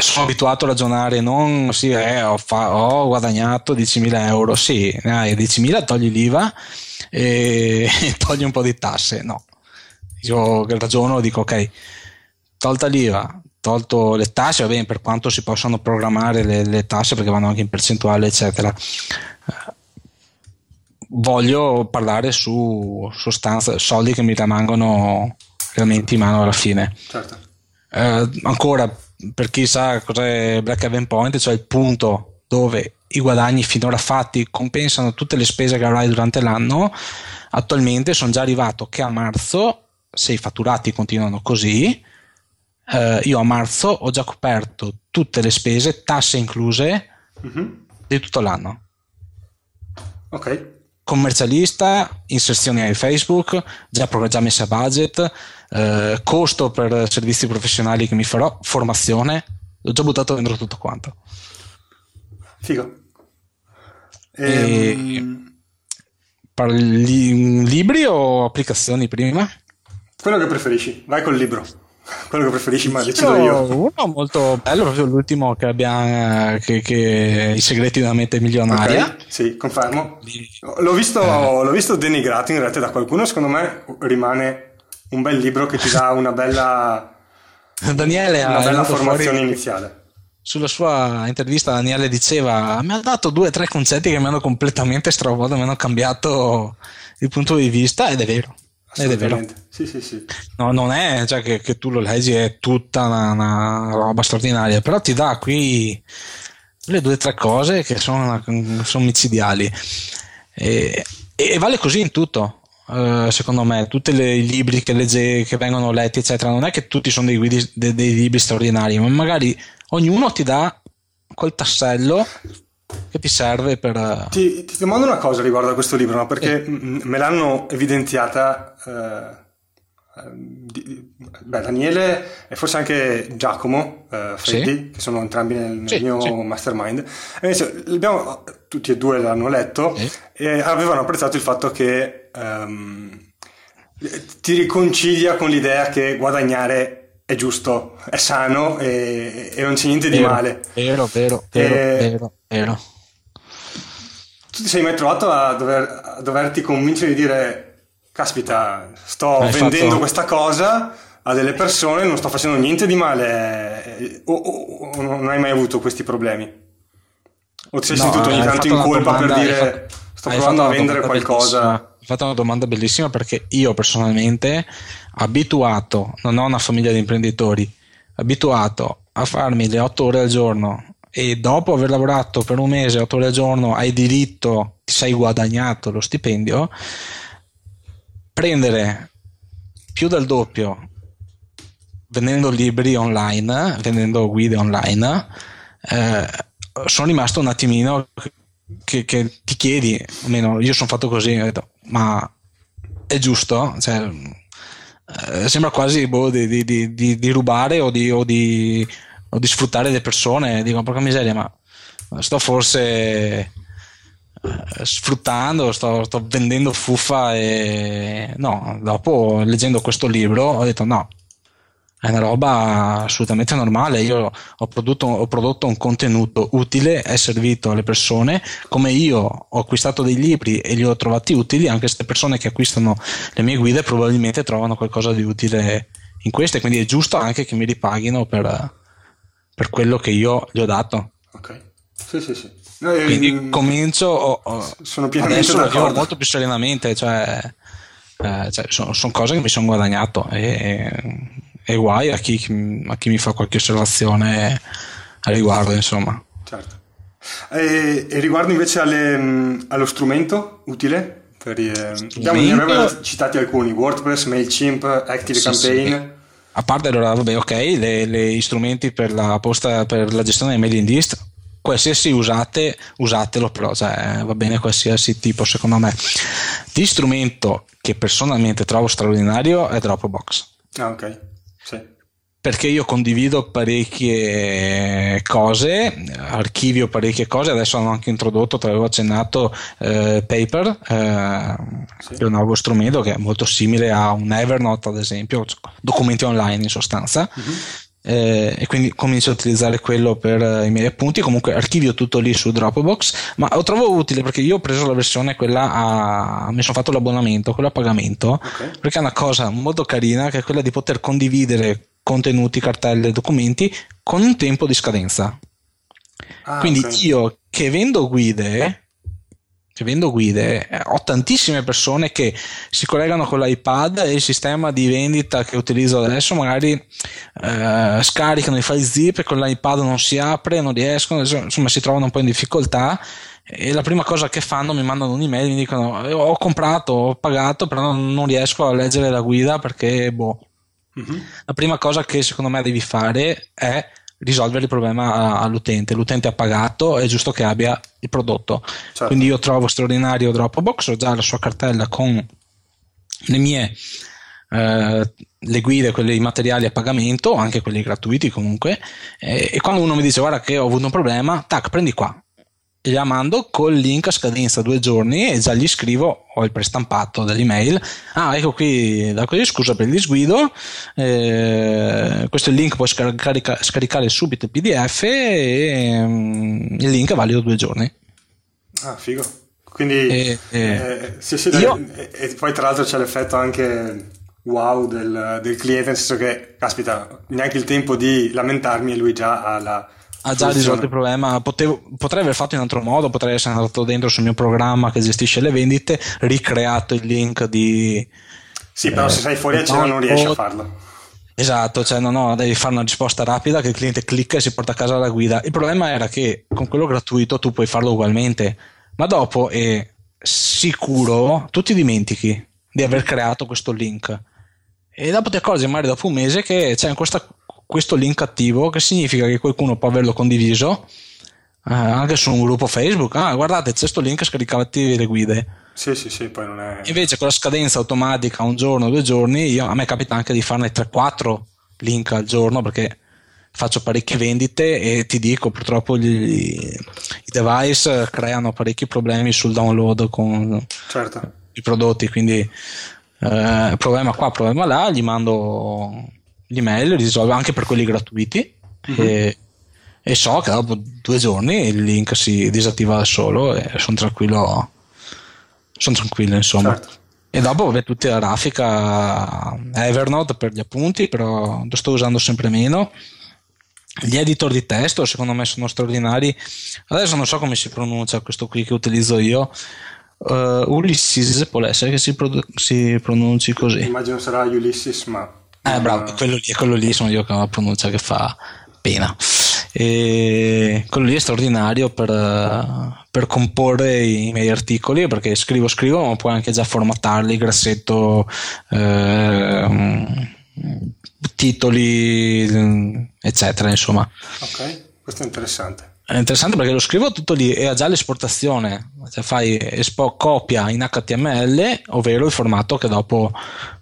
sono abituato a ragionare non sì, eh, ho, fa, ho, guadagnato 10.000 euro, sì, hai 10.000, togli l'IVA e, e togli un po' di tasse, no. Io ragiono e dico ok, tolta l'IVA, tolto le tasse, va bene, per quanto si possano programmare le, le tasse perché vanno anche in percentuale, eccetera. Voglio parlare su sostanze, soldi che mi rimangono realmente in mano alla fine. Certo. Eh, ancora, per chi sa cos'è Black Haven Point, cioè il punto dove i guadagni finora fatti compensano tutte le spese che avrai durante l'anno, attualmente sono già arrivato che a marzo, se i fatturati continuano così, eh, io a marzo ho già coperto tutte le spese, tasse incluse, uh-huh. di tutto l'anno. Ok. Commercialista, inserzioni ai Facebook, già, già messa a budget, eh, costo per servizi professionali che mi farò, formazione, ho già buttato dentro tutto quanto. Figo. Ehm... Parli libri o applicazioni prima? Quello che preferisci, vai col libro quello che preferisci, ma decido io. Uno molto bello, proprio l'ultimo che abbiamo, che, che I segreti di una mente milionaria. Okay, sì, confermo. L'ho visto, eh. l'ho visto denigrato in realtà da qualcuno, secondo me rimane un bel libro che ti dà una bella, Daniele una bella formazione iniziale. Sulla sua intervista Daniele diceva mi ha dato due o tre concetti che mi hanno completamente stravolto, mi hanno cambiato il punto di vista ed è vero. Ed è vero. Sì, sì, sì. No, non è cioè, che, che, tu lo leggi è tutta una, una, roba straordinaria, però ti dà qui le due o tre cose che sono, sono micidiali. E, e, vale così in tutto. Uh, secondo me, tutti i libri che, legge, che vengono letti, eccetera, non è che tutti sono dei, guidi, dei, dei libri straordinari, ma magari ognuno ti dà quel tassello che ti serve per... Eh, ti, ti domando una cosa riguardo a questo libro, no? perché eh. me l'hanno evidenziata... Eh, di, beh, Daniele e forse anche Giacomo eh, Freddi, sì. che sono entrambi nel, nel sì, mio sì. mastermind. E invece, abbiamo, tutti e due l'hanno letto e avevano apprezzato il fatto che um, ti riconcilia con l'idea che guadagnare è giusto, è sano e, e non c'è niente vero, di male. Vero, vero, vero, e... vero, vero. Tu ti sei mai trovato a, dover, a doverti convincere di dire, caspita, sto hai vendendo fatto... questa cosa a delle persone, non sto facendo niente di male, o, o, o non hai mai avuto questi problemi? O ti sei no, sentito ogni tanto in colpa domanda, per dire, fatto, sto provando a vendere qualcosa? Fatto una domanda bellissima perché io personalmente abituato, non ho una famiglia di imprenditori, abituato a farmi le 8 ore al giorno e dopo aver lavorato per un mese 8 ore al giorno hai diritto, ti sei guadagnato lo stipendio, prendere più del doppio vendendo libri online, vendendo guide online, eh, sono rimasto un attimino che, che, ti chiedi, almeno io sono fatto così, ho detto, ma è giusto? Cioè, eh, sembra quasi boh, di, di, di, di, rubare o di, o, o di, sfruttare le persone. Dico, porca miseria, ma sto forse eh, sfruttando, sto, sto, vendendo fuffa e no, dopo leggendo questo libro ho detto no, è una roba assolutamente normale. Io ho prodotto, ho prodotto, un contenuto utile, è servito alle persone, come io ho acquistato dei libri e li ho trovati utili, anche queste persone che acquistano le mie guide probabilmente trovano qualcosa di utile in queste, quindi è giusto anche che mi ripaghino per, per quello che io gli ho dato. Ok, sì, sì, sì. No, Quindi comincio, oh, oh, sono pienamente adesso molto più serenamente, cioè, eh, cioè sono, sono, cose che mi sono guadagnato e, e guai a chi, a chi, mi fa qualche osservazione a riguardo, insomma. Certo. E, e riguardo invece alle, allo strumento utile? Per, eh, strumento... ne avevamo citati alcuni, WordPress, MailChimp, Active sì. Sì. A parte allora, vabbè, ok, le, le strumenti per la, posta, per la gestione dei mailing list, qualsiasi usate, usatelo, però cioè, va bene qualsiasi tipo, secondo me. Di strumento che personalmente trovo straordinario è Dropbox. Ah, ok. Perché io condivido parecchie cose, archivio parecchie cose, adesso hanno anche introdotto, te l'avevo accennato, eh, Paper, eh, sì. è un nuovo strumento che è molto simile a un Evernote ad esempio, documenti online in sostanza. Uh-huh. Eh, e quindi comincio a utilizzare quello per eh, i miei appunti comunque archivio tutto lì su Dropbox ma lo trovo utile perché io ho preso la versione quella a mi sono fatto l'abbonamento quella a pagamento okay. perché è una cosa molto carina che è quella di poter condividere contenuti, cartelle, documenti con un tempo di scadenza. Ah, Quindi okay. io che vendo guide, che vendo guide, ho tantissime persone che si collegano con l'iPad e il sistema di vendita che utilizzo adesso magari eh, scaricano i file zip e con l'iPad non si apre, non riescono, insomma si trovano un po' in difficoltà e la prima cosa che fanno mi mandano un'email mi dicono eh, ho comprato, ho pagato però non riesco a leggere la guida perché boh Mm-hmm. La prima cosa che secondo me devi fare è risolvere il problema all'utente. L'utente ha pagato, è giusto che abbia il prodotto. Certo. Quindi io trovo straordinario Dropbox, ho già la sua cartella con le mie eh, le guide, quelli materiali a pagamento, anche quelli gratuiti comunque. E, e quando uno mi dice guarda che ho avuto un problema, tac, prendi qua gliela mando col link a scadenza due giorni e già gli scrivo ho il prestampato dell'email. Ah ecco qui da così scusa per il disguido. Eh, questo è il link puoi scarica, scaricare subito il pdf e um, il link è valido due giorni. Ah figo. Quindi e, eh, sì, sì, io, e, e, poi tra l'altro c'è l'effetto anche wow del, del cliente nel senso che caspita neanche il tempo di lamentarmi e lui già ha la ha già risolto il problema. Potevo, potrei aver fatto in altro modo, potrei essere andato dentro sul mio programma che gestisce le vendite, ricreato il link di. Sì, eh, però se sei fuori a cena non riesci a farlo. Esatto, cioè no, no, devi fare una risposta rapida che il cliente clicca e si porta a casa la guida. Il problema era che con quello gratuito tu puoi farlo ugualmente, ma dopo è sicuro, tu ti dimentichi di aver creato questo link. E dopo ti accorgi magari dopo un mese che c'è questa questo link attivo che significa che qualcuno può averlo condiviso eh, anche su un gruppo Facebook. Ah, guardate, c'è questo link, scaricate le guide. Sì, sì, sì, poi non è... Invece con la scadenza automatica un giorno, due giorni, io, a me capita anche di farne 3-4 link al giorno perché faccio parecchie vendite e ti dico purtroppo gli, i device creano parecchi problemi sul download con certo. i prodotti quindi eh, problema qua problema là gli mando l'email, risolve anche per quelli gratuiti mm-hmm. e, e, so che dopo due giorni il link si disattiva da solo e sono tranquillo, sono tranquillo insomma. Certo. E dopo vabbè tutti la grafica Evernote per gli appunti, però lo sto usando sempre meno. Gli editor di testo secondo me sono straordinari. Adesso non so come si pronuncia questo qui che utilizzo io. Uh, Ulysses può essere che si, produ- si pronunci così. Immagino sarà Ulysses, ma eh, bravo, quello lì, quello lì sono io che ho la pronuncia che fa pena. E quello lì è straordinario per, per, comporre i miei articoli perché scrivo scrivo ma puoi anche già formattarli grassetto eh, titoli eccetera insomma. Ok questo è interessante. È interessante perché lo scrivo tutto lì e ha già l'esportazione. Cioè fai espo, copia in HTML ovvero il formato che dopo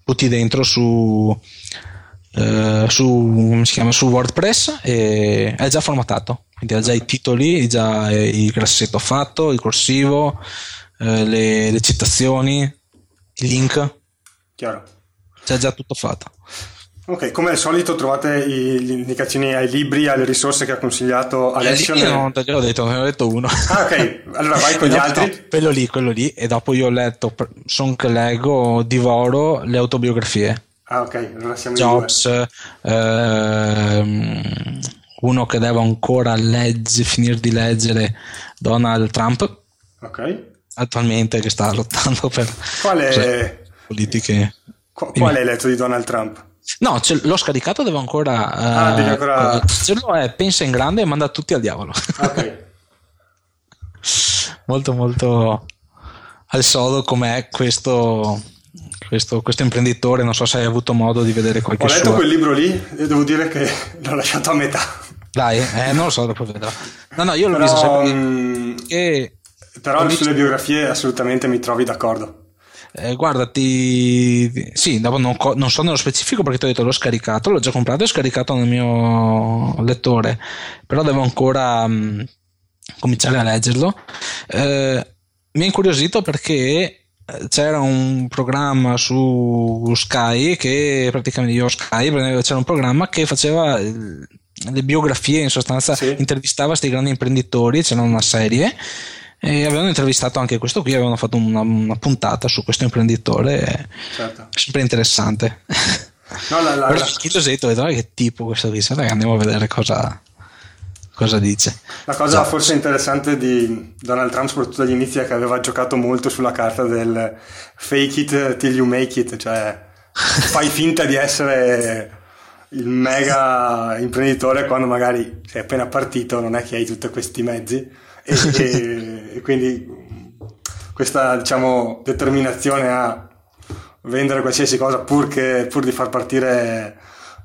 butti dentro su eh, su, chiama, su, WordPress e è già formattato quindi ha già i titoli già il grassetto fatto il corsivo eh, le, le, citazioni i link. Chiaro. C'è già tutto fatto Ok, come al solito trovate i, le indicazioni ai libri, alle risorse che ha consigliato Alessio. Nel... No, te l'ho detto, ne ho detto uno. Ah, ok, allora vai con gli no, altri. No, quello lì, quello lì, e dopo io ho letto, son che leggo, divoro le autobiografie. Ah, ok, allora siamo Jobs, ehm, uno che deve ancora legge, finire di leggere Donald Trump. Ok. Attualmente che sta lottando per Quale... cioè, politiche. Qu- qual hai letto di Donald Trump? No, l'ho scaricato, devo ancora. Ah, devi ancora. Uh, è, pensa in grande e manda tutti al diavolo. Ok. molto, molto al sodo com'è questo, questo, questo, imprenditore. Non so se hai avuto modo di vedere qualche Ho letto sua... quel libro lì e devo dire che l'ho lasciato a metà. Dai, eh, non lo so, dopo vedrò. No, no, io l'ho Però, visto sempre. mm, E Però sulle biografie assolutamente mi trovi d'accordo. Eh, guarda, ti... sì, dopo non, co- non so nello specifico perché ti ho detto l'ho scaricato, l'ho già comprato e scaricato nel mio lettore, però devo ancora mh, cominciare a leggerlo. Eh, mi ha incuriosito perché eh, c'era un programma su Sky che praticamente io Sky c'era un programma che faceva eh, le biografie in sostanza Sì. intervistava questi grandi imprenditori c'era una serie e avevano intervistato anche questo qui avevano fatto una, una puntata su questo imprenditore Certo. sempre interessante No, la, la- però la- ho detto "Guarda che tipo questo qui sai, andiamo a vedere cosa, cosa dice La cosa Esatto. forse interessante di Donald Trump, soprattutto agli inizi, è che aveva giocato molto sulla carta del fake it till you make it, cioè fai finta di essere il mega imprenditore quando magari sei appena partito, non è che hai tutti questi mezzi e, e- e quindi questa diciamo determinazione a vendere qualsiasi cosa pur, che- pur di far partire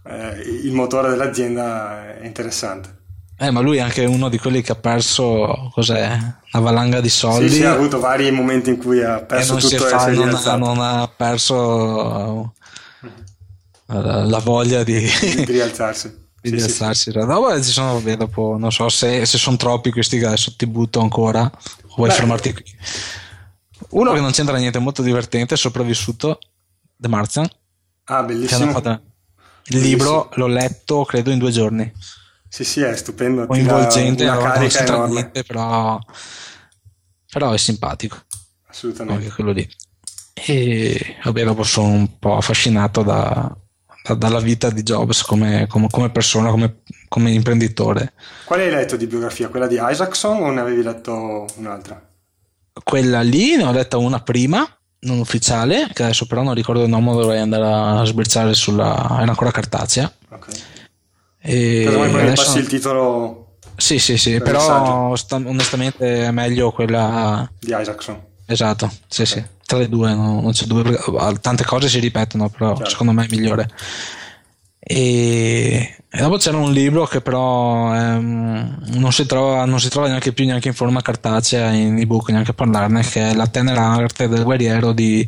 eh, il motore dell'azienda è interessante. Eh, ma lui è anche uno di quelli che ha perso cos'è? Una valanga di soldi Sì, sì, ha avuto vari momenti in cui ha e perso si tutto e fa- si è non, ha, non ha perso uh, la voglia di, di rialzarsi. Di Sì, sì, rialzarsi. No, beh, ci sono, non so se, se sono troppi questi che adesso ti butto ancora o vuoi Beh. fermarti qui. Uno che non c'entra niente, molto divertente, è sopravvissuto, The Martian, Ah, bellissimo. fatto il libro, l'ho letto credo in due giorni. Sì, sì, è stupendo. coinvolgente, una non c'entra niente, però, però è simpatico Assolutamente. anche quello lì. E vabbè, dopo sono un po' affascinato da- dalla vita di Jobs come, come- come persona, come, come imprenditore. Quale hai letto di biografia? Quella di Isaacson o ne avevi letto un'altra? Quella lì ne ho letta una prima, non ufficiale, che adesso però non ricordo il nome, dovrei andare a sbirciare sulla... era ancora cartacea. Ok. E Cosa vuoi adesso- passi il titolo Sì, sì, sì, del però sta- onestamente è meglio quella di Isaacson? Esatto, sì, sì, tra le due no- non c'è due, perché, eh, tante cose si ripetono, però Certo. secondo me è migliore. E, e dopo c'era un libro che però ehm, non, si trova, non si trova neanche più neanche in forma cartacea, in ebook, neanche a parlarne, che è La tenera arte del guerriero di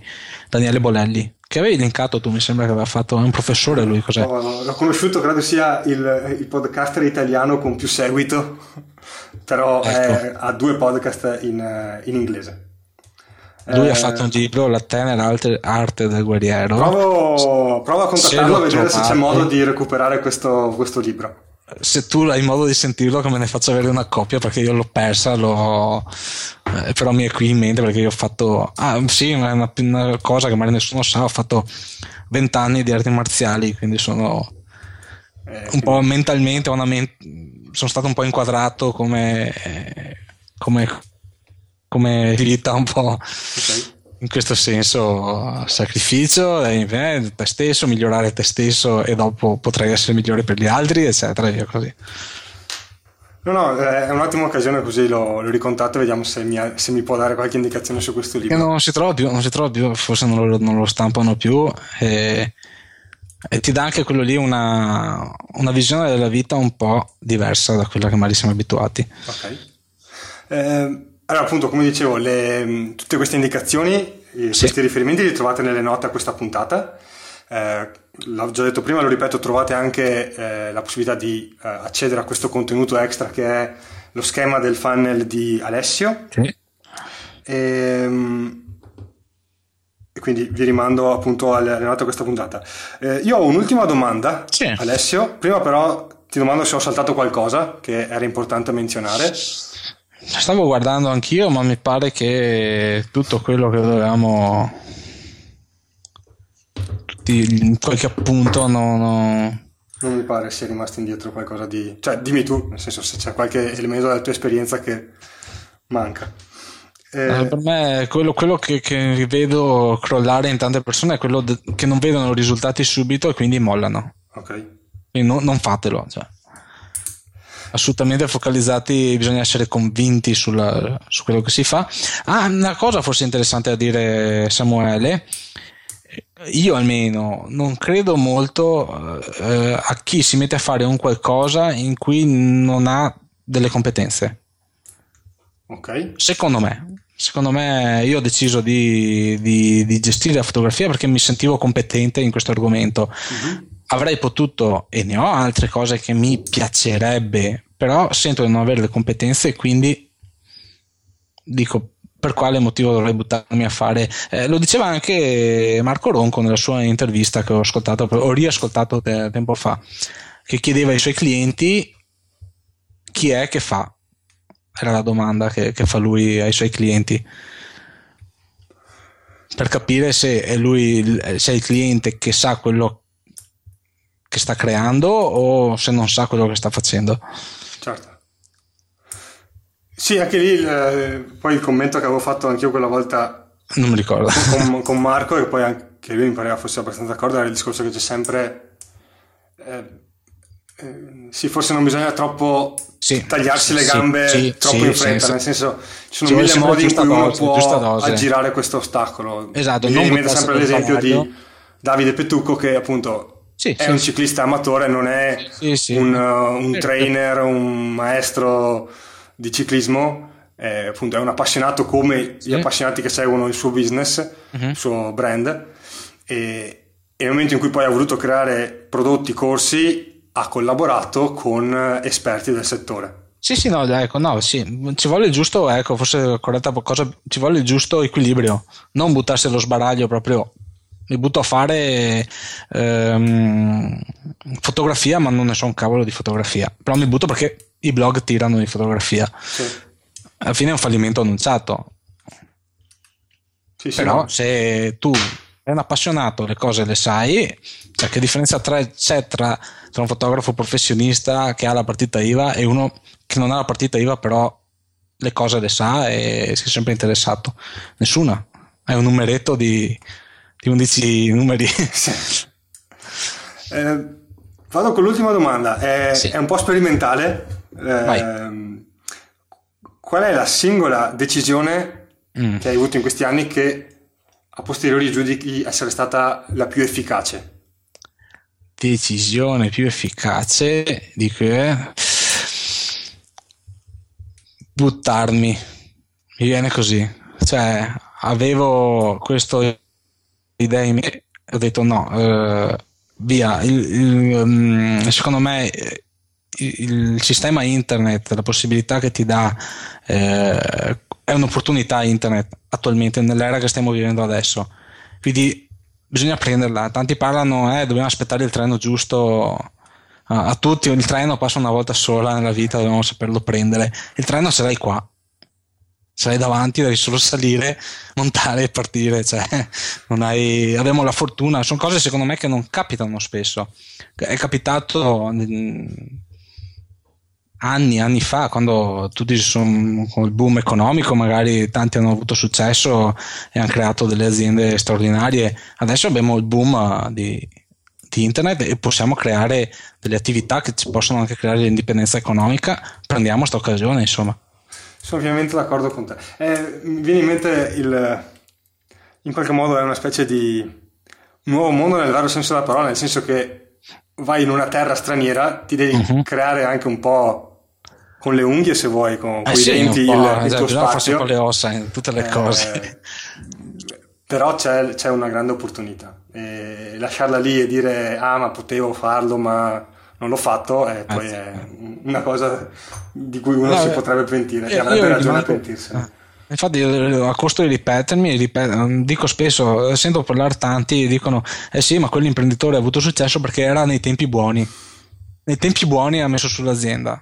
Daniele Bolelli, che avevi linkato tu, mi sembra che aveva fatto, è un professore lui, cos'è? Oh, l'ho conosciuto, credo sia il, il podcaster italiano con più seguito, però è- Ecco. ha due podcast in, in inglese. Lui Eh, ha fatto un libro, La tenera arte, del guerriero. Provo, provo a contattarlo lo a vedere se c'è modo di recuperare questo, questo libro. se tu hai modo di sentirlo che me ne faccio avere una copia perché io l'ho persa l'ho eh, però mi è qui in mente perché io ho fatto ah sì è una, una cosa che magari nessuno sa ho fatto 20 anni di arti marziali quindi sono Eh, un po' mentalmente una men- sono stato un po' inquadrato come come come vita un po' ok. in questo senso sacrificio eh, te stesso migliorare te stesso e dopo potrai essere migliore per gli altri eccetera via così No, no, eh, è un'ottima occasione così lo, lo ricontatto e vediamo se mi, ha- se mi può dare qualche indicazione su questo libro. non si trova più, non si trova più, forse non lo, non lo stampano più e, e ti dà anche quello lì una, una visione della vita un po' diversa da quella che magari siamo abituati. Ok. Eh, allora, appunto, come dicevo, le- tutte queste indicazioni, eh, Sì. questi riferimenti li trovate nelle note a questa puntata. Eh, l'ho già detto prima, lo ripeto, trovate anche eh, la possibilità di eh, accedere a questo contenuto extra che è lo schema del funnel di Alessio. Ehm, E quindi vi rimando appunto alle, note a questa puntata. Eh, io ho un'ultima domanda, Sì. Alessio. Prima però ti domando se ho saltato qualcosa che era importante menzionare. Stavo guardando anch'io, ma mi pare che tutto quello che dovevamo. Tutti, qualche appunto no, no, Non mi pare sia rimasto indietro qualcosa di... Cioè, dimmi tu, nel senso se c'è qualche elemento della tua esperienza che manca. Eh, eh, per me quello, quello che, che, vedo crollare in tante persone è quello de- che non vedono risultati subito e quindi mollano. Ok. Quindi no, non fatelo. Cioè. Assolutamente focalizzati, bisogna essere convinti sulla, su quello che si fa. Ah, una cosa forse interessante da dire, Samuele. Io almeno non credo molto eh, a chi si mette a fare un qualcosa in cui non ha delle competenze. Ok. Secondo me, secondo me io ho deciso di, di, di, gestire la fotografia perché mi sentivo competente in questo argomento. Uh-huh. Avrei potuto, e ne ho altre cose che mi piacerebbe, però sento di non avere le competenze e quindi dico per quale motivo dovrei buttarmi a fare. Eh, lo diceva anche Marco Ronco nella sua intervista che ho ascoltato, ho riascoltato te, tempo fa, che chiedeva ai suoi clienti chi è che fa era la domanda che, che fa lui ai suoi clienti. Per capire se lui, se è il cliente che sa quello che sta creando o se non sa quello che sta facendo. Certo. Sì, anche lì il, poi il commento che avevo fatto anch'io quella volta non mi ricordo con, con Marco e poi anche lui mi pareva fosse abbastanza d'accordo era il discorso che c'è sempre eh, eh, sì, forse non bisogna troppo sì, tagliarsi sì, le gambe sì, troppo in fretta, nel senso ci sono mille modi in cui uno può aggirare questo ostacolo. Esatto, Mi viene sempre l'esempio di Davide Petucco che appunto è un ciclista amatore, non è un, uh, un trainer, un maestro di ciclismo, è, appunto è un appassionato come gli appassionati che seguono il suo business, uh-huh. il suo brand. E, e nel momento in cui poi ha voluto creare prodotti, corsi, ha collaborato con esperti del settore. Sì, sì, no, ecco, no, sì, ci vuole il giusto, ecco, forse corretta cosa, ci vuole il giusto equilibrio, non buttarsi allo sbaraglio proprio. Mi butto a fare ehm, fotografia, ma non ne so un cavolo di fotografia. Però mi butto perché i blog tirano di fotografia. Sì. Alla fine è un fallimento annunciato. Sì, sì, Però no. se tu sei un appassionato, le cose le sai, cioè che differenza c'è tra tra un fotografo professionista che ha la partita IVA e uno che non ha la partita IVA però le cose le sa e si è sempre interessato. Nessuna. È un numeretto di, di 11 numeri. Sì. Eh, vado con l'ultima domanda. È, sì. è un po' sperimentale. Eh, qual è la singola decisione mm. che hai avuto in questi anni che a posteriori giudichi essere stata la più efficace? decisione più efficace di che buttarmi mi viene così cioè avevo questa idea in me ho detto no eh, via il, il, mm, secondo me il, il, sistema internet la possibilità che ti dà eh, è un'opportunità internet attualmente nell'era che stiamo vivendo adesso quindi bisogna prenderla. Tanti parlano, eh, dobbiamo aspettare il treno giusto. A, a tutti il treno passa una volta sola nella vita, dobbiamo saperlo prendere. Il treno ce l'hai qua, l'hai davanti, devi solo salire, montare e partire. Cioè, hai, abbiamo la fortuna, sono cose secondo me che non capitano spesso. È capitato anni, anni fa, quando tutti sono con il boom economico, magari tanti hanno avuto successo e hanno creato delle aziende straordinarie. Adesso abbiamo il boom uh, di, di internet e possiamo creare delle attività che ci possono anche creare l'indipendenza economica. Prendiamo questa occasione, insomma. Sono ovviamente d'accordo con te. Eh, mi viene in mente il. In qualche modo è una specie di nuovo mondo nel vero senso della parola, nel senso che vai in una terra straniera, ti devi uh-huh. creare anche un po' con le unghie se vuoi, con, eh i sì, denti il, il esatto, tuo spazio. con le ossa in tutte le eh, cose. Però c'è, c'è, una grande opportunità. E lasciarla lì e dire ah ma potevo farlo ma non l'ho fatto e poi eh, è una cosa di cui uno no, si potrebbe pentire e avrebbe ragione a pentirsene. Ah. Infatti, a costo di ripetermi, ripet- dico spesso, sento parlare tanti dicono: Eh sì, ma quell'imprenditore ha avuto successo perché era nei tempi buoni. Nei tempi buoni ha messo sull'azienda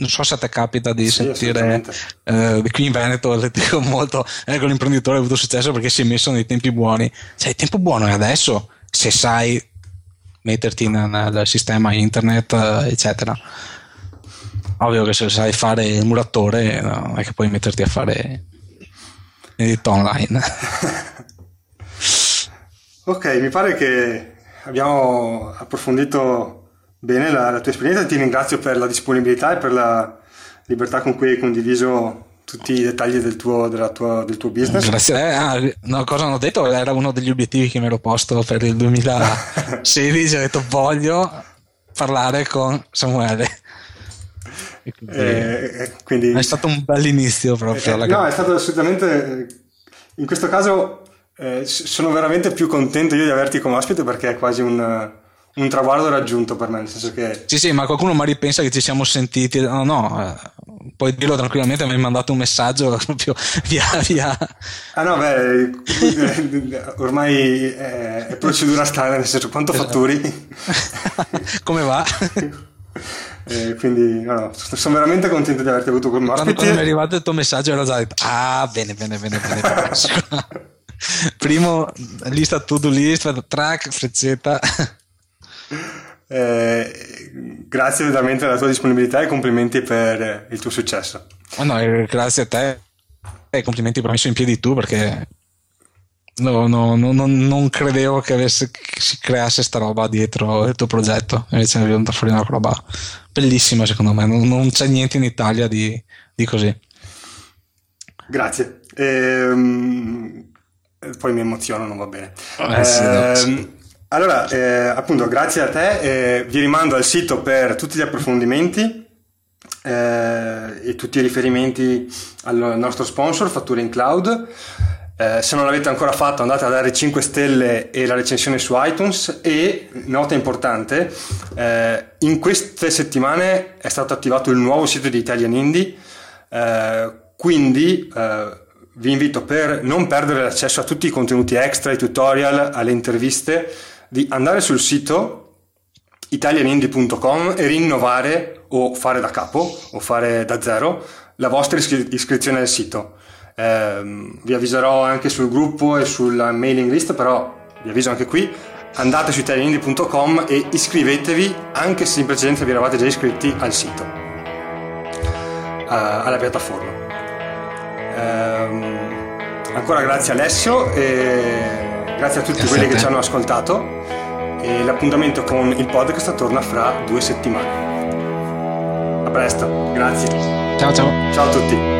non so se a te capita di sì, sentire eh, qui in Veneto le dico molto ecco l'imprenditore ha avuto successo perché si è messo nei tempi buoni cioè il tempo buono è adesso se sai metterti nel sistema internet, eccetera. Ovvio che se sai fare il muratore, no, è che puoi metterti a fare edito online. ok, mi pare che abbiamo approfondito bene la, la tua esperienza. Ti ringrazio per la disponibilità e per la libertà con cui hai condiviso tutti i dettagli del tuo, tua, del tuo business. Grazie. Eh, ah, no, cosa hanno detto? Era uno degli obiettivi che mi ero posto per il 2016. ho detto voglio parlare con Samuele. Quindi, eh, quindi, è stato un bel inizio proprio. Eh, no, è stato assolutamente. In questo caso eh, sono veramente più contento io di averti come ospite perché è quasi un un traguardo raggiunto per me, nel senso che... Sì, sì, ma qualcuno mi ripensa che ci siamo sentiti, no, no, eh, puoi dirlo tranquillamente, mi hai mandato un messaggio proprio via, via. Ah no, beh, ormai è, è procedura standard, nel senso quanto esatto. fatturi? Come va? Eh, quindi no, no, sono veramente contento di averti avuto come ospite. Quando, mi è arrivato il tuo messaggio ero già detto, ah, bene, bene, bene, bene. bene. Primo, lista to-do list, track, freccetta. Eh, grazie veramente della tua disponibilità e complimenti per il tuo successo. Oh no, grazie a te e complimenti per aver messo in piedi tu perché no, no, no, non credevo che, avesse, che, si creasse sta roba dietro il tuo progetto. Invece è venuta fuori una roba bellissima secondo me. Non, non c'è niente in Italia di, di così. Grazie. Ehm, poi mi emoziono, non va bene. Eh, sì, ehm, allora, eh, appunto, grazie a te. Eh, vi rimando al sito per tutti gli approfondimenti eh, e tutti i riferimenti al nostro sponsor, Fatture in Cloud. Eh, se non l'avete ancora fatto, andate a dare 5 stelle e la recensione su iTunes. E nota importante: eh, in queste settimane è stato attivato il nuovo sito di Italian Indie. Eh, quindi vi invito per non perdere l'accesso a tutti i contenuti extra, i tutorial, alle interviste di andare sul sito italianindie.com e rinnovare o fare da capo o fare da zero la vostra iscri- iscrizione al sito. Eh, vi avviserò anche sul gruppo e sulla mailing list, però vi avviso anche qui. Andate su italianindie.com e iscrivetevi anche se in precedenza vi eravate già iscritti al sito, uh, alla piattaforma. Eh, ancora grazie Alessio e Grazie a tutti Grazie quelli che ci hanno ascoltato e l'appuntamento con il podcast torna fra due settimane. A presto, grazie. Ciao ciao. Ciao a tutti.